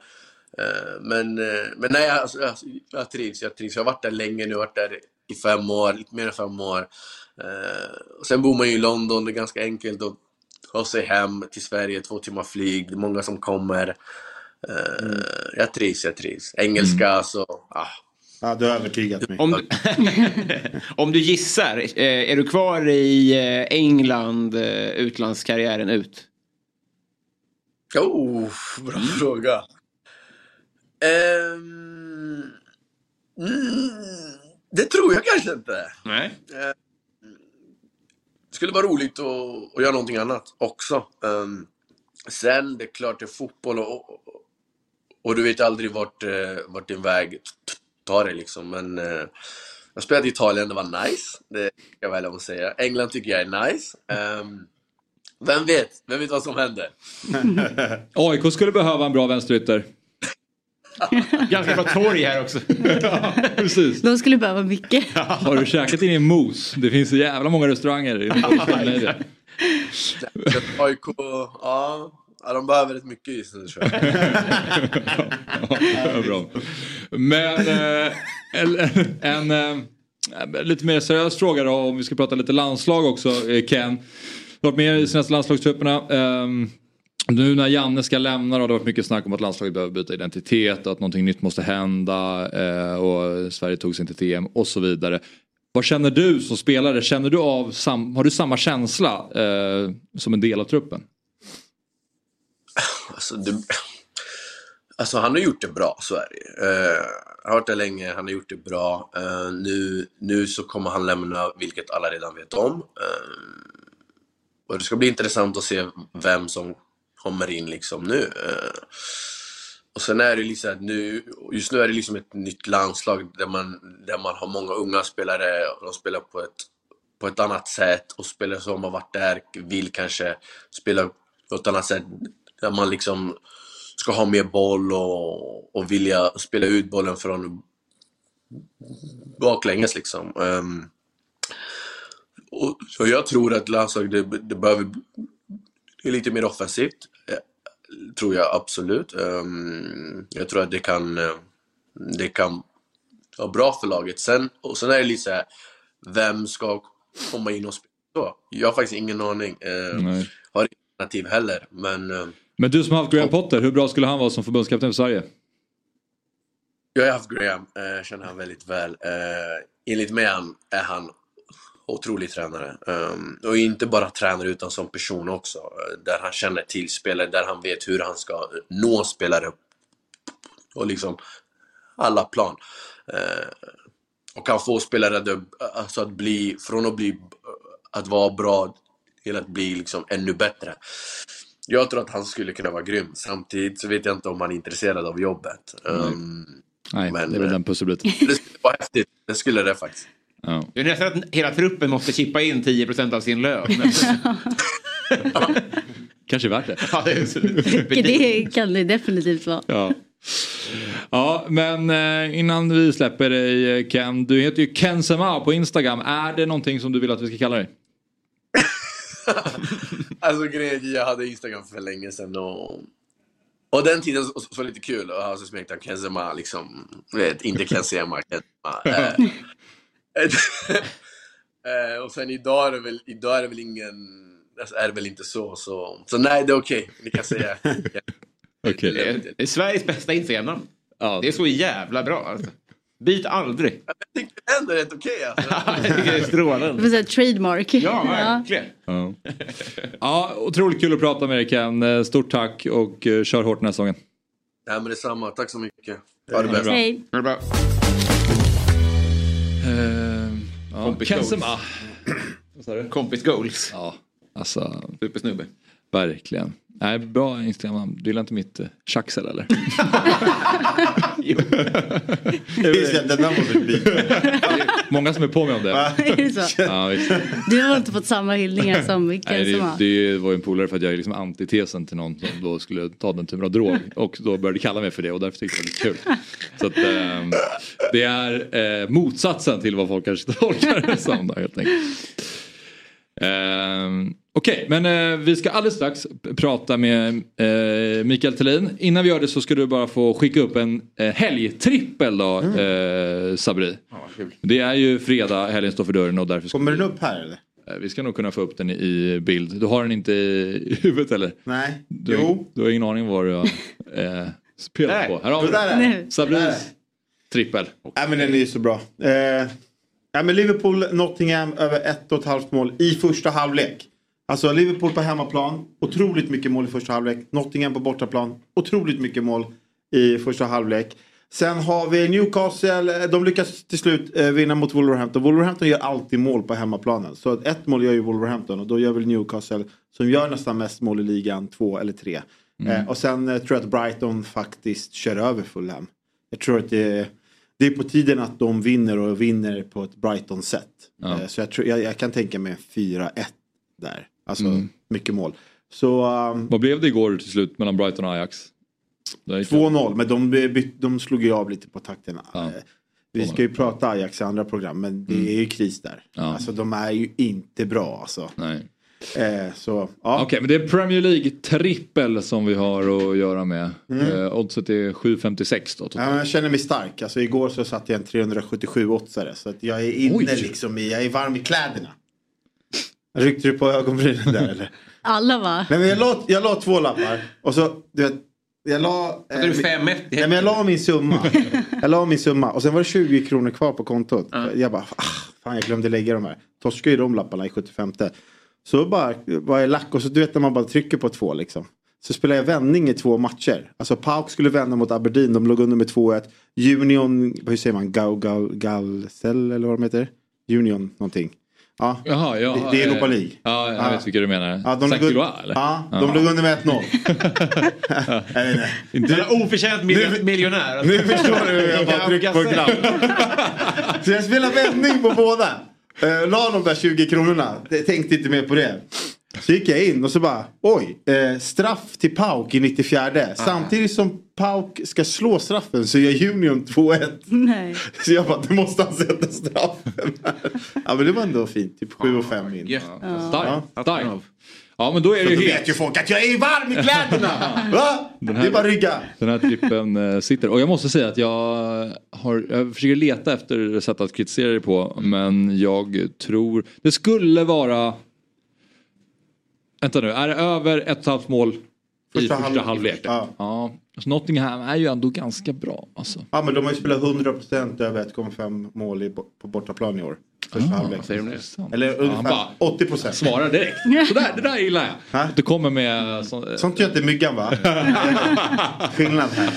Speaker 12: Eh, men, men nej, alltså, jag, jag trivs. Jag trivs. Jag har varit där länge nu. Jag har varit där i fem år, lite mer än fem år. Eh, sen bor man ju i London. Det är ganska enkelt att ta sig hem till Sverige. Två timmar flyg. Det är många som kommer. Eh, Jag trivs, jag trivs. Engelska så, ah.
Speaker 2: Ja, du har övertygat mig.
Speaker 4: Om du, om du gissar, eh, är du kvar i eh, England, eh, utlandskarriären ut?
Speaker 12: Oh, bra fråga. Ehm, mm, det tror jag kanske inte.
Speaker 4: Nej.
Speaker 12: Det skulle vara roligt att, att göra någonting annat också. Um, sen, det är klart det är fotboll och, och, och du vet aldrig vart, eh, vart din väg tar dig liksom. Men eh, jag spelade i Italien, det var nice. Det ska jag väl om att säga. England tycker jag är nice. Um, vem vet? Vem vet vad som händer?
Speaker 1: AIK skulle behöva en bra vänsterytter.
Speaker 13: Ganska bra torg här också.
Speaker 1: Precis.
Speaker 9: De skulle behöva mycket.
Speaker 1: Har du käkat in i mos? Det finns så jävla många restauranger.
Speaker 12: AIK, ja, ja, de behöver rätt mycket just nu tror jag.
Speaker 1: Ja, bra. Men eh, en, en eh, lite mer seriös fråga då om vi ska prata lite landslag också eh, Ken. Du har varit med i senaste landslagstrupperna. Ehm, nu när Janne ska lämna då, det har varit mycket snack om att landslaget behöver byta identitet och att någonting nytt måste hända eh, och Sverige tog sig inte till EM och så vidare. Vad känner du som spelare? Känner du av sam- har du samma känsla eh, som en del av truppen?
Speaker 12: Alltså, det, alltså han har gjort det bra, så är det Jag har hört det länge, han har gjort det bra. Eh, nu, nu så kommer han lämna, vilket alla redan vet om. Eh, och det ska bli intressant att se vem som kommer in liksom nu. Eh, och sen är det liksom att nu, just nu är det liksom ett nytt landslag där man, där man har många unga spelare och de spelar på ett, på ett annat sätt och spelare som har varit där vill kanske spela på ett annat sätt där man liksom ska ha mer boll och, och vilja spela ut bollen från baklänges liksom. Um, och, så jag tror att landslaget det, det behöver bli lite mer offensivt. Tror jag absolut. Um, jag tror att det kan, eh, det kan vara bra för laget. Sen, och sen är det lite så här, vem ska komma in och spela? Jag har faktiskt ingen aning. Uh,
Speaker 1: Nej.
Speaker 12: har inget alternativ heller. Men eh,
Speaker 1: Men du som har haft Graham Potter, hur bra skulle han vara som förbundskapten för Sverige?
Speaker 12: Jag har haft Graham, eh, känner han väldigt väl. Eh, enligt mig är han otrolig tränare. Um, och inte bara tränare utan som person också. eh, Där han känner till spelare, där han vet hur han ska nå spelare. Och liksom alla plan. Eh, och kan få spelare att, alltså att bli, från att bli, att vara bra till att bli liksom ännu bättre. Jag tror att han skulle kunna vara grym. Samtidigt så vet jag inte om han är intresserad av jobbet. Um,
Speaker 1: Nej,
Speaker 12: Men,
Speaker 1: det är väl
Speaker 12: eh,
Speaker 1: den pusselbiten.
Speaker 12: det skulle vara häftigt. Det skulle det faktiskt.
Speaker 1: Ja.
Speaker 13: Det är nästan att hela truppen måste chippa in 10% av sin lön.
Speaker 1: Kanske värt det.
Speaker 13: Ja, det
Speaker 9: Det kan det definitivt vara.
Speaker 1: Ja. Ja, men eh, innan vi släpper dig eh, Ken. Du heter ju Ken Sema på Instagram. Är det någonting som du vill att vi ska kalla dig?
Speaker 12: Alltså grejen jag hade Instagram för länge sedan och... Och den tiden så, så var det lite kul att ha så smeknamn Kenzema liksom. du Vet, inte Kenzema, Kenzema. Eh, eh, och sen idag är det väl, idag är det väl ingen... Alltså, är det väl inte så. Så, så nej, det är okej. Ni kan säga.
Speaker 1: Okej.
Speaker 13: Det är- det är Sveriges bästa Instagram-namn. Det är så jävla bra. Alltså. Byt aldrig.
Speaker 12: Det är ändå rätt okej alltså.
Speaker 13: Jag tycker det är
Speaker 9: Det
Speaker 13: strålande.
Speaker 9: får säga trademark.
Speaker 13: Ja, verkligen.
Speaker 1: Ja. ja, otroligt kul att prata med dig Ken. Eh, Stort tack och eh, kör hårt den här säsongen.
Speaker 12: Nej men detsamma. Tack så mycket. Ha det bäst.
Speaker 9: Hej.
Speaker 13: Ha det bra.
Speaker 1: Ja.
Speaker 13: Kompis
Speaker 1: Ken
Speaker 13: goals.
Speaker 1: Du?
Speaker 13: Kompis goals.
Speaker 1: Ja, alltså
Speaker 13: Supersnubbe.
Speaker 1: verkligen. Nej, bra Instagram. Du gillar inte mitt uh, tjaxel eller?
Speaker 2: Den där måste vi byta.
Speaker 1: Många som är på mig om det.
Speaker 9: Är det så?
Speaker 1: Ja, visst.
Speaker 9: Du har inte fått samma hyllningar som
Speaker 1: Nej,
Speaker 9: Ken
Speaker 1: det,
Speaker 9: Sema.
Speaker 1: det var ju en polare för att jag är liksom antitesen till någon som då skulle ta den typen av drog. Och då började kalla mig för det och därför tyckte jag det var lite kul. Så att, ehm, det är eh, motsatsen till vad folk kanske tolkar det som då, helt enkelt. Ehm, Okej, men eh, vi ska alldeles strax prata med eh, Mikael Thelin. Innan vi gör det så ska du bara få skicka upp en eh, helgtrippel då, eh, Sabri. Det är ju fredag, helgen står för dörren och därför ska
Speaker 2: Kommer
Speaker 1: vi,
Speaker 2: den upp här eller?
Speaker 1: eh, vi ska nog kunna få upp den i bild. Du har den inte i huvudet eller?
Speaker 2: Nej.
Speaker 1: Du,
Speaker 2: Jo.
Speaker 1: du har ingen aning vad du har eh, spelat
Speaker 13: Där.
Speaker 1: på. Här har vi den. Sabris trippel.
Speaker 2: Nej men den är ju så bra. Eh, ja, men Liverpool, Nottingham över ett och ett halvt mål i första halvlek. Alltså Liverpool på hemmaplan, otroligt mycket mål i första halvlek. Nottingham på bortaplan, otroligt mycket mål i första halvlek. Sen har vi Newcastle. De lyckas till slut eh, vinna mot Wolverhampton. Wolverhampton gör alltid mål på hemmaplanen. Så ett mål gör ju Wolverhampton och då gör väl Newcastle som gör nästan mest mål i ligan två eller tre.
Speaker 1: Mm.
Speaker 2: Eh, och sen eh, tror jag att Brighton faktiskt kör över Fulham. Jag tror att det, det är på tiden att de vinner och vinner på ett Brighton-sätt.
Speaker 1: Ja.
Speaker 2: Eh, så jag, tror, jag, jag kan tänka mig 4-1 där. Alltså
Speaker 1: Mm.
Speaker 2: mycket mål. Så um,
Speaker 1: Vad blev det igår till slut mellan Brighton och Ajax? Det gick-
Speaker 2: 2-0 men de, de slog ju av lite på takterna.
Speaker 1: Ja.
Speaker 2: Eh, Vi ska ju prata Ajax i andra program men det
Speaker 1: Mm.
Speaker 2: är ju kris där.
Speaker 1: Ja.
Speaker 2: Alltså de är ju inte bra alltså.
Speaker 1: Nej.
Speaker 2: Eh, så ja.
Speaker 1: Okej, men det är Premier League-trippel som vi har att göra med.
Speaker 2: Mm.
Speaker 1: Eh, oddset är 7,56 då.
Speaker 2: Ja, jag känner mig stark. Alltså, igår så satt jag en 377 åtsare så att jag är inne
Speaker 1: Oj.
Speaker 2: liksom i, jag är varm i kläderna. Ryckte du på ögonbrynen där eller?
Speaker 9: Alla va?
Speaker 2: Nej, men jag, la, jag la två lappar och så du vet. Jag la,
Speaker 4: Hade du
Speaker 2: min-
Speaker 4: 5-1 i
Speaker 2: Nej, men jag la min summa. Jag la min summa och sen var det 20 kronor kvar på kontot. Jag bara, ah, fan jag glömde lägga de här. Torskade ju de lapparna i 75. Så bara var jag lack och så du vet när man bara trycker på två liksom. Så spelade jag vändning i två matcher. Alltså Pauk skulle vända mot Aberdeen, de låg under med 2-1. Union, hur säger man, Gau, Gau, Galsel eller vad de heter? Union någonting. Ja,
Speaker 1: Jaha, ja,
Speaker 2: det, det är Europa
Speaker 1: eh,
Speaker 2: League.
Speaker 1: Ja, jag
Speaker 2: Ja.
Speaker 1: vet vilka du menar.
Speaker 2: Ja, de
Speaker 1: Gilloise, eller?
Speaker 2: ja, de låg under med 1-0. jag vet inte.
Speaker 4: Du, oförtjänt mil- miljonär.
Speaker 2: Nu förstår du hur jag bara trycker på en knapp. Så jag spelade vändning på båda. Uh, la de där 20 kronorna. Tänkte inte mer på det. Så gick jag in och så bara oj, eh, straff till Pauk i 94. Samtidigt som Pauk ska slå straffen så gör Union 2-1.
Speaker 9: Nej.
Speaker 2: Så jag bara, det måste han sätta straffen. ja men det var ändå fint, typ 7 och 5 in.
Speaker 1: Starkt. Starkt. Ja, men då är det ju
Speaker 2: vet
Speaker 1: helt.
Speaker 2: ju folk att jag är varm i kläderna. Va?
Speaker 1: Den
Speaker 2: Det är bara rygga.
Speaker 1: Den här trippen eh, sitter. Och jag måste säga att jag, har, jag försöker leta efter sätt att kritisera det på. Men jag tror det skulle vara. Vänta nu, är det över ett och ett halvt mål i
Speaker 2: Första
Speaker 1: första
Speaker 2: halv-
Speaker 1: halvlek?
Speaker 2: ja.
Speaker 1: ja. Så Nottingham är ju ändå ganska bra. Alltså.
Speaker 2: Ja men de har ju spelat 100% över 1,5 mål i, på bortaplan i år. Första halvlek. Eller ungefär 80%.
Speaker 1: Svarar direkt. Sådär, det där gillar jag. Att Du kommer med... Så,
Speaker 2: Sånt gör inte Myggan va? Skillnad här.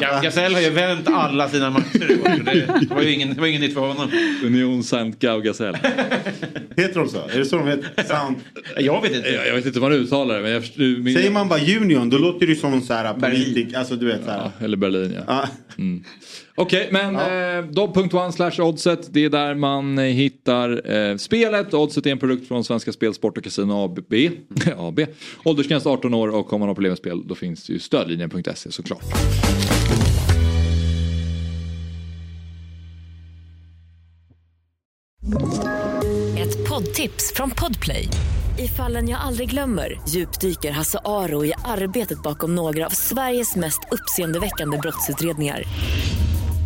Speaker 4: Ja, Gasell har ju vänt alla sina matcher i år. Det det var ju ingen, det var ingen nytt för honom.
Speaker 1: Union Saint Gaugasell.
Speaker 2: Heter de så? Är det så de heter? Sound...
Speaker 4: Jag vet inte.
Speaker 1: Jag, jag vet inte hur man uttalar det men jag förstår, min,
Speaker 2: Säger man bara Union då låter det ju som en sån här politik. Alltså du vet så här.
Speaker 1: Ja, eller Berlin ja.
Speaker 2: Ja.
Speaker 1: Mm. Okej, men eh, dobb.one slash oddset. Det är där man eh, hittar eh, spelet. Oddset är en produkt från Svenska Spel, Sport och Casino AB. AB. Åldersgräns 18 år och om man har problem med spel då finns det ju stödlinjen.se såklart.
Speaker 11: Ett poddtips från Podplay. I fallen jag aldrig glömmer djupdyker Hasse Aro i arbetet bakom några av Sveriges mest uppseendeväckande brottsutredningar.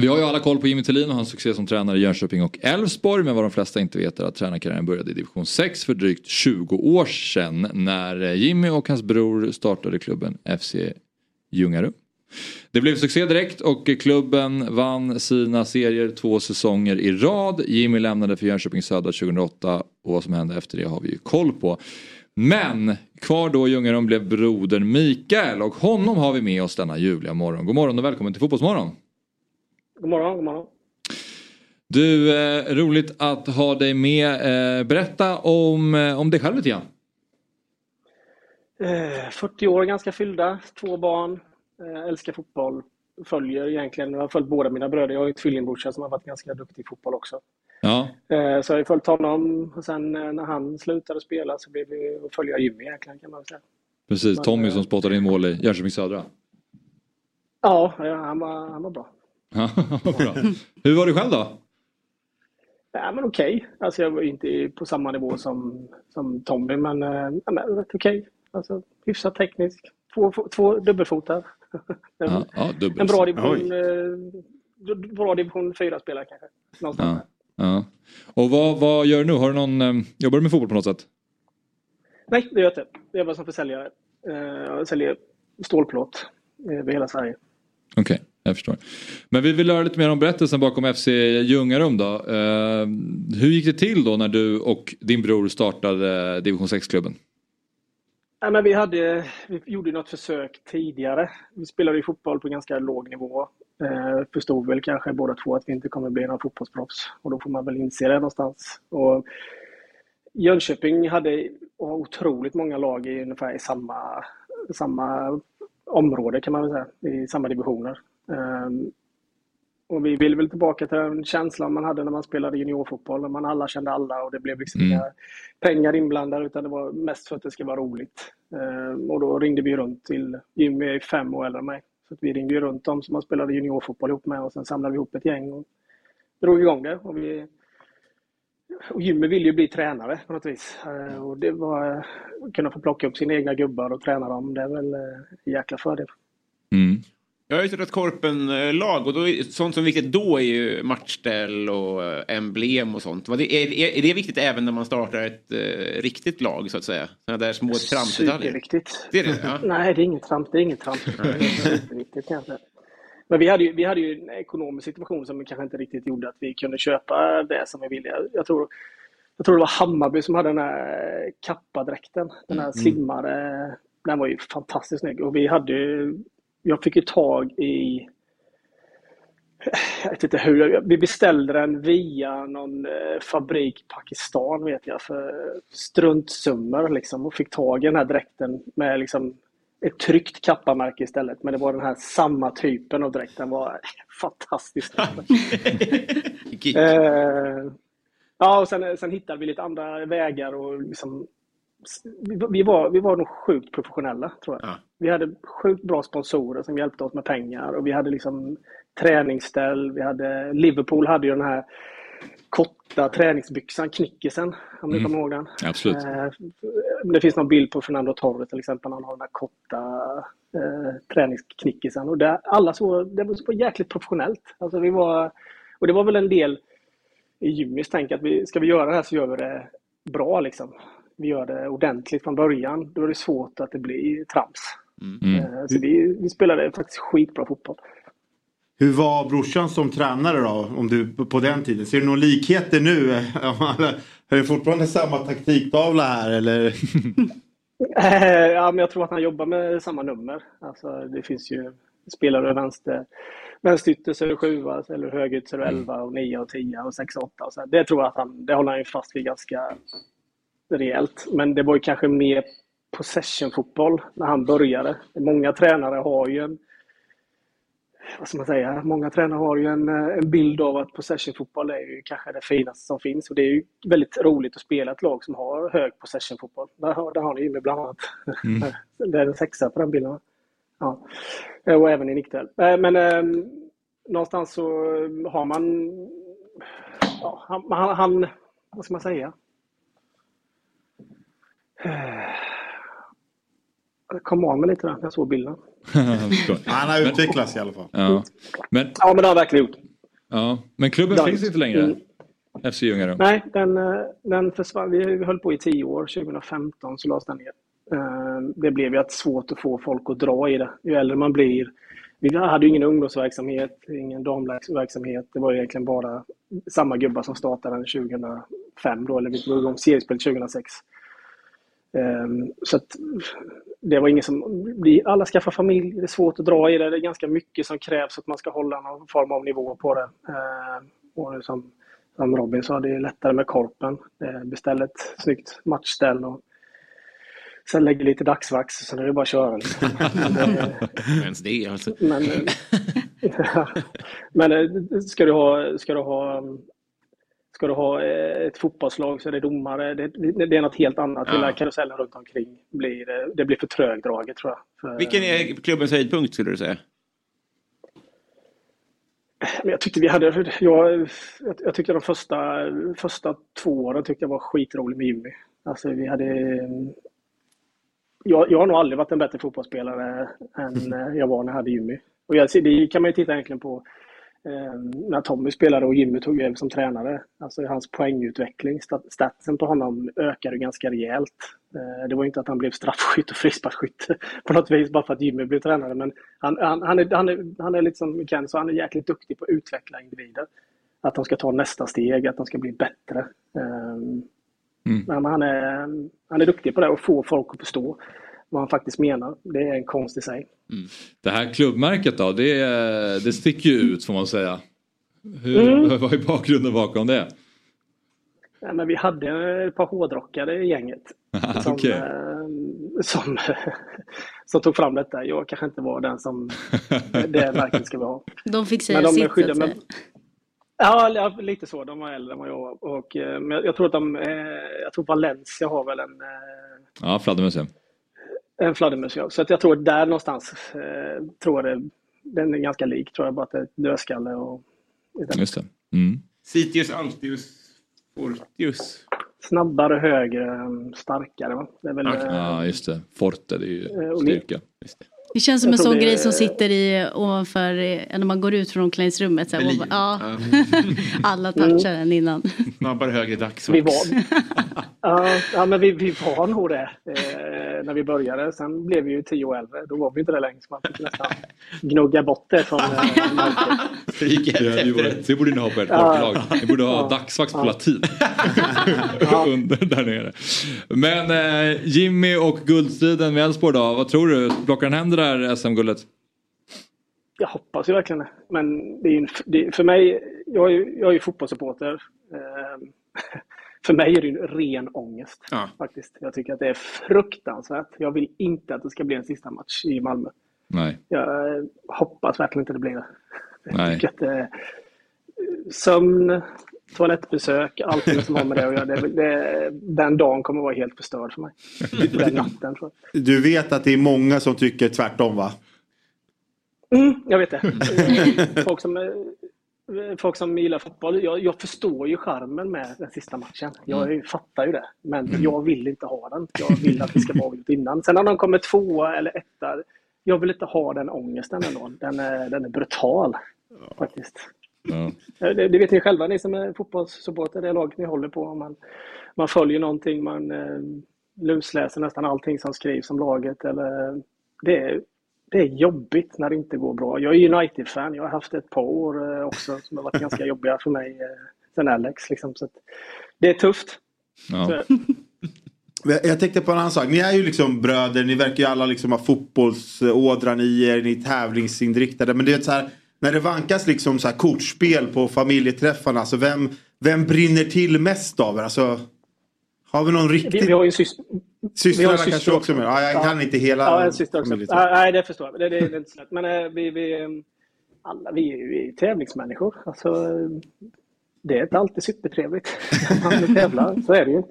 Speaker 1: vi har ju alla koll på Jimmy Tillin och hans succé som tränare i Jönköping och Elfsborg. Men vad de flesta inte vet är att tränarkarriären började i division 6 för drygt 20 år sedan. När eh, Jimmy och hans bror startade klubben FC Ljungarum. Det blev succé direkt och klubben vann sina serier två säsonger i rad. Jimmy lämnade för Jönköping Södra 2008 och vad som hände efter det har vi ju koll på. Men kvar då i Ljungarum blev brodern Mikael och honom har vi med oss denna ljuvliga morgon. God morgon och välkommen till Fotbollsmorgon.
Speaker 14: God morgon, god morgon.
Speaker 1: Du, eh, roligt att ha dig med. Eh, berätta om, eh, om dig själv lite grann.
Speaker 14: Eh, 40 år, ganska fyllda, två barn, eh, älskar fotboll, följer egentligen, jag har följt båda mina bröder, jag har en tvillingbrorsa som har varit ganska duktig i fotboll också.
Speaker 1: Ja,
Speaker 14: Eh, så jag har följt honom och sen när han slutade spela så blev det att följa Jimmy egentligen kan man säga.
Speaker 1: precis. Tommy som spottade in mål i Jönköping Södra.
Speaker 14: Ja, ja, han var, han var bra.
Speaker 1: Bra. Hur var det själv då?
Speaker 14: Ja, men okej. Alltså jag var inte på samma nivå som, som Tommy, men, eh, ja, men okej. Alltså, hyfsat teknisk. Två, två dubbelfotar. en,
Speaker 1: Ja, ja, dubbel.
Speaker 14: en bra division. Eh, bra division 4-spelare kanske. Någonstans.
Speaker 1: Ja. ja. Och vad, vad gör du nu? Har du någon, eh, jobbar du med fotboll på något sätt?
Speaker 14: Nej, det gör jag inte. Jag jobbar som försäljare. Eh, Jag säljer stålplåt över hela Sverige.
Speaker 1: Okej, jag förstår. Men vi vill höra lite mer om berättelsen bakom FC Ljungarum då. Eh, hur gick det till då när du och din bror startade division 6-klubben?
Speaker 14: Ja, men vi, hade, vi gjorde något försök tidigare. Vi spelade ju fotboll på ganska låg nivå. Eh, förstod väl kanske båda två att vi inte kommer bli några fotbollsproffs. Och då får man väl inse det någonstans. Och Jönköping hade otroligt många lag i ungefär i samma, samma område kan man väl säga. I samma divisioner. Eh, och vi ville väl tillbaka till den känslan man hade när man spelade juniorfotboll. När man alla kände alla och det blev liksom
Speaker 1: Mm.
Speaker 14: inga pengar inblandade utan det var mest för att det ska vara roligt. Eh, och då ringde vi runt till, Jimmy är fem år äldre än mig. Så att vi ringde runt dem som man spelade juniorfotboll ihop med och sen samlade vi ihop ett gäng och drog igång det. Och, vi, och Jimmy ville ju bli tränare på något vis. Eh, och det var att kunna få plocka upp sina egna gubbar och träna dem. Det är väl eh, en jäkla fördel.
Speaker 4: Jag har ju ett Korpen-lag och då sånt som är viktigt då är ju matchställ och eh, emblem och sånt. Är, är, är det viktigt även när man startar ett eh, riktigt lag så att säga? Sådana där små tramsdetaljer?
Speaker 14: Superviktigt.
Speaker 4: Det är det? Ja.
Speaker 14: Nej, det är inget trams. Det är inget trams. Det är superviktigt kanske. Men vi hade, ju, vi hade ju en ekonomisk situation som kanske inte riktigt gjorde att vi kunde köpa det som vi ville. Jag tror, jag tror det var Hammarby som hade den här kappadräkten. Den här slimmade. Den var ju fantastiskt snygg. Och vi hade ju- jag fick ju tag i jag vet inte hur, vi beställde den via någon eh, fabrik i Pakistan vet jag för struntsummor liksom och fick tag i den här dräkten med liksom ett tryckt kappamärke istället. Men det var den här samma typen av dräkt. Den var fantastisk. eh, ja, och sen, sen hittade vi lite andra vägar och liksom vi, var, vi var nog sjukt professionella tror jag. Vi hade sjukt bra sponsorer som hjälpte oss med pengar och vi hade liksom träningsställ. Vi hade, Liverpool hade ju den här korta träningsbyxan, knickisen, om ni
Speaker 1: Mm.
Speaker 14: kommer ihåg den.
Speaker 1: Absolut.
Speaker 14: Eh, det finns någon bild på Fernando Torres till exempel. Han har den här korta eh, träningsknickisen. Och det, alla så, det var jäkligt professionellt. Alltså vi var, och det var väl en del i Jimmys tänk att vi, ska vi göra det här så gör vi det bra liksom. Vi gör det ordentligt från början. Då är det svårt att det blir trams. Eh, Så vi, vi spelade faktiskt skitbra fotboll.
Speaker 2: Hur var brorsan som tränare då? Om du, på den tiden? Ser du några likheter nu? Är det fortfarande samma taktiktavla här eller?
Speaker 14: Eh, Ja, men jag tror att han jobbar med samma nummer. Alltså, det finns ju spelare vänster, vänsterytter så är det sjua, eller högerytter så är det elva och nio och tio och sex och åtta. Och så. Det tror jag att han, det håller han ju fast vid ganska rejält. Men det var ju kanske mer possession-fotboll när han började. Många tränare har ju en vad ska man säga, många tränare har ju en, eh, en bild av att possession-fotboll är ju kanske det finaste som finns. Och det är ju väldigt roligt att spela ett lag som har hög possession-fotboll. Där, har- där har ni Jimmy bland annat.
Speaker 1: Mm.
Speaker 14: det är en sexa på den bilden. Ja. Eh, Och även i nickduell. Eh, Men eh, någonstans så har man... Ja, han, han, han... Vad ska man säga? Kom av mig lite där när jag såg bilden.
Speaker 2: Han har utvecklats i alla fall.
Speaker 1: Ja. Men,
Speaker 14: Ja, men det har han verkligen gjort.
Speaker 1: ja. men klubben
Speaker 14: Ja.
Speaker 1: finns inte längre?
Speaker 14: Mm.
Speaker 1: FC Ljungarum?
Speaker 14: Nej, den, eh, den försvann. Vi höll på i tio år. 2015 så lades den ner. Eh, Det blev ju att svårt att få folk att dra i det. Ju äldre man blir. Vi hade ju ingen ungdomsverksamhet, ingen damverksamhet. Det var egentligen bara samma gubbar som startade den 2005 då, eller vi drog igång seriespel 2006. Ehm, Så att det var ingen som... Alla skaffar familj, det är svårt att dra i det. Det är ganska mycket som krävs att man ska hålla någon form av nivå på det. Ehm, Och som, som Robin sa, det är lättare med korpen. Eh, Beställ ett snyggt matchställ och sen lägger lite dagsvax, sen är det bara att köra. Liksom.
Speaker 4: Ens det alltså.
Speaker 14: men, eh, men eh, ska du ha, ska du ha, ska du ha eh, ett fotbollslag så är det domare. Det, det, är något helt annat.
Speaker 4: Ja.
Speaker 14: Hela karusellen runt omkring blir, eh, det blir för trögdraget tror jag. För,
Speaker 4: Vilken är klubbens höjdpunkt skulle du säga?
Speaker 14: Men jag tyckte vi hade, jag, jag, tyckte de första, första två åren tyckte jag var skitroligt med Jimmy. Alltså vi hade, jag, jag har nog aldrig varit en bättre fotbollsspelare än eh, jag var när jag hade Jimmy. Och jag, det kan man ju titta egentligen på eh, när Tommy spelade och Jimmy tog över som tränare. Alltså hans poängutveckling, stat- statsen på honom ökade ganska rejält. Eh, det var inte att han blev straffskytt och frisparksskytt på något vis bara för att Jimmy blev tränare. Men han, han, han, är, han, är, han är lite som Ken, så han är jäkligt duktig på att utveckla individer. Att de ska ta nästa steg, att de ska bli bättre. Eh, Men han är, han är duktig på det och få folk att förstå vad han faktiskt menar. Det är en konst i sig.
Speaker 1: Det här klubbmärket då, det, det sticker ju ut får man säga. Hur,
Speaker 14: Mm.
Speaker 1: Vad är bakgrunden bakom det?
Speaker 14: Ja, men vi hade ett par hårdrockare i gänget. Som,
Speaker 1: Okej.
Speaker 14: eh, som, som tog fram detta. Jag kanske inte var den som det märket ska vi ha.
Speaker 9: De fick säga
Speaker 14: Men de
Speaker 9: sitt,
Speaker 14: mig.
Speaker 9: säga.
Speaker 14: Ja, lite så. De var äldre än vad jag var. Och, eh, men jag, jag tror att de, eh, jag tror Valencia har väl en, eh,
Speaker 1: Ja, fladdermöss.
Speaker 14: En fladdermus. ja. Så att jag tror att där någonstans, eh, tror jag det, den är ganska lik. Tror jag bara att det är ett dödskalle och
Speaker 1: Just det. Mm.
Speaker 4: Citius Altius Fortius.
Speaker 14: snabbare, högre, eh, starkare. Va? Det är väl, eh,
Speaker 1: Ja, just det. Forte, det är ju
Speaker 14: Eh,
Speaker 1: styrka.
Speaker 9: Det känns som
Speaker 14: Jag
Speaker 9: en sån grej som sitter i ovanför, när man går ut från omklädningsrummet. Så här, och, ja.
Speaker 4: Ja.
Speaker 9: Alla touchar den innan.
Speaker 4: Snabbare, högre dagsmax.
Speaker 14: Vi var, ja, ja, men vi, vi var nog det eh, när vi började. Sen blev vi ju 10 år äldre. Då var vi inte det längre. Så man fick nästan gnugga bort det från eh.
Speaker 1: Det, vi borde, det borde ni ha på ert
Speaker 14: Ja.
Speaker 1: korplag. Ni borde ha
Speaker 14: Ja.
Speaker 1: dagsvakt på
Speaker 14: Ja.
Speaker 1: latin. Under där nere. Men eh, Jimmy och guldstriden med Elfsborg då. Vad tror du? Plockar han hem det där SM-guldet?
Speaker 14: Jag hoppas ju verkligen det. Men det är en- det, för mig, jag är, ju- jag är ju fotbollssupporter. Eh, för mig är det ju ren ångest. Faktiskt. Jag tycker att det är fruktansvärt. Jag vill inte att det ska bli en sista match i Malmö.
Speaker 1: Nej.
Speaker 14: Jag eh, hoppas verkligen inte det blir det. Jag
Speaker 1: Nej.
Speaker 14: är sömn, toalettbesök, allting som har med det att göra. Det, det, den dagen kommer vara helt förstörd för mig. Den natten tror jag.
Speaker 2: Du vet att det är många som tycker tvärtom va?
Speaker 14: Mm, jag vet det. Folk som, eh, folk som gillar fotboll. Jag, jag förstår ju charmen med den sista matchen. Jag
Speaker 2: Mm.
Speaker 14: fattar ju det. Men jag vill inte ha den. Jag vill att vi ska vara avgjort innan. Sen när de kommer tvåa eller etta. Jag vill inte ha den ångesten ändå. Den är, den är brutal. Faktiskt.
Speaker 1: Ja.
Speaker 14: Det, det vet ni själva, ni som är fotbollssupporter, det laget ni håller på. Man, man följer någonting, man eh, lusläser nästan allting som skrivs om laget. Eller, det, är, det är jobbigt när det inte går bra. Jag är United-fan, jag har haft ett par år eh, också som har varit ganska jobbiga för mig eh, sen Alex. Liksom, så att, det är tufft.
Speaker 1: Ja.
Speaker 2: Jag tänkte på en annan sak. Ni är ju liksom bröder, ni verkar ju alla liksom ha fotbollsådran i er, ni är tävlingsinriktade. Men det är så här, när det vankas liksom så här kortspel på familjeträffarna, alltså vem, vem brinner till mest av er? Alltså, har vi någon
Speaker 14: vi,
Speaker 2: riktigt...
Speaker 14: vi har ju en syster.
Speaker 2: Systrarna
Speaker 14: vi en
Speaker 2: kanske också med? Ja, jag kan inte hela
Speaker 14: Ja, en syster också. Ja, nej, det förstår jag. Det, det, det är inte så lätt. Men eh, vi, vi, eh, alla, vi är ju vi tävlingsmänniskor. Alltså, det är inte alltid supertrevligt när man tävlar. Så är det ju.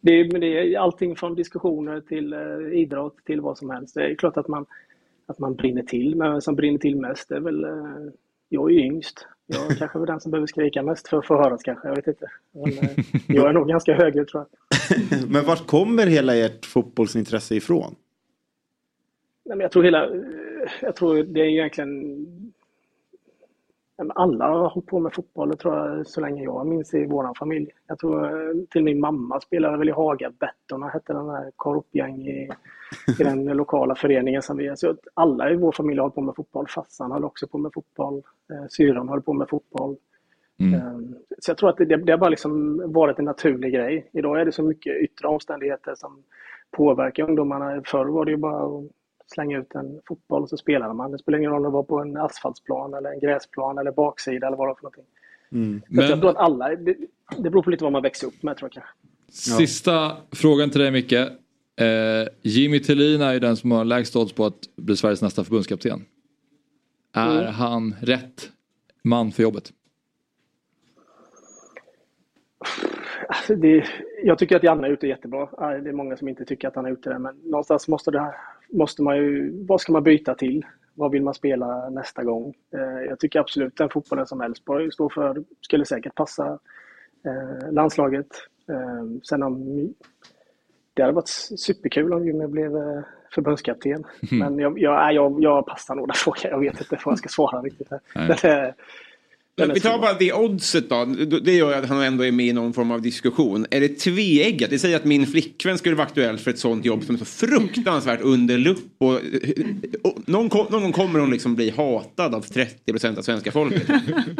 Speaker 14: Det är, men det är allting från diskussioner till eh, idrott till vad som helst. Det är klart att man, att man brinner till. Men vem som brinner till mest det är väl... eh, Jag är ju yngst. Jag kanske är den som behöver skrika mest för att få höras kanske. Jag vet inte. Men, eh, jag är nog ganska högljudd tror jag.
Speaker 2: Men vart kommer hela ert fotbollsintresse ifrån?
Speaker 14: Nej, men jag tror hela... Jag tror det är egentligen... Alla har hållit på med fotboll tror jag, så länge jag minns i vår familj. Jag tror eh, till min mamma spelade väl i Haga. Bettorna hette den här korpgäng i, i den lokala föreningen som vi är. Så alla i vår familj har hållit på med fotboll. Fassan höll också på med fotboll. Eh, Syrran höll på med fotboll. Eh, Så jag tror att det, det har bara liksom varit en naturlig grej. Idag är det så mycket yttre omständigheter som påverkar ungdomarna. Förr var det ju bara att slänga ut en fotboll och så spelade man. Det spelar ingen roll om det var på en asfaltsplan eller en gräsplan eller baksida eller vad det var för någonting.
Speaker 2: Mm.
Speaker 14: Att jag tror att alla, det, det beror på lite vad man växer upp med tror jag.
Speaker 1: Sista frågan till dig Micke. Eh, Jimmy Tillin är ju den som har lägst odds på att bli Sveriges nästa förbundskapten. Är
Speaker 14: Mm.
Speaker 1: han rätt man för jobbet?
Speaker 14: Alltså det, jag tycker att Janne är ute jättebra. Det är många som inte tycker att han är ute där. Men någonstans måste, det måste man ju... Vad ska man byta till? Vad vill man spela nästa gång? Eh, Jag tycker absolut den fotbollen som Elfsborg står för skulle säkert passa eh, landslaget. Eh, Sen om... Det hade varit superkul om Jimmy blev förbundskapten. Men jag, jag, jag, jag passar nog den frågan. Jag vet inte vad jag ska svara riktigt. Här.
Speaker 4: Men vi tar bara det oddset då. Det gör att han ändå är med i någon form av diskussion. Är det tveeggat? Det säger att min flickvän skulle vara aktuell för ett sånt jobb som är så fruktansvärt under lupp. Och, och någon, kom- någon gång kommer hon liksom bli hatad av 30% av svenska folket.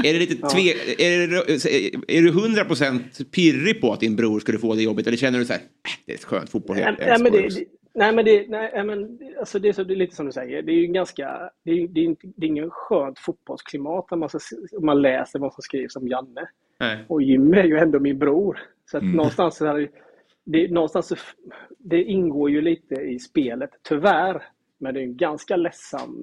Speaker 4: är det lite tve, är, det, är du 100% pirrig på att din bror skulle få det jobbet? Eller känner du så här, "Äh, det är ett skönt fotboll.
Speaker 14: Det, det- nej, men det, nej, men alltså det, är så, det är lite som du säger. Det är ju ganska, det är, det är, inte, det är ingen skönt fotbollsklimat när man, ska, man läser vad som skrivs om Janne.
Speaker 4: Nej.
Speaker 14: Och Jimmy är ju ändå min bror. Så att
Speaker 4: Mm.
Speaker 14: någonstans, så här, det, någonstans det ingår ju lite i spelet, tyvärr. Men det är en ganska ledsam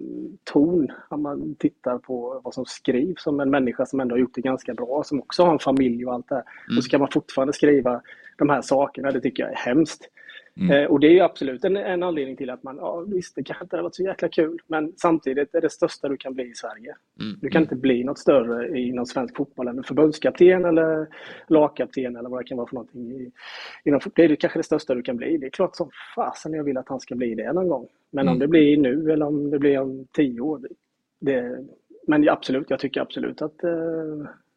Speaker 14: ton om man tittar på vad som skrivs om en människa som ändå har gjort det ganska bra, som också har en familj och allt det här.
Speaker 15: Mm.
Speaker 14: Och så kan man fortfarande skriva de här sakerna, det tycker jag är hemskt.
Speaker 15: Mm.
Speaker 14: Eh, och det är ju absolut en, en anledning till att man, ja visst det kanske inte har varit så jäkla kul, men samtidigt är det största du kan bli i Sverige.
Speaker 4: Mm.
Speaker 14: Du kan inte bli något större inom svensk fotboll än en förbundskapten eller lagkapten eller vad det kan vara för någonting. I, inom, det är kanske det största du kan bli. Det är klart som fasen jag vill att han ska bli det någon gång. Men om
Speaker 15: Mm.
Speaker 14: det blir nu eller om det blir om tio år. Det, men absolut, jag tycker absolut att, eh,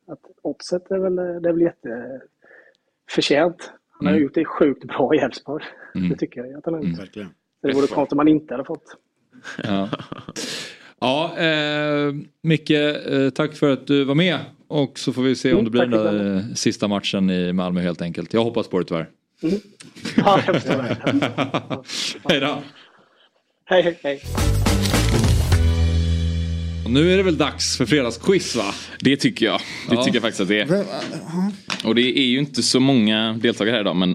Speaker 14: att oddset är väl, det är väl jätteförtjänt. Han har
Speaker 1: Mm.
Speaker 14: gjort det sjukt bra i Elfsborg.
Speaker 1: Mm.
Speaker 14: Det tycker jag att han har gjort.
Speaker 2: Verkligen.
Speaker 14: Det vore konstigt om man inte hade fått.
Speaker 1: Ja, ja eh, Micke, eh, tack för att du var med. Och så får vi se om
Speaker 14: Mm,
Speaker 1: det blir den där eh, sista matchen i Malmö helt enkelt. Jag hoppas på det tyvärr.
Speaker 14: Ja, jag förstår det.
Speaker 1: Hej då.
Speaker 14: Hej, hej.
Speaker 1: Och nu är det väl dags för fredagsquiz va?
Speaker 16: Det tycker jag. Det
Speaker 1: Ja.
Speaker 16: tycker jag faktiskt att det är. Och det är ju inte så många deltagare här idag men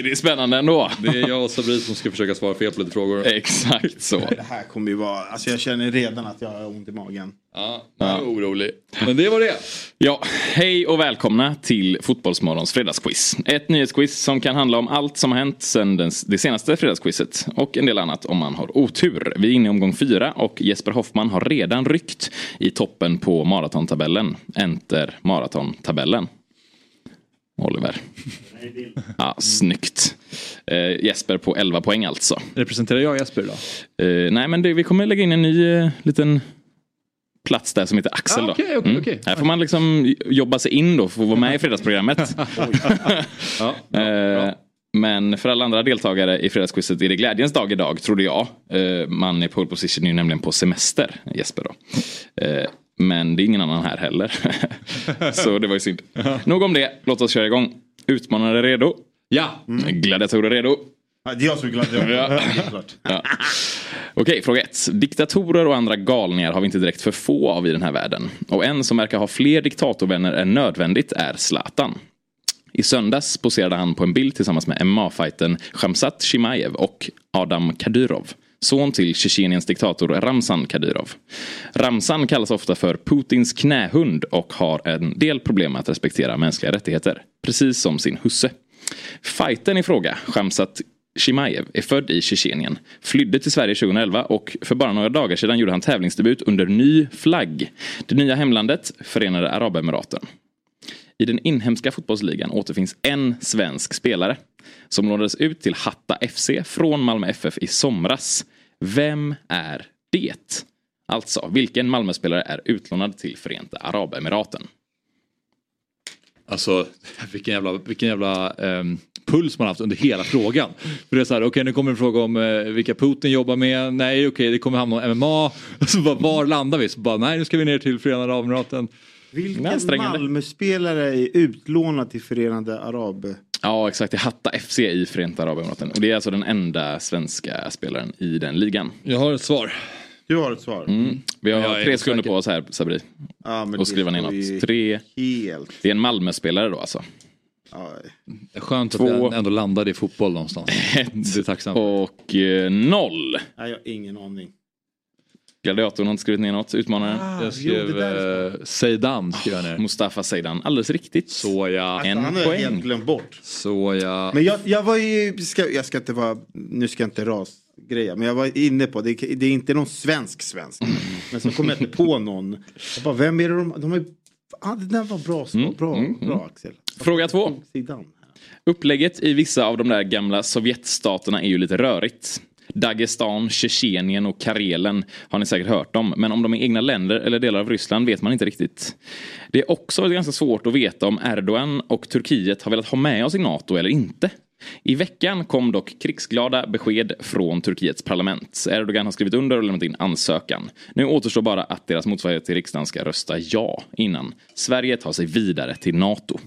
Speaker 16: det är spännande ändå.
Speaker 1: Det är jag och Sabri som ska försöka svara fel på lite frågor.
Speaker 16: Exakt så.
Speaker 2: Det här kommer ju vara, alltså jag känner redan att jag har ont i magen.
Speaker 1: Ja,
Speaker 16: jag är
Speaker 1: orolig. Men det var det.
Speaker 16: Ja, hej och välkomna till Fotbollsmorgons fredagsquiz. Ett nyhetsquiz som kan handla om allt som har hänt sedan den- det senaste fredagsquizet. Och en del annat om man har otur. Vi är inne i omgång fyra och Jesper Hoffman har redan ryckt i toppen på maratontabellen. Enter maratontabellen. Oliver. Ja, snyggt. Eh, Jesper på 11 poäng alltså.
Speaker 1: Representerar jag Jesper idag?
Speaker 16: Eh, nej men det, vi kommer lägga in en ny eh, liten plats där som heter Axel
Speaker 1: Ah, okej,
Speaker 16: Mm.
Speaker 1: okej.
Speaker 16: Här får man liksom jobba sig in då för att vara med i fredagsprogrammet. Eh, Men för alla andra deltagare i fredagsquizet är det glädjens dag idag, trodde jag. Eh, Man i pole position är ju nämligen på semester, Jesper då. Eh, Men det är ingen annan här heller. Så det var ju synd. Nog om det, låt oss köra igång. Utmanare redo?
Speaker 1: Ja.
Speaker 16: Gladiatorer redo?
Speaker 2: Ja, det är jag som är glad.
Speaker 16: Ja. Ja. Okej, fråga ett. Diktatorer och andra galningar har vi inte direkt för få av i den här världen. Och en som verkar ha fler diktatorvänner än nödvändigt är Zlatan. I söndags poserade han på en bild tillsammans med MMA-fighten Shamsat Chimaev och Adam Kadyrov. Son till Tjetjeniens diktator Ramzan Kadyrov. Ramzan kallas ofta för Putins knähund och har en del problem med att respektera mänskliga rättigheter. Precis som sin husse. Fighten i fråga, Shamsat Chimaev, är född i Tjetjenien, flydde till Sverige 2011 och för bara några dagar sedan gjorde han tävlingsdebut under ny flagg. Det nya hemlandet, Förenade Arabemiraten. I den inhemska fotbollsligan återfinns en svensk spelare som lånades ut till Hatta FC från Malmö FF i somras. Vem är det? Alltså, vilken Malmöspelare är utlånad till Förenta Arabemiraten?
Speaker 1: Alltså vilken jävla, vilken jävla um puls man haft under hela frågan. För det är så här, okej nu kommer en fråga om eh, vilka Putin jobbar med. Nej okej det kommer hamna om MMA. Så bara, var landar vi? Så bara, nej nu ska vi ner till Förenade Arabemiraten.
Speaker 2: Vilken Malmö-spelare är utlånad till Förenade Arab...
Speaker 16: Ja, exakt. Det är Hatta FC i Förenta Arabemiraten. Och det är alltså den enda svenska spelaren i den ligan.
Speaker 1: Jag har ett svar.
Speaker 2: Du har ett svar?
Speaker 16: Mm. Vi har tre sekunder på oss här, Sabri.
Speaker 2: Ja,
Speaker 16: och skriva ner något. Tre.
Speaker 2: Helt.
Speaker 16: Det är en Malmö-spelare då alltså.
Speaker 1: Det är skönt att
Speaker 16: Två.
Speaker 1: vi ändå landade i fotboll någonstans. Det är tacksamt.
Speaker 16: Och eh, noll.
Speaker 2: Nej, jag har ingen aning.
Speaker 16: Gladiatorn har inte skrivit ner något. Utmanare.
Speaker 2: Ah,
Speaker 1: Jag skrev eh, Seidan. jag ner.
Speaker 16: Mustafa Seidan. Alldeles riktigt.
Speaker 1: Så ja.
Speaker 2: Alltså,
Speaker 16: En
Speaker 2: han har jag
Speaker 16: poäng.
Speaker 2: helt glömt bort.
Speaker 1: Så ja.
Speaker 2: Men jag, jag var ju, ska, jag ska inte vara, nu ska jag inte rasgreja, men jag var inne på, det, det är inte någon svensk svensk. Men så kom jag inte på någon. Jag bara, vem är det de, de är, ah, det där var bra, så,
Speaker 16: Mm,
Speaker 2: bra,
Speaker 16: mm, mm.
Speaker 2: bra Axel.
Speaker 16: Fråga två. Upplägget i vissa av de där gamla Sovjetstaterna är ju lite rörigt. Dagestan, Tjetjenien och Karelen har ni säkert hört om. Men om de är egna länder eller delar av Ryssland vet man inte riktigt. Det är också ganska svårt att veta om Erdogan och Turkiet har velat ha med oss i NATO eller inte. I veckan kom dock krigsglada besked från Turkiets parlament. Erdogan har skrivit under och lämnat in ansökan. Nu återstår bara att deras motsvarighet till riksdagen ska rösta ja innan Sverige tar sig vidare till NATO.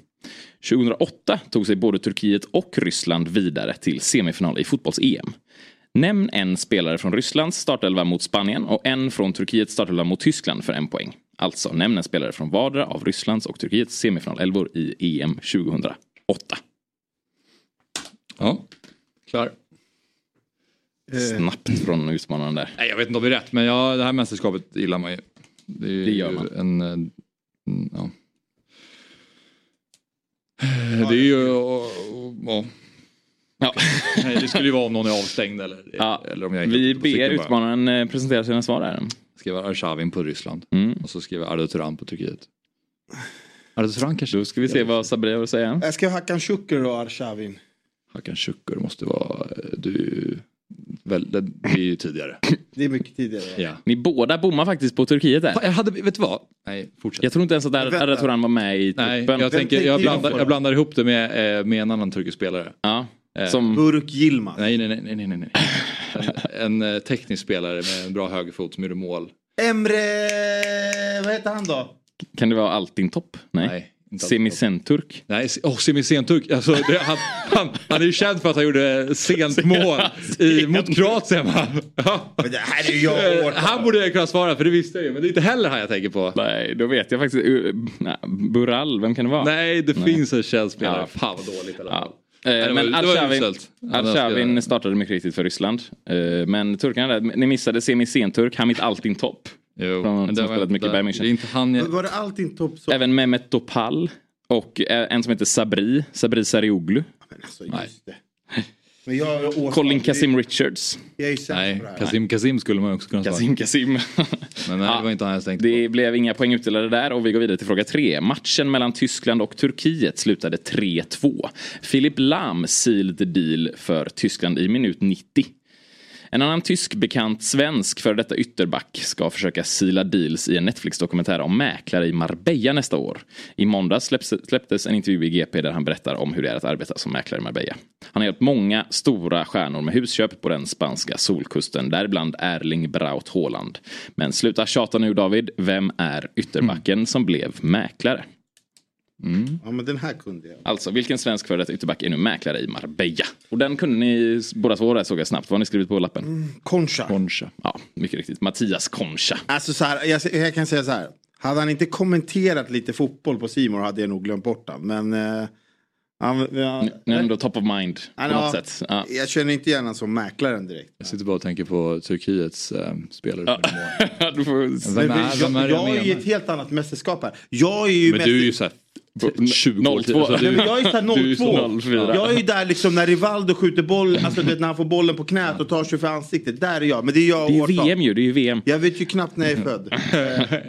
Speaker 16: 2008 tog sig både Turkiet och Ryssland vidare till semifinal i fotbolls-EM. Nämn en spelare från Rysslands startelva mot Spanien och en från Turkiets startelva mot Tyskland för en poäng. Alltså nämn en spelare från vardera av Rysslands och Turkiets semifinalelvor i EM 2008.
Speaker 1: Ja, klar.
Speaker 16: Snabbt från utmanaren där.
Speaker 1: Nej, jag vet inte om det är rätt, men ja, det här mästerskapet gillar man ju. Det, är
Speaker 16: Det gör man.
Speaker 1: En, eh, mm, ja. Det är ju... Ja.
Speaker 16: Ja.
Speaker 1: Nej, det skulle ju vara om någon är avstängd eller,
Speaker 16: Ja,
Speaker 1: eller om jag är
Speaker 16: Vi ber
Speaker 1: cykeln bara.
Speaker 16: utmanaren eh, presentera sina svar här.
Speaker 1: Skriver Arshavin på Ryssland.
Speaker 16: Mm.
Speaker 1: Och så skriver Ardo Turan på Turkiet. Ardo Turan kanske?
Speaker 16: Då ska vi se vad Sabri har att säga.
Speaker 2: Jag ska ha Hakan Şükür och Arshavin.
Speaker 1: Hakan Şükür måste vara... Du är ju... Väl, det det är ju tidigare.
Speaker 2: Det är mycket tidigare.
Speaker 1: Ja.
Speaker 16: Ni båda bommar faktiskt på Turkiet där.
Speaker 1: Jag hade, vet du vad? Nej, fortsätt.
Speaker 16: Jag tror inte ens att Turan var med i
Speaker 1: Nej,
Speaker 16: truppen.
Speaker 1: jag, tänker, jag, blandar, jag blandar ihop det med, eh, med en annan turkisk spelare.
Speaker 16: Ja,
Speaker 1: Eh,
Speaker 16: som...
Speaker 2: Burk Yilmaz.
Speaker 1: Nej, nej, nej, nej, nej, nej. En, en eh, teknisk spelare med en bra högerfot som gjorde mål.
Speaker 2: Emre... Vad heter han då?
Speaker 16: Kan det vara Topp? Nej.
Speaker 1: Nej, inte
Speaker 16: Semicenturk?
Speaker 1: Nej, oh, semisenturk. Alltså, det, han, han, han är ju känd för att han gjorde sent mål i, mot Kroatien. Ja.
Speaker 2: Men det här är ju jag
Speaker 1: Eh, Han borde jag kunna svara för det visste jag ju. Men det är inte heller han jag tänker på.
Speaker 16: Nej, då vet jag faktiskt. Uh, nej, Bural, vem kan det vara?
Speaker 1: Nej, det
Speaker 16: Nej.
Speaker 1: finns en känd spelare.
Speaker 16: Ja.
Speaker 1: Fan vad dåligt i alla fall.
Speaker 16: Eh,
Speaker 1: det var-
Speaker 16: men Arshavin.
Speaker 1: Ja,
Speaker 16: startade mycket riktigt för Ryssland. Eh, Men turkarna där, ni missade semicenturk Hamit Altin Topp.
Speaker 1: Jo,
Speaker 16: Från,
Speaker 1: men
Speaker 16: som
Speaker 1: det var-
Speaker 16: spelat mycket Bayern
Speaker 1: det är inte han jag...
Speaker 2: Var det allting topp så?
Speaker 16: Även Mehmet Topal. Och en som heter Sabri, Sabri Sarioglu.
Speaker 2: Alltså, just det. Men jag
Speaker 16: Colin Kasim Richards.
Speaker 1: Nej,
Speaker 2: på.
Speaker 1: Kasim Kasim skulle man också kunna svara.
Speaker 16: Kasim Kasim.
Speaker 1: Men nej, det var inte han jag tänkte
Speaker 16: Det blev inga poäng utdelade där och vi går vidare till fråga tre. Matchen mellan Tyskland och Turkiet slutade 3-2. Philip Lahm sealed the deal för Tyskland i minut 90. En annan tysk bekant svensk för detta ytterback ska försöka sila deals i en Netflix-dokumentär om mäklare i Marbella nästa år. I måndags släpps, släpptes en intervju i GP där han berättar om hur det är att arbeta som mäklare i Marbella. Han har hjälpt många stora stjärnor med husköp på den spanska solkusten, däribland Erling Braut Haaland. Men sluta tjata nu David, vem är ytterbacken som blev mäklare?
Speaker 2: Ja, men den här kunde jag.
Speaker 16: Alltså, vilken svensk före detta ytterback är nu mäklare i Marbella? Och den kunde ni båda två rätt såg jag snabbt. Vad har ni skrivit på lappen?
Speaker 2: Concha.
Speaker 16: Concha. Ja, mycket riktigt. Mattias Concha.
Speaker 2: Alltså så här, jag, jag kan säga så här. Hade han inte kommenterat lite fotboll på Simor hade jag nog glömt bort han. Men... Eh, han, ja,
Speaker 16: Nu är ändå top of mind på
Speaker 2: Ja,
Speaker 16: något sätt. Ja.
Speaker 2: Jag känner inte igen honom som mäklaren direkt.
Speaker 1: Jag sitter bara och tänker på Turkiets eh, spelare.
Speaker 16: du får...
Speaker 1: Vem är, vem är
Speaker 2: jag, jag är i ett helt annat mästerskap här. Jag är ju
Speaker 1: Men du är ju
Speaker 2: mest-
Speaker 1: såhär 20 år
Speaker 16: 02.
Speaker 1: Alltså, du,
Speaker 2: jag är såhär
Speaker 1: du är så
Speaker 2: 02.
Speaker 1: 04.
Speaker 2: Jag är ju där liksom när Rivaldo skjuter boll, alltså du vet, när han får bollen på knät och tar sig för ansiktet. Där är jag. Men det är jag
Speaker 16: Det är ju
Speaker 2: årtal.
Speaker 16: VM ju, det är ju VM.
Speaker 2: Jag vet ju knappt när jag är född.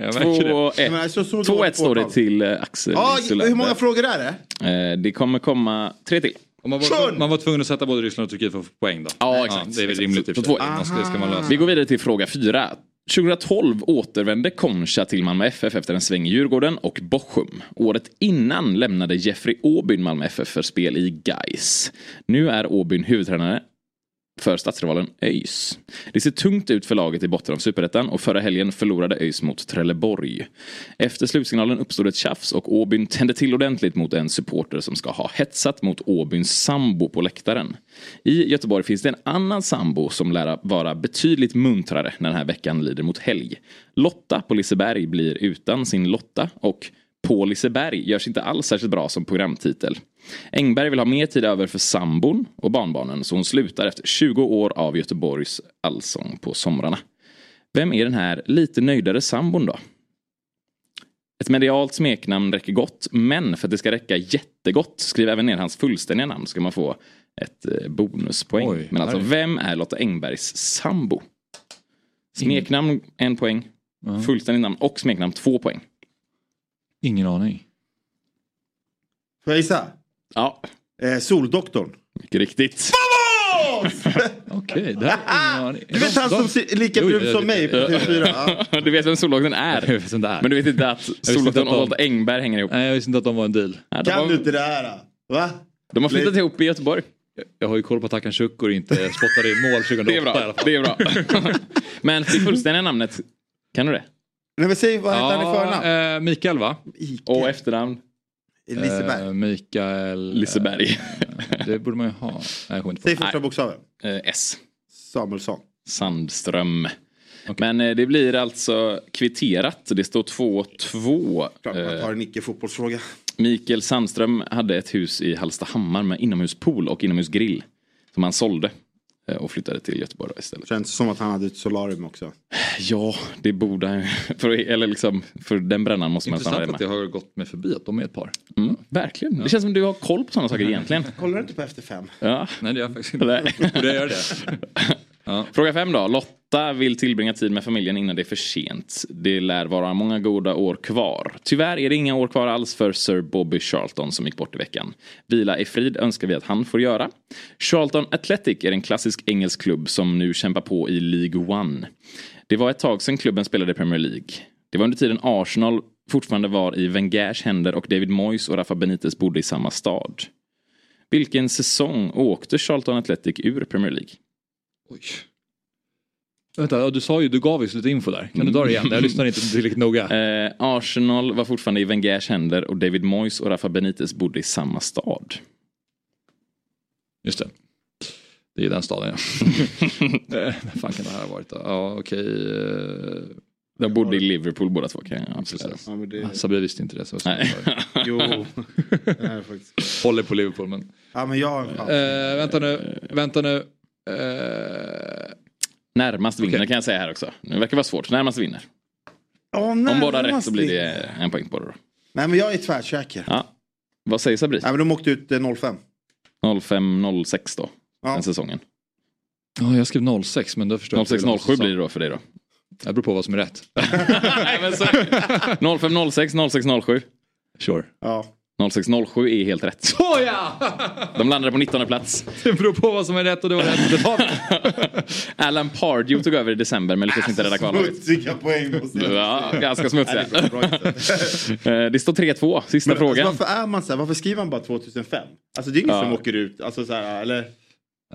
Speaker 1: Jag märker det.
Speaker 16: 2-1
Speaker 2: Men alltså, så dåligt
Speaker 16: 2-1 står det till eh, Axel
Speaker 2: Ja,
Speaker 16: Sulander.
Speaker 2: hur många frågor är det?
Speaker 16: Eh, Det kommer komma tre till.
Speaker 1: Man, var, man var tvungen att sätta både Ryssland och Turkiet för att få poäng då?
Speaker 16: Ja, exakt.
Speaker 1: det är väl rimligt och
Speaker 16: Så två-
Speaker 1: Det ska man lösa.
Speaker 16: Vi går vidare till fråga fyra. 2012 återvände Concha till Malmö FF efter en sväng i Djurgården och Bochum. Året innan lämnade Jeffrey Åbyn Malmö FF för spel i Gais. Nu är Åbyn huvudtränare för stadsrivalen ÖIS. Det ser tungt ut för laget i botten av Superettan och förra helgen förlorade ÖIS mot Trelleborg. Efter slutsignalen uppstod ett tjafs och Åbyn tände till ordentligt mot en supporter som ska ha hetsat mot Åbyns sambo på läktaren. I Göteborg finns det en annan sambo som lär vara betydligt muntrare när den här veckan lider mot helg. Lotta på Liseberg blir utan sin Lotta och på Liseberg görs inte alls särskilt bra som programtitel. Engberg vill ha mer tid över för sambon och barnbarnen så hon slutar efter 20 år av Göteborgs allsång på somrarna. Vem är den här lite nöjdare sambon då? Ett medialt smeknamn räcker gott, men för att det ska räcka jättegott, skriv även ner hans fullständiga namn ska man få ett eh, bonuspoäng.
Speaker 1: Oj,
Speaker 16: men alltså, vem är Lotta Engbergs sambo? Smeknamn en poäng, fullständigt namn och smeknamn två poäng.
Speaker 1: Ingen aning.
Speaker 2: Får jag gissa?
Speaker 16: Ja.
Speaker 2: Eh, Soldoktorn.
Speaker 16: Mycket riktigt.
Speaker 1: Okej, det här är ingen aning.
Speaker 2: Du vet han som ser lika brun som mig på TV4? Ja.
Speaker 16: Du vet vem Solvakten är.
Speaker 1: Jag vet vem det är.
Speaker 16: Men du vet inte att
Speaker 1: att
Speaker 16: och Lotta Engberg hänger ihop.
Speaker 1: Nej, jag visste inte att de var en deal.
Speaker 16: Ja, de,
Speaker 2: Kan du
Speaker 16: har,
Speaker 2: inte det här? då? Va?
Speaker 16: de har flyttat ihop i Göteborg.
Speaker 1: Jag har ju koll på att Takan Shukur inte spottade in mål 2008
Speaker 16: Det är
Speaker 1: i alla
Speaker 16: bra.
Speaker 1: fall.
Speaker 16: Det är bra. Men det fullständiga namnet, kan du det?
Speaker 2: Nej men säg vad heter han i förnamn?
Speaker 1: Ja, eh, Mikael va?
Speaker 16: Och efternamn?
Speaker 2: Liseberg.
Speaker 1: Eh, Mikael...
Speaker 16: Liseberg.
Speaker 1: eh, det borde man ju ha. Nej, inte
Speaker 2: Säg första bokstaven.
Speaker 16: Eh, S.
Speaker 2: Samuelsson.
Speaker 16: Sandström. Men eh, det blir alltså kvitterat. Det står 2-2.
Speaker 2: Klart man
Speaker 16: Eh,
Speaker 2: tar en icke-fotbollsfråga.
Speaker 16: Mikael Sandström hade ett hus i Hallstahammar med inomhuspool och inomhusgrill. Som han sålde eh, och flyttade till Göteborg istället.
Speaker 2: Känns som att han hade ett solarium också.
Speaker 16: Ja, det borde han. För, eller liksom, för den brännan måste man nästan ha
Speaker 1: Intressant att
Speaker 16: med.
Speaker 1: det har gått mig förbi att de är ett par.
Speaker 16: Mm, verkligen. Det känns som du har koll på sådana saker egentligen.
Speaker 2: Kollar du inte på Efter fem?
Speaker 16: Ja.
Speaker 1: Nej, det gör jag faktiskt inte. Borde jag göra det?
Speaker 16: Fråga fem då. Lotta vill tillbringa tid med familjen innan det är för sent. Det lär vara många goda år kvar. Tyvärr är det inga år kvar alls för Sir Bobby Charlton som gick bort i veckan. Vila i frid önskar vi att han får göra. Charlton Athletic är en klassisk engelsk klubb som nu kämpar på i League One. Det var ett tag sedan klubben spelade i Premier League. Det var under tiden Arsenal fortfarande var i Wengers händer och David Moyes och Rafa Benitez bodde i samma stad. Vilken säsong åkte Charlton Athletic ur Premier League?
Speaker 1: Oj. Vänta, du sa ju, du gav ju lite info där. Kan du dra det igen? Jag lyssnar inte tillräckligt noga.
Speaker 16: Eh, Arsenal var fortfarande i Wengers händer och David Moyes och Rafa Benitez bodde i samma stad.
Speaker 1: Just det. Det är den staden ja. Eh, Vad fan kan det här ha varit då? Ja okej. eh,
Speaker 16: De bodde i Liverpool båda två kan jag avslöja.
Speaker 2: Ja, det...
Speaker 1: Sabri visste inte det. Så
Speaker 16: Nej.
Speaker 2: Jo. Det är faktiskt.
Speaker 1: Håller på Liverpool men.
Speaker 2: Ja men jag... Ja.
Speaker 1: Eh, vänta nu, vänta nu. Eh,
Speaker 16: Närmast vinner
Speaker 1: Okej.
Speaker 16: kan jag säga här också. Det verkar vara svårt. Närmast vinner.
Speaker 2: Ja,
Speaker 16: Om båda har rätt
Speaker 2: närmast
Speaker 16: så blir det en poäng på det då.
Speaker 2: Nej men jag är tvärsäker.
Speaker 16: Ja. Vad säger Sabri?
Speaker 2: Nej men de åkte ut eh, 05.
Speaker 16: 05-06 då.
Speaker 2: Ja.
Speaker 16: Den säsongen.
Speaker 1: Ja, jag skrev 06 men då förstår jag inte hur lång
Speaker 16: 06-07
Speaker 1: säsong.
Speaker 16: blir det då för dig då.
Speaker 1: Det beror på vad som är rätt.
Speaker 16: Nej, men så... 05-06, 06-07.
Speaker 1: Sure.
Speaker 2: Ja.
Speaker 16: 06-07 är helt rätt.
Speaker 1: Såja!
Speaker 16: De landade på 19 plats.
Speaker 1: Det beror på vad som är rätt och det var rätt.
Speaker 16: Alan Pardew tog över i december men lyckades inte rädda kvallaget.
Speaker 2: Smutsiga poäng måste jag
Speaker 16: Ja, ganska smutsiga.
Speaker 2: Det
Speaker 16: Eh, Det står 3-2, sista
Speaker 2: Men,
Speaker 16: frågan.
Speaker 2: Alltså, varför är man så här? Varför skriver man bara 2005? Alltså det är ingen
Speaker 16: Ja.
Speaker 2: som åker ut. Alltså så här, eller?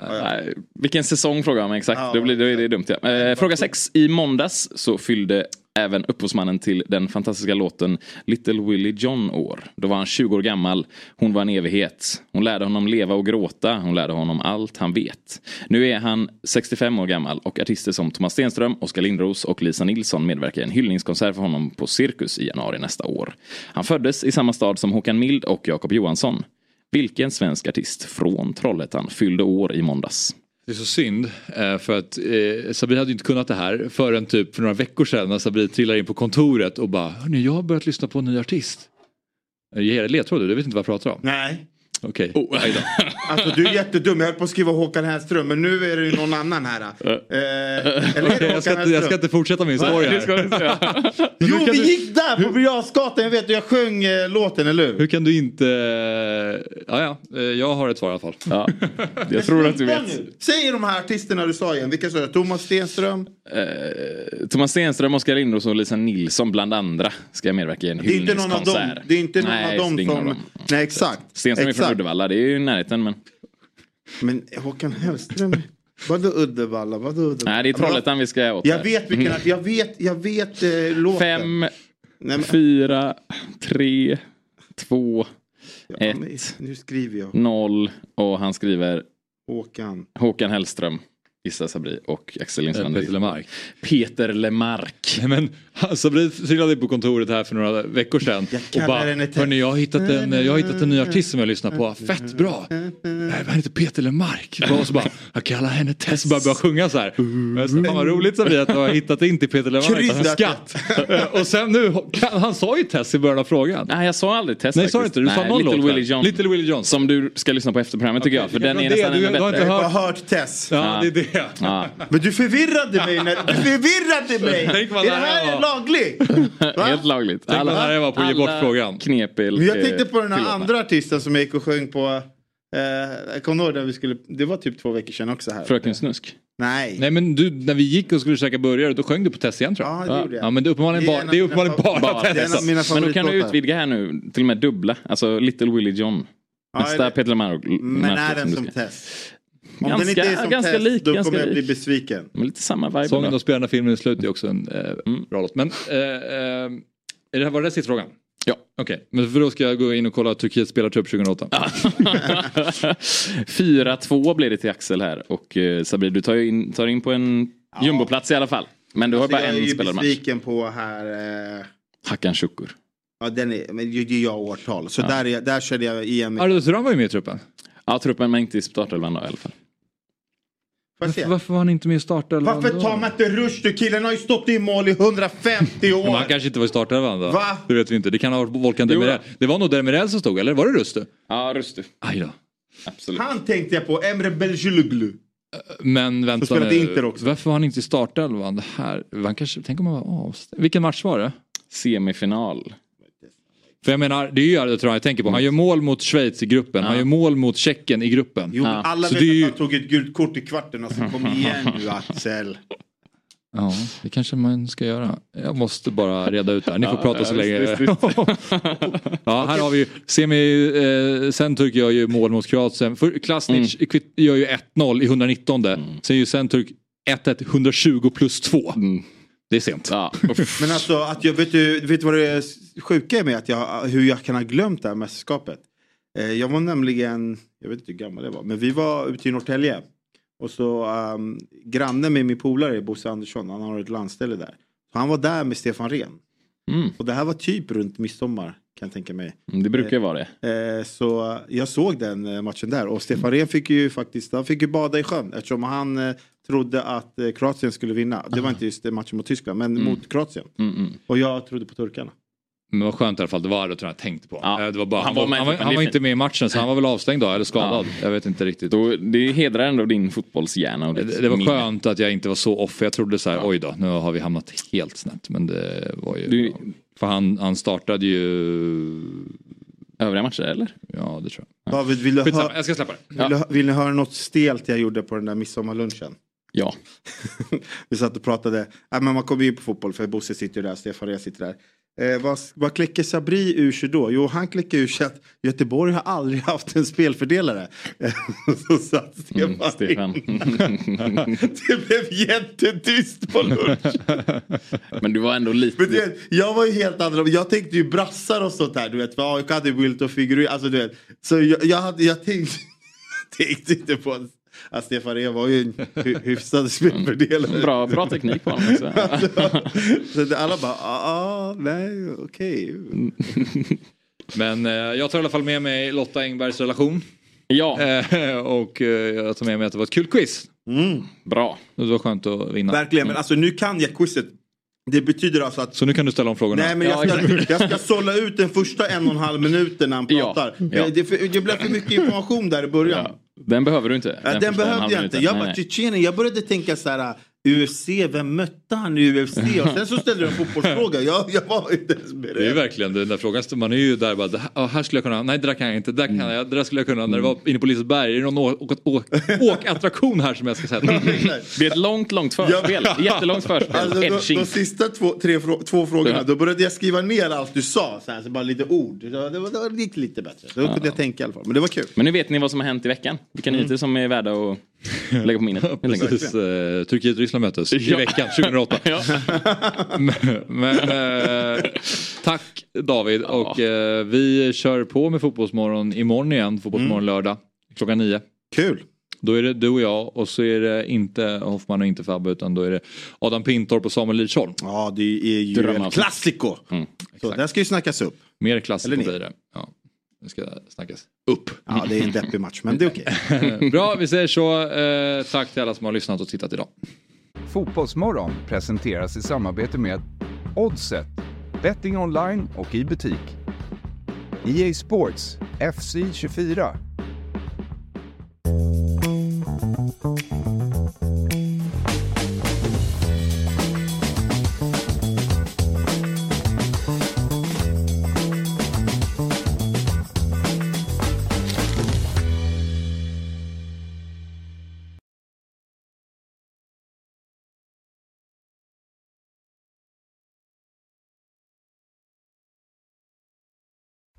Speaker 16: Nej, vilken säsong frågar mig exakt.
Speaker 2: Ja,
Speaker 16: då, blir, då är det dumt ja. Eh, fråga 6. I måndags så fyllde även upphovsmannen till den fantastiska låten Little Willie John år. Då var han 20 år gammal. Hon var en evighet. Hon lärde honom leva och gråta. Hon lärde honom allt han vet. Nu är han 65 år gammal och artister som Thomas Stenström, Oskar Lindros och Lisa Nilsson medverkar i en hyllningskonsert för honom på Cirkus i januari nästa år. Han föddes i samma stad som Håkan Mild och Jakob Johansson. Vilken svensk artist från Trollhättan fyllde år i måndags?
Speaker 1: Det är så synd eh, för att eh, Sabri hade ju inte kunnat det här förrän typ för några veckor sedan när Sabri trillar in på kontoret och bara Hörni, jag har börjat lyssna på en ny artist. Jag ger dig ledtråd du vet inte vad jag pratar om.
Speaker 2: Nej.
Speaker 1: Okej,
Speaker 16: Oh.
Speaker 1: Aj då.
Speaker 2: Alltså du är jättedum. Jag höll på att skriva Håkan Hellström men nu är det ju någon annan här. Eh, eller
Speaker 1: Okej, jag, ska inte, jag ska inte fortsätta min story här.
Speaker 2: Jo vi
Speaker 1: du-
Speaker 2: gick där på Birger. Jag vet jag sjöng eh, låten eller hur?
Speaker 1: Hur kan du inte... Ja, ja, eh, jag har ett svar i alla fall.
Speaker 16: Ja, jag tror att du vet.
Speaker 2: nu. Säg de här artisterna du sa igen. Vilka sa du? Thomas Stenström?
Speaker 16: Eh, Thomas Stenström, Oskar Lindros och Lisa Nilsson bland andra ska medverka i en
Speaker 2: Det är inte någon av dem.
Speaker 16: hyllningskonsert.
Speaker 2: Det är inte någon
Speaker 16: Nej,
Speaker 2: av dem som...
Speaker 16: av dem.
Speaker 2: Nej exakt.
Speaker 16: Stenström är från
Speaker 2: exakt.
Speaker 16: Uddevalla, det är ju i närheten men...
Speaker 2: Men Håkan Hellström? Vadå Uddevalla? Vadå Uddevalla?
Speaker 16: Nej, det är Trollhättan vi ska åt.
Speaker 2: Jag vet vilken... Jag vet, jag vet eh, låten.
Speaker 16: Fem,
Speaker 2: Nej, men-
Speaker 16: fyra, tre, två,
Speaker 2: Ja,
Speaker 16: ett,
Speaker 2: men Nu skriver jag.
Speaker 16: noll och han skriver
Speaker 2: Håkan.
Speaker 16: Håkan Hellström, Issa Sabri och Axel Lindström.
Speaker 1: Peter Lemark.
Speaker 16: Peter Lemark.
Speaker 1: Nej, men Sabri trillade in på kontoret här för några veckor sedan och
Speaker 2: kallar
Speaker 1: bara. Hörni, jag har hittat en, jag har hittat en ny artist som jag lyssnar på. Fett bra! Nej, Han heter Peter Lemark. Och så bara, jag kallar henne Tess. Så bara började sjunga så här. Men så, Fan vad roligt Sabri att du har hittat in till Peter Lemark.
Speaker 2: Kryddat.
Speaker 1: Alltså, skatt. Och sen nu, han sa ju Tess i början av frågan.
Speaker 16: Nej, jag sa aldrig Tess
Speaker 1: Nej, sa inte? Du sa
Speaker 16: Nej,
Speaker 1: någon
Speaker 16: Little
Speaker 1: låt
Speaker 16: Willie? John.
Speaker 1: Little Willie John.
Speaker 16: Som du ska lyssna på efter programmet tycker jag. För den är nästan ännu
Speaker 1: Du har
Speaker 16: bättre.
Speaker 1: inte
Speaker 2: Jag har
Speaker 1: hört-
Speaker 2: Tess.
Speaker 1: Ja, det det.
Speaker 16: Ja.
Speaker 2: Men du förvirrade mig. När, du förvirrade mig.
Speaker 1: Tänk vad
Speaker 2: är det här
Speaker 1: var.
Speaker 2: lagligt? Va?
Speaker 16: Helt lagligt.
Speaker 1: Tänk vad nära jag var på att ge bort
Speaker 16: alla
Speaker 1: frågan.
Speaker 16: Knep
Speaker 2: jag tänkte på den här andra artisten som jag gick och sjöng på. Eh, kommer ihåg när vi skulle, det var typ två veckor sedan också här.
Speaker 16: Fröken Snusk.
Speaker 2: Nej.
Speaker 1: Nej men du, när vi gick och skulle käka burgare då sjöng du på Tess igen tror jag.
Speaker 2: Ja, det gjorde jag.
Speaker 1: Ja men det är uppenbarligen
Speaker 2: Det är
Speaker 1: bara, det är uppenbarligen bara,
Speaker 2: fav-
Speaker 1: Tess.
Speaker 2: det är en av mina
Speaker 16: Men då kan du utvidga här nu, till och med dubbla. Alltså Little Willie John.
Speaker 2: Ja,
Speaker 16: Nästa
Speaker 2: det-
Speaker 16: Peter Lemark.
Speaker 2: Men är den som Tess? Om
Speaker 16: Ganska-
Speaker 2: den inte är som
Speaker 16: ganska
Speaker 2: Tess,
Speaker 16: lik,
Speaker 2: då
Speaker 16: ganska
Speaker 2: kommer jag bli besviken.
Speaker 16: Men lite samma vibe.
Speaker 1: Sången
Speaker 16: ändå.
Speaker 1: och spelarna filmen i slutet är också en eh,
Speaker 16: Mm.
Speaker 1: bra låt. Men eh, eh, är det här, var det sista frågan?
Speaker 16: Ja.
Speaker 1: Okej, men för då ska jag gå in och kolla Turkiets spelartrupp 2008.
Speaker 16: 4-2 blir det till Axel här. Och eh, Sabri, du tar ju in, tar in på en jumboplats i alla fall. Men du har
Speaker 2: Alltså,
Speaker 16: bara
Speaker 2: jag är
Speaker 16: en
Speaker 2: ju
Speaker 16: spelad match.
Speaker 2: besviken på här... Eh,
Speaker 16: Hakan Şükür.
Speaker 2: ja, den är, men det är jag årtal. Så där, är, där körde jag igen.
Speaker 1: Ardo Turan var ju med i truppen.
Speaker 16: Ja, truppen men inte i startelvan då i alla fall.
Speaker 1: Varför, varför var han inte med i startelvan
Speaker 2: Varför tar man inte Rushdie? Killen har ju stått i mål i 150
Speaker 1: Men
Speaker 2: år.
Speaker 1: han kanske inte var i startelvan då?
Speaker 2: Va?
Speaker 1: Det vet vi inte. Det kan ha varit Volkan. Demirel. Det var nog Demirel som stod, eller var det Rustu?
Speaker 16: Ja, Rustu.
Speaker 1: Aj då.
Speaker 16: Absolut.
Speaker 2: Han tänkte jag på. Emre Belgiluglu.
Speaker 1: Men vänta
Speaker 2: Som spelade
Speaker 1: nu.
Speaker 2: Inter också.
Speaker 1: Varför var han inte i startelvan? Det här, han kanske, tänk om han var avstängd. Vilken match var det?
Speaker 16: Semifinal.
Speaker 1: För jag menar, det är ju Ardo Turan jag tänker på. Han gör mål mot Schweiz i gruppen. Han gör mål mot Tjeckien i gruppen.
Speaker 2: Jo, men alla
Speaker 1: Så
Speaker 2: vet
Speaker 1: det är ju-
Speaker 2: att han tog ett gult kort i kvarten. Alltså, kom igen nu Axel.
Speaker 1: Ja, det kanske man ska göra. Jag måste bara reda ut det här. Ni får
Speaker 16: Ja,
Speaker 1: prata
Speaker 16: ja,
Speaker 1: så
Speaker 16: visst,
Speaker 1: länge.
Speaker 16: visst, visst.
Speaker 1: ja, här har vi ju Semi, eh, gör ju mål mot Kroatien. För Klasnic
Speaker 16: Mm.
Speaker 1: gör ju 1-0 i 119. Sen gör ju Centurk 1-1 120 plus 2. Det är sent.
Speaker 16: Ja.
Speaker 2: Men alltså, att jag, vet, du, vet du vad det sjuka är med att jag, hur jag kan ha glömt det här mästerskapet? Eh, jag var nämligen, jag vet inte hur gammal jag var, men vi var ute i Norrtälje. Och så um, grannen med min polare, Bosse Andersson, han har ett landställe där. Så han var där med Stefan Rehn.
Speaker 16: Mm.
Speaker 2: Och det här var typ runt midsommar kan jag tänka mig.
Speaker 16: Det brukar ju vara det.
Speaker 2: Eh, så jag såg den eh, matchen där och Stefan Rehn fick ju faktiskt han fick ju bada i sjön eftersom han eh, trodde att eh, Kroatien skulle vinna. Det var inte just det matchen mot Tyskland men
Speaker 16: Mm.
Speaker 2: mot Kroatien.
Speaker 16: Mm, mm.
Speaker 2: Och jag trodde på turkarna.
Speaker 1: Men vad skönt i alla fall, det var Turan jag tänkte på.
Speaker 16: Ja.
Speaker 1: Eh, Det var bara,
Speaker 16: Han
Speaker 1: han
Speaker 16: var
Speaker 1: han var, han
Speaker 16: det
Speaker 1: var inte med i matchen så han var väl avstängd då, eller skadad. Jag vet inte riktigt.
Speaker 16: Då, det hedrar ändå din fotbollshjärna. Och
Speaker 1: Det, det var
Speaker 16: minne.
Speaker 1: skönt att jag inte var så off. Jag trodde så här, oj då, nu har vi hamnat helt snett. Men det var ju...
Speaker 16: Du-
Speaker 1: För han, han startade ju...
Speaker 16: Övriga matcher eller?
Speaker 1: Ja, det tror jag.
Speaker 2: David, vill du,
Speaker 1: Skitsamma,
Speaker 2: hö-
Speaker 1: jag ska släppa det.
Speaker 2: vill, du, vill ni höra något stelt jag gjorde på den där midsommarlunchen?
Speaker 16: Ja.
Speaker 2: Vi satt och pratade, ja, men man kommer ju in på fotboll för Bosse sitter ju där, Stefan Rehn sitter där. Eh, vad, vad kläcker Sabri ur sig då? Jo, han kläcker ur sig att Göteborg har aldrig haft en spelfördelare. Så satt Stefan,
Speaker 16: Mm, Stefan.
Speaker 2: Det blev jättetyst på lunch.
Speaker 16: Men du var ändå lite...
Speaker 2: Men vet, jag var ju helt annorlunda. Jag tänkte ju brassar och sånt här. Du vet, för AIK hade Wilt och Figueroa. Alltså du vet. Så jag, jag, hade, jag tänkte, tänkte inte på att, Stefan Rehn var ju en hy- hyfsad spelfördelare.
Speaker 16: Bra, bra teknik på honom också.
Speaker 2: så alla bara, ah, ah nej, okej.
Speaker 1: Men eh, jag tar i alla fall med mig Lotta Engbergs relation.
Speaker 16: Ja.
Speaker 1: Eh, och eh, jag tar med mig att det var ett kul quiz.
Speaker 16: Bra.
Speaker 1: Det var skönt att vinna.
Speaker 2: Verkligen, men alltså nu kan jag quizet. Det betyder alltså att
Speaker 1: Så nu kan du ställa om frågorna.
Speaker 2: Nej men jag ska, jag ska sålla ut den första en och en halv minuten när han
Speaker 16: Ja,
Speaker 2: pratar.
Speaker 16: ja.
Speaker 2: Eh, Det, för, det blev för mycket information där i början.
Speaker 16: Den behöver du inte.
Speaker 2: Ja, den
Speaker 16: första en
Speaker 2: behövde jag inte. Jag bara. Tjetjenien, jag började tänka så här. UFC, vem mötte han i UFC? Och sen så ställde du en fotbollsfråga. Jag, jag var inte ens beredd.
Speaker 1: Det är verkligen den där frågan. Man är ju där bara, här, här skulle jag kunna, nej det där kan jag inte, det där kan jag, det där skulle jag kunna. När det var inne på Liseberg, är det någon åk, åk, åk, åkattraktion här som jag ska sätta?
Speaker 16: Det är ett långt, långt förspel. Jättelångt förspel.
Speaker 2: Alltså, de, de sista två, tre, två frågorna, då började jag skriva ner allt du sa. Så här, så bara lite ord. Det, var, det, gick lite bättre. Då kunde jag tänka i alla fall. Men det var kul.
Speaker 16: Men nu vet ni vad som har hänt i veckan. Vilka nyheter som är värda att lägga på minnet.
Speaker 1: Precis, eh, Turkiet-Ryssland möttes i veckan 2008.
Speaker 16: Ja.
Speaker 1: men men eh, tack David och eh, vi kör på med Fotbollsmorgon imorgon igen. Fotbollsmorgon lördag klockan nio.
Speaker 2: Kul.
Speaker 1: Då är det du och jag och så är det inte Hoffman och inte Fabbe utan då är det Adam Pintorp och Samuel Lidsholm.
Speaker 2: Ja, det är ju en klassiko. så den ska ju snackas upp.
Speaker 1: Mer
Speaker 2: ner.
Speaker 1: blir det. Ja, det ska snackas upp.
Speaker 2: Ja, det är en deppig match, men det är okej.
Speaker 1: Bra, vi säger så. Eh, tack till alla som har lyssnat och tittat idag.
Speaker 3: Fotbollsmorgon presenteras i samarbete med Oddset, betting online och i butik. EA Sports, FC 24.